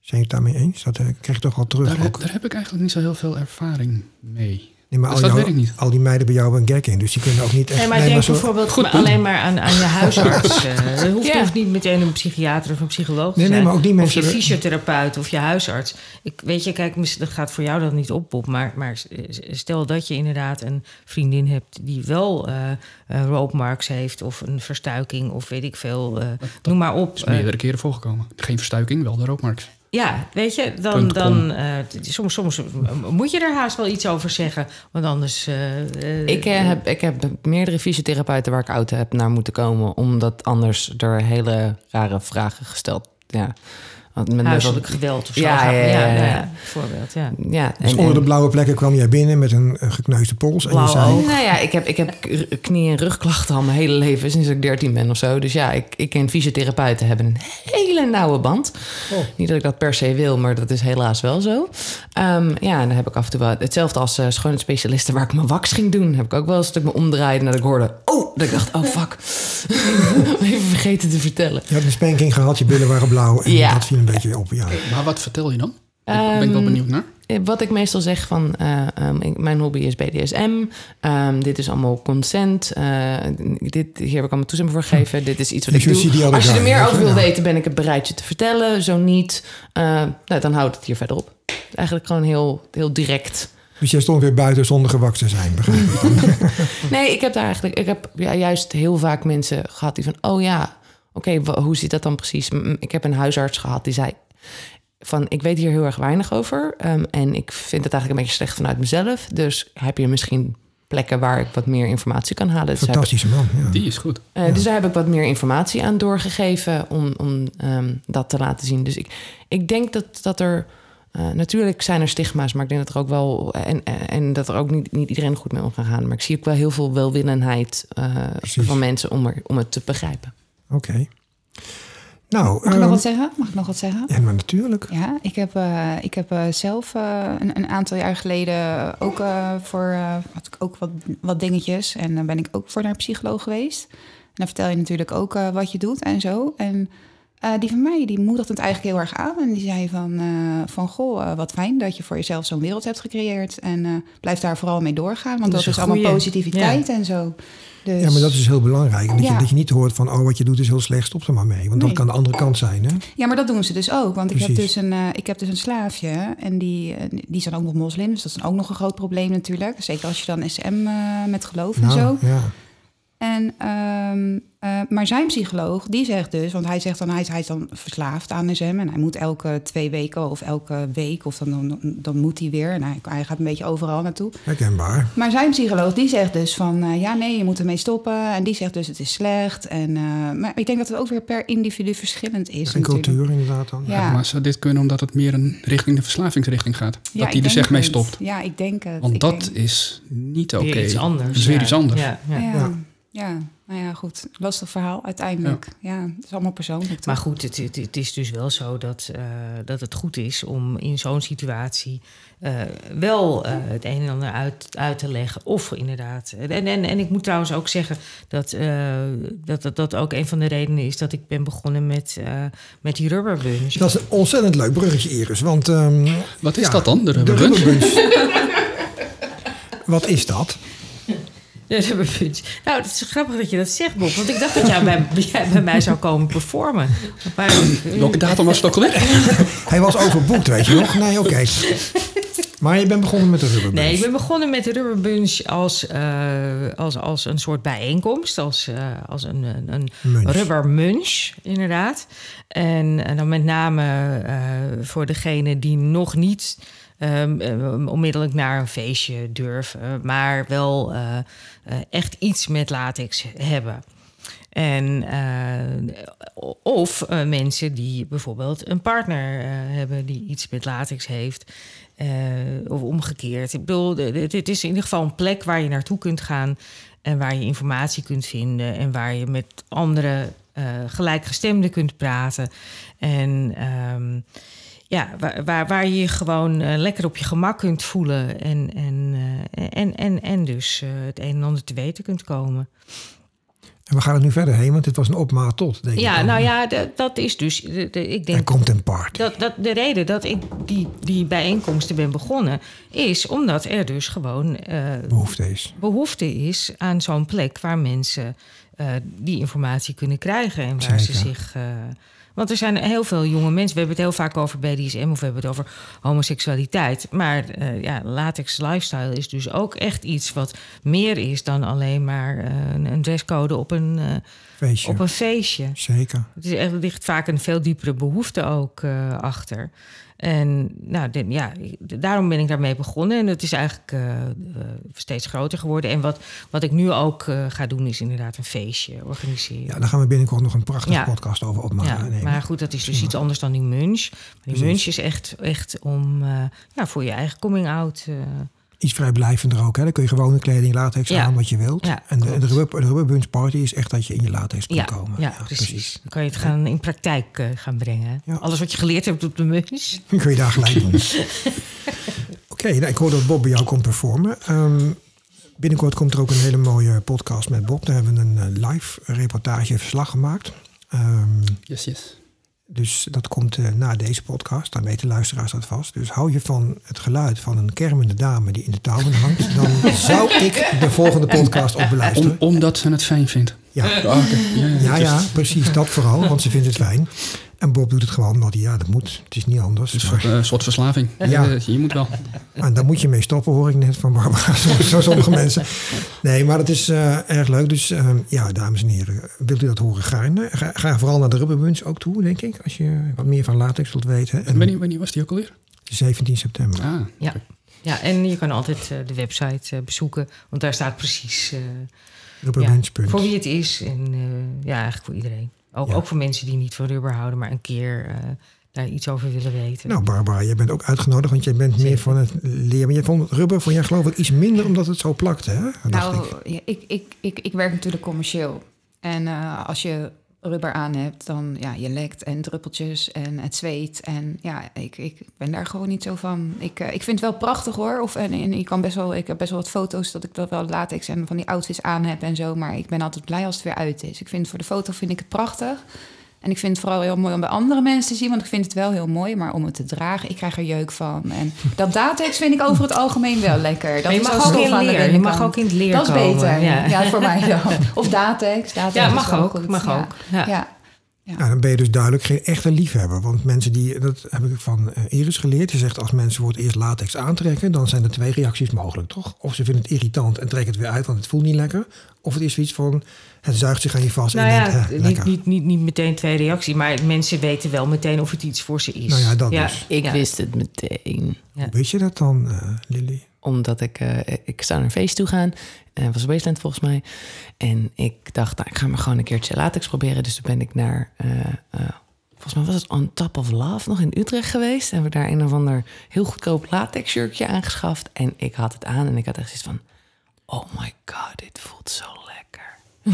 Zijn je het daarmee eens? Dat krijg je toch al terug. Daar, ook. daar heb ik eigenlijk niet zo heel veel ervaring mee. Nee, maar dus al, dat jou, weet ik niet. al die meiden bij jou hebben een gek in, dus die kunnen ook niet echt... Nee, maar nee, denk maar zo, bijvoorbeeld Goed maar alleen maar aan, aan je huisarts. uh, het hoeft, Ja. hoeft niet meteen een psychiater of een psycholoog te Nee, nee, zijn. maar ook die mensen- Of je fysiotherapeut of je huisarts. Ik, weet je, kijk, dat gaat voor jou dan niet op, Bob. Maar, maar stel dat je inderdaad een vriendin hebt... die wel eh eh, rope marks heeft of een verstuiking of weet ik veel. eh, noem maar op. is Eh, meerdere keren voorgekomen. Geen verstuiking, wel de rookmarks. Ja, weet je, dan, dan eh, soms, soms moet je er haast wel iets over zeggen. Want anders. eh, eh, Ik, eh, heb, ik heb meerdere fysiotherapeuten waar ik oud heb naar moeten komen, omdat anders er hele rare vragen gesteld. Ja. Want huiselijk geweld of zo. Ja, ja, ja, ja. Bijvoorbeeld, ja. Ja, Dus en- onder de en- blauwe plekken kwam jij binnen met een, een gekneusde pols. En je zei, oog. Nou ja, ik heb, ik heb knie- en rugklachten al mijn hele leven, sinds ik 13 ben of zo. Dus ja, ik, ik en fysiotherapeuten hebben een hele nauwe band. Oh. Niet dat ik dat per se wil, maar dat is helaas wel zo. Ehm, ja, en dan heb ik af en toe wel hetzelfde als uh, schoonheidsspecialisten waar ik mijn wax ging doen. Heb ik ook wel eens dat ik me omdraaide nadat ik hoorde, oh, dat ik dacht, oh fuck. Even vergeten te vertellen. je had een spanking gehad, je billen waren blauw. En Ja. dat viel een beetje op. Ja. Maar wat vertel je dan? Ik ben ik wel Ehm, benieuwd naar. Eh, Wat ik meestal zeg van, eh, ehm, ik- mijn hobby is BDSM. Ehm, dit is allemaal consent. Eh, dit, hier heb ik allemaal toestemming voor gegeven. Dit is iets wat You ik should doe. Als je er meer over wil weten, ben ik het bereid je te vertellen. Zo niet, nou, dan houdt het hier verder op. Eigenlijk gewoon heel, heel direct. Dus jij stond weer buiten zonder gewakt te zijn, begrijp ik. Nee, ik heb daar eigenlijk, ik heb ja, juist heel vaak mensen gehad die van, oh ja, oké, hoe zit dat dan precies? Ik heb een huisarts gehad die zei van, ik weet hier heel erg weinig over ehm, en ik vind het eigenlijk een beetje slecht vanuit mezelf. Dus heb je misschien plekken waar ik wat meer informatie kan halen? Dus, Fantastische man. Ja. Die is goed. eh, dus daar heb ik wat meer informatie aan doorgegeven om, om ehm, dat te laten zien. Dus ik, ik denk dat, dat er. eh, natuurlijk zijn er stigma's, maar ik denk dat er ook wel. En, en, en dat er ook niet, niet iedereen goed mee om kan gaan. Maar ik zie ook wel heel veel welwillendheid eh, van mensen om, er, om het te begrijpen. Oké. Nou, Mag ik nog ehm, wat zeggen? Mag ik nog wat zeggen? ja, maar natuurlijk. Ja, ik heb, eh, ik heb eh, zelf eh, een, een aantal jaar geleden ook eh, voor eh, had ik ook wat, wat dingetjes. En dan ben ik ook voor naar een psycholoog geweest. En dan vertel je natuurlijk ook eh, wat je doet en zo. En eh, die van mij, die moedigde het eigenlijk heel erg aan. En die zei van, eh, van goh, wat fijn dat je voor jezelf zo'n wereld hebt gecreëerd. En eh, blijf daar vooral mee doorgaan. Want Dat dat, is allemaal goeie. positiviteit en zo. Dus, Ja, maar dat is heel belangrijk. Dat, je, dat je niet hoort van, oh, wat je doet is heel slecht, stop er maar mee. Want dat kan de andere kant zijn, hè? Ja, maar dat doen ze dus ook. Want ik heb, dus een, eh, ik heb dus een slaafje. En die, eh, die dan ook nog moslim. Dus dat is ook nog een groot probleem natuurlijk. Zeker als je dan SM eh, met geloof en zo. Nou, ja. En, ehm, eh, maar zijn psycholoog, die zegt dus... Want hij zegt dan, hij is, hij is dan verslaafd aan SM. En hij moet elke twee weken of elke week... Of dan, dan, dan moet hij weer. En hij, hij gaat een beetje overal naartoe. herkenbaar. Maar zijn psycholoog die zegt dus van eh, ja, nee, je moet ermee stoppen. En die zegt dus het is slecht. En, eh, maar ik denk dat het ook weer per individu verschillend is. En natuurlijk. cultuur inderdaad dan. Ja. Maar zou dit kunnen omdat het meer een richting de verslavingsrichting gaat? Ja, dat die er zeg mee stopt. Ja, ik denk het. Want Ik dat denk- is niet oké. Weer iets anders. Dat is weer iets anders. Ja, ja. Ja, nou ja, goed. Lastig verhaal uiteindelijk. Ja, het is allemaal persoonlijk. toch? Maar goed, het, het, het is dus wel zo dat, eh, dat het goed is om in zo'n situatie eh, wel eh, het een en ander uit, uit te leggen. Of inderdaad. En, en, en ik moet trouwens ook zeggen dat, eh, dat, dat dat ook een van de redenen is dat ik ben begonnen met, eh, met die rubber bunch. Dat is een ontzettend leuk bruggetje, Iris. Want, ehm, Wat is Ja, dat dan? De de rubberbunch? rubberbunch. Wat is dat? Nou, het is grappig dat je dat zegt, Bob. Want ik dacht dat jij bij, jij bij mij zou komen performen. Maar, Welke datum was het ook alweer? Hij was overboekt, weet je nog? Nee, oké. Maar je bent begonnen met de rubberbunch. Nee, ik ben begonnen met de Rubber Bunch als, eh, als, als een soort bijeenkomst. Als, eh, als een, een, een Munch. rubber munch, inderdaad. En, en dan met name eh, voor degene die nog niet eh, onmiddellijk naar een feestje durven... maar wel eh, eh, echt iets met latex hebben. En, eh, of eh, mensen die bijvoorbeeld een partner eh, hebben die iets met latex heeft. eh, of omgekeerd. Ik bedoel, het is in ieder geval een plek waar je naartoe kunt gaan. En waar je informatie kunt vinden. En waar je met andere eh, gelijkgestemden kunt praten. En ehm, ja, waar, waar, waar je je gewoon eh, lekker op je gemak kunt voelen. En, en, eh, en, en, en dus eh, het een en ander te weten kunt komen. En we gaan er nu verder heen, want dit was een opmaat tot, denk ik. Ja, nou ja, dat is dus. de- de- ik Er denk komt een party. dat, dat de reden dat ik die, die bijeenkomsten ben begonnen, is omdat er dus gewoon eh, Behoefte is. behoefte is aan zo'n plek waar mensen die informatie kunnen krijgen en waar ze zich. Want er zijn heel veel jonge mensen. We hebben het heel vaak over BDSM of we hebben het over homoseksualiteit. Maar eh, ja, latex lifestyle is dus ook echt iets wat meer is dan alleen maar eh, een, dresscode op een, eh, Feestje. op een feestje. Zeker. Het is echt, er ligt vaak een veel diepere behoefte ook achter. En nou, de- ja, daarom ben ik daarmee begonnen. En het is eigenlijk eh, eh, steeds groter geworden. En wat, wat ik nu ook eh, ga doen, is inderdaad een feestje organiseren. Ja, daar gaan we binnenkort nog een prachtige Ja. podcast over Ja, opnemen. Nee, maar goed, dat is dus iets anders dan die munch. Maar die Precies. munch is echt, echt om ja, voor je eigen coming-out. eh, Iets vrijblijvender ook. Hè? Dan kun je gewone kleding, latex Ja. aan wat je wilt. Ja, en de, de, rubber, de Rubber Bunch Party is echt dat je in je latex kan ja, komen. ja, precies. Dan kan je het gaan in praktijk eh, gaan brengen. Ja. Alles wat je geleerd hebt op de munch. Dan kun je daar gelijk doen. Oké, nou, ik hoor dat Bob bij jou komt performen. Ehm, binnenkort komt er ook een hele mooie podcast met Bob. Daar hebben we een eh, live reportage verslag gemaakt. Ehm, Yes, yes. Dus dat komt eh, na deze podcast. Dan weten luisteraars dat vast. Dus hou je van het geluid van een kermende dame die in de touwen hangt... dan zou ik de volgende podcast op beluisteren. Om, omdat ze het fijn vindt. Ja. Ah. Ja, ja, Ja, ja, precies. Dat vooral, want ze vindt het fijn. En Bob doet het gewoon omdat hij, ja, dat moet. Het is niet anders. Het is Maar- een soort, eh, soort verslaving. Ja. Eh, je moet wel. En daar moet je mee stoppen, hoor ik net van Barbara. Zo, zo sommige mensen. Nee, maar dat is eh, erg leuk. Dus eh, ja, dames en heren, wilt u dat horen? Ga, ga, ga vooral naar de Rubberbunch ook toe, denk ik. Als je wat meer van latex wilt weten. En Wanneer, wanneer was die ook alweer? 17 september. Ah, Ja. ja, en je kan altijd eh, de website eh, bezoeken. Want daar staat precies eh, ja, voor wie het is. En eh, ja, eigenlijk voor iedereen. Ook, Ja. ook voor mensen die niet van rubber houden, maar een keer eh, daar iets over willen weten. Nou, Barbara, jij bent ook uitgenodigd, want jij bent meer van het leren. Maar jij vond rubber vond jij geloof ik iets minder omdat het zo plakte, hè? Dacht Nou, ik. ja, ik, ik, ik, ik werk natuurlijk commercieel. En eh, als je rubber aan hebt, dan ja, je lekt en druppeltjes en het zweet. En ja, ik, ik ben daar gewoon niet zo van. Ik, eh, ik vind het wel prachtig hoor. Of, en, en ik, kan best wel, ik heb best wel wat foto's dat ik dat wel latex en van die outfits aan heb en zo. Maar ik ben altijd blij als het weer uit is. Ik vind voor de foto vind ik het prachtig. En ik vind het vooral heel mooi om bij andere mensen te zien, want ik vind het wel heel mooi. Maar om het te dragen, ik krijg er jeuk van. En dat datex vind ik over het algemeen wel lekker. Dat je is mag zo ook in leer. Je mag ook in het leer Dat is komen. beter. Ja, Ja. voor mij dan. Of datex. datex Ja, is mag ook. goed. Mag ja. ook. Ja. Ja. Nou, dan ben je dus duidelijk geen echte liefhebber. Want mensen die, dat heb ik van eh, Iris geleerd. Je zegt als mensen voor het eerst latex aantrekken, dan zijn er twee reacties mogelijk, toch? Of ze vinden het irritant en trekken het weer uit, want het voelt niet lekker. Of het is zoiets van, het zuigt zich aan je vast Nou en je ja, denkt, hè, niet, niet, niet, niet meteen twee reacties, maar mensen weten wel meteen of het iets voor ze is. Nou ja, dat dus. Ik Ja. wist het meteen. Ja. Hoe weet je dat dan, eh, Lily? Omdat ik, eh, ik zou naar een feest toe gaan. En was Wasteland volgens mij. En ik dacht, nou, ik ga maar gewoon een keertje latex proberen. Dus toen ben ik naar, eh, eh, volgens mij was het On Top of Love nog in Utrecht geweest. En we daar een of ander heel goedkoop latex shirtje aangeschaft. En ik had het aan en ik had echt zoiets van, oh my god, dit voelt zo.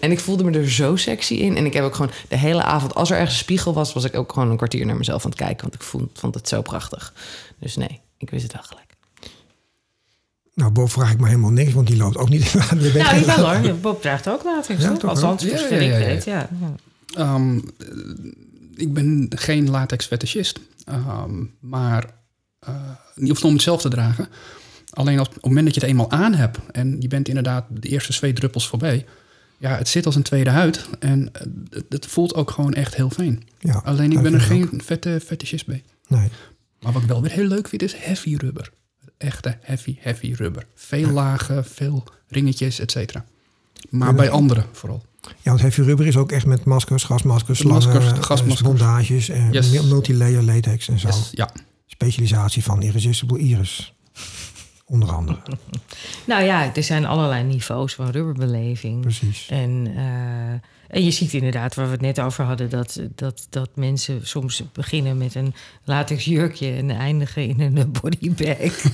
en ik voelde me er zo sexy in. En ik heb ook gewoon de hele avond, als er ergens een spiegel was, was ik ook gewoon een kwartier naar mezelf aan het kijken. Want ik vond, vond het zo prachtig. Dus nee, ik wist het wel gelijk. Nou, Bob vraag ik me helemaal niks, want die loopt ook niet in Nou, jawel latex. hoor. Bob draagt ook latex, Ja, toch? Althans, wel? voor Ja, ja, ik ja. Ehm, eh, ik ben geen latex fetishist. Ehm, maar eh, niet hoeft om het zelf te dragen. Alleen als, op het moment dat je het eenmaal aan hebt... en je bent inderdaad de eerste zweetdruppels voorbij... ja, het zit als een tweede huid. En eh, het, het voelt ook gewoon echt heel fijn. Ja, Alleen ik ben er geen vette fetishist bij. Nee. Maar wat ik wel weer heel leuk vind, is heavy rubber. Echte heavy, heavy rubber. Veel lagen, veel ringetjes, et cetera. Maar bij anderen vooral. Ja, want heavy rubber is ook echt met maskers, gasmaskers, slangen, Maskers, eh, gasmaskers. bondages, en Yes. multilayer latex en zo. Yes, ja. Specialisatie van Irresistible Iris. Onder andere, Nou ja, er zijn allerlei niveaus van rubberbeleving. precies. En, eh, en je ziet inderdaad, waar we het net over hadden, dat, dat, dat mensen soms beginnen met een latex jurkje en eindigen in een bodybag.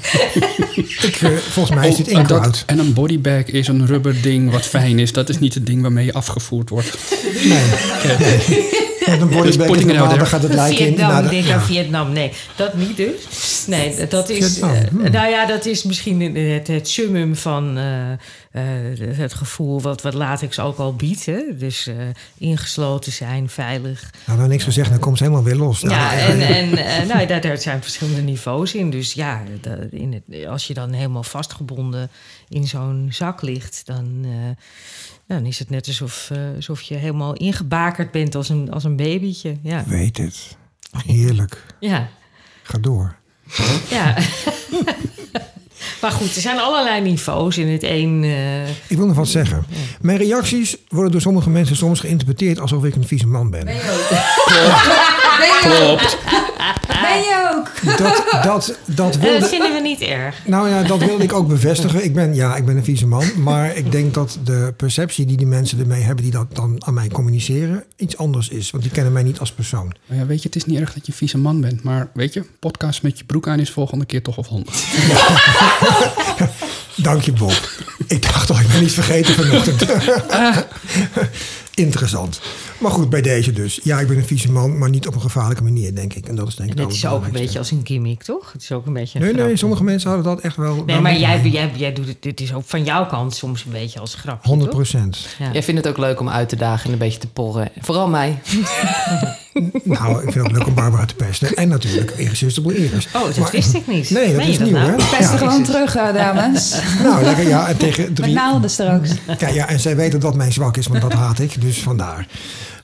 Ik, eh, volgens mij is dit Oh, en, dat- inkoud. en een bodybag is een rubber ding wat fijn is. Dat is niet het ding waarmee je afgevoerd wordt. Nee. Met een bodybag is putting it out normaal, there. dan gaat het lijken in. Vietnam, naar de- denk ja. aan Vietnam. Nee, dat niet dus. Nee, dat is. Eh, hmm. nou ja, dat is misschien het, het summum van eh, eh, het gevoel wat, wat latex ook al biedt. Hè? Dus eh, ingesloten zijn, veilig. Nou, dan niks gezegd, dan komt ze helemaal weer los. Ja, Nou, en, en nou, daar, daar zijn verschillende niveaus in. Dus ja, in het, als je dan helemaal vastgebonden in zo'n zak ligt, dan, eh, dan is het net alsof, eh, alsof je helemaal ingebakerd bent als een, als een babytje. Ja, Weet het. Heerlijk. ja. Ga door. ja. maar goed, er zijn allerlei niveaus in het een. eh, Ik wil nog wat zeggen. Mijn reacties worden door sommige mensen soms geïnterpreteerd alsof ik een vieze man ben. Ben je ook? Klopt. Ben je ook? Dat, dat, dat dat wilde... vinden we niet erg. Nou ja, dat wilde ik ook bevestigen. Ik ben, ja, ik ben een vieze man. Maar ik denk dat de perceptie die die mensen ermee hebben... die dat dan aan mij communiceren, iets anders is. Want die kennen mij niet als persoon. Nou ja, weet je, het is niet erg dat je een vieze man bent. Maar weet je, podcast met je broek aan is volgende keer toch of honderd. Dank je, Bob. Ik dacht al, ik ben iets vergeten vanochtend. Interessant. Maar goed, bij deze dus. Ja, ik ben een vieze man, maar niet op een gevaarlijke manier, denk ik. En dat is denk ik het is ook een beetje als een gimmick, toch? Het is ook een beetje. Een Nee, nee, grap. sommige mensen hadden dat echt wel... Nee, maar jij, jij, jij doet het. Dit is ook van jouw kant soms een beetje als grapje. 100 toch? procent. Ja. Jij vindt het ook leuk om uit te dagen en een beetje te porren. Vooral mij. Nou, ik vind het leuk om Barbara te pesten. En natuurlijk Irresistible Iris. Oh, dat Maar- wist ik niet. Nee, dat Meen is nieuw, nou? hè? Ja. er gewoon terug, eh, dames. Nou, lekker ja. En tegen Met drie... naalden straks. Kijk, ja, en zij weten dat mijn zwak is, want dat haat ik. Dus vandaar.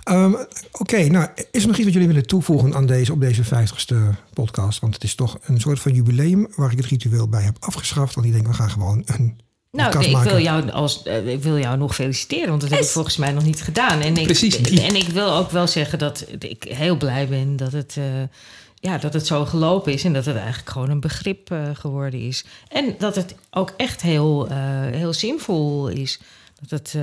Ehm, Oké, nou, is er nog iets wat jullie willen toevoegen aan deze, op deze 50ste podcast? Want het is toch een soort van jubileum waar ik het ritueel bij heb afgeschaft. Want ik denk, we gaan gewoon een Nou, ik maken. wil, jou als, eh, ik wil jou nog feliciteren, want dat heb ik volgens mij nog niet gedaan. En ik, Precies. En ik wil ook wel zeggen dat ik heel blij ben dat het, eh, ja, dat het zo gelopen is. En dat het eigenlijk gewoon een begrip eh, geworden is. En dat het ook echt heel, eh, heel zinvol is. Dat het, eh,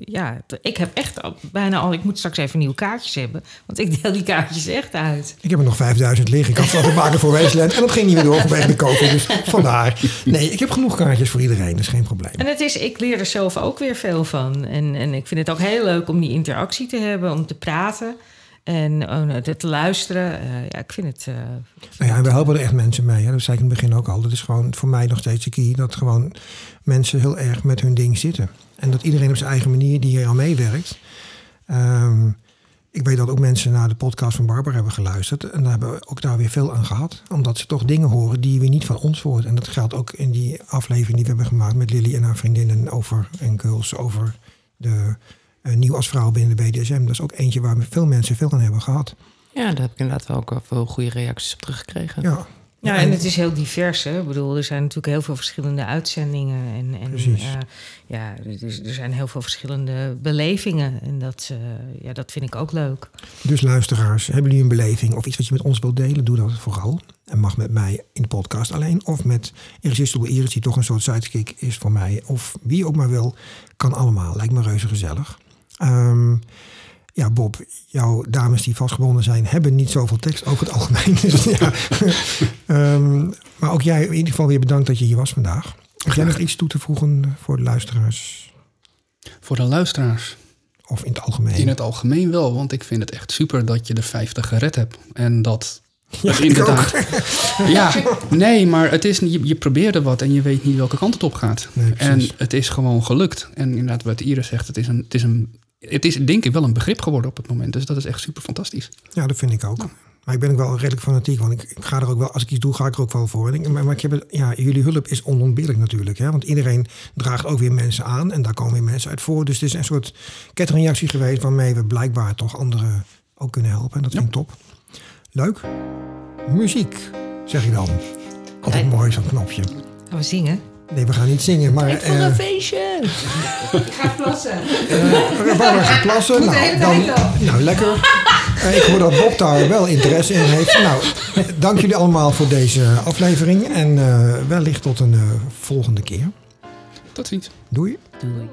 ja, ik heb echt al, bijna al... Ik moet straks even nieuwe kaartjes hebben. Want ik deel die kaartjes echt uit. Ik heb er nog 5000 liggen. Ik had ze te maken voor Wasteland. En dat ging niet meer door vanwege de COVID. Dus vandaar. Nee, ik heb genoeg kaartjes voor iedereen. Dat is geen probleem. En het is, ik leer er zelf ook weer veel van. En, en ik vind het ook heel leuk om die interactie te hebben, om te praten en oh, te te luisteren. Eh, ja, ik vind het. eh, Nou ja, en we helpen er echt mensen mee. Hè. Dat zei ik in het begin ook al. Dat is gewoon voor mij nog steeds de key. Dat gewoon mensen heel erg met hun ding zitten. En dat iedereen op zijn eigen manier die hier aan meewerkt. Ehm, ik weet dat ook mensen naar de podcast van Barbara hebben geluisterd. En daar hebben we ook daar weer veel aan gehad. Omdat ze toch dingen horen die we niet van ons horen. En dat geldt ook in die aflevering die we hebben gemaakt met Lily en haar vriendinnen over en girls over de eh, nieuw als vrouw binnen de BDSM. Dat is ook eentje waar veel mensen veel aan hebben gehad. Ja, daar heb ik inderdaad wel ook veel goede reacties op teruggekregen. Ja. Ja, en het is heel divers. Hè? Ik bedoel, er zijn natuurlijk heel veel verschillende uitzendingen. En, en Precies. eh, ja, er, er zijn heel veel verschillende belevingen. En dat, eh, ja, dat vind ik ook leuk. Dus luisteraars, hebben jullie een beleving of iets wat je met ons wilt delen? Doe dat vooral. En mag met mij in de podcast alleen. Of met Irresistible Iris, die toch een soort sidekick is voor mij. Of wie ook maar wil, kan allemaal. Lijkt me reuze gezellig. Ehm, ja, Bob, jouw dames die vastgebonden zijn, hebben niet zoveel tekst over het algemeen. Dus, ja. Ehm, maar ook jij, in ieder geval weer bedankt dat je hier was vandaag. Heb jij nog iets toe te voegen voor de luisteraars? Voor de luisteraars. Of in het algemeen? In het algemeen wel, want ik vind het echt super dat je de 50 gered hebt. En dat Ja, inderdaad. Ja, nee, maar het is, je, je probeerde wat en je weet niet welke kant het op gaat. Nee, en het is gewoon gelukt. En inderdaad, wat Iris zegt, het is, een, het, is een, het is denk ik wel een begrip geworden op het moment. Dus dat is echt super fantastisch. Ja, dat vind ik ook. Maar ik ben ook wel redelijk fanatiek, want ik, ik ga er ook wel, als ik iets doe, ga ik er ook wel voor. En ik, maar, maar ik heb het, ja, jullie hulp is onontbeerlijk natuurlijk, hè? want iedereen draagt ook weer mensen aan en daar komen weer mensen uit voor. Dus het is een soort kettingreactie geweest waarmee we blijkbaar toch anderen ook kunnen helpen. En dat vind ik top. Leuk. Muziek, zeg ik dan. Altijd mooi zo'n knopje. Gaan we zingen? Nee, we gaan niet zingen, maar... eh feestje! Ik ga plassen. eh, Barbara gaat plassen. Moet de Nou, dan, nou, lekker. Eh, ik hoor dat Bob daar wel interesse in heeft. Nou, dank jullie allemaal voor deze aflevering. En eh, wellicht tot een eh, volgende keer. Tot ziens. Doei. Doei.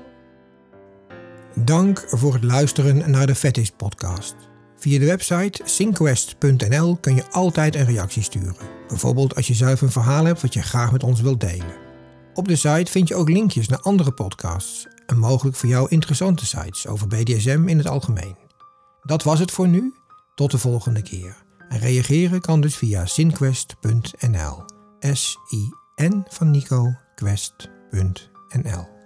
Dank voor het luisteren naar de Fetish podcast. Via de website synquest.nl kun je altijd een reactie sturen. Bijvoorbeeld als je zelf een verhaal hebt wat je graag met ons wilt delen. Op de site vind je ook linkjes naar andere podcasts en mogelijk voor jou interessante sites over BDSM in het algemeen. Dat was het voor nu. Tot de volgende keer. En reageren kan dus via sinquest.nl. S-I-N van Nico, quest.nl.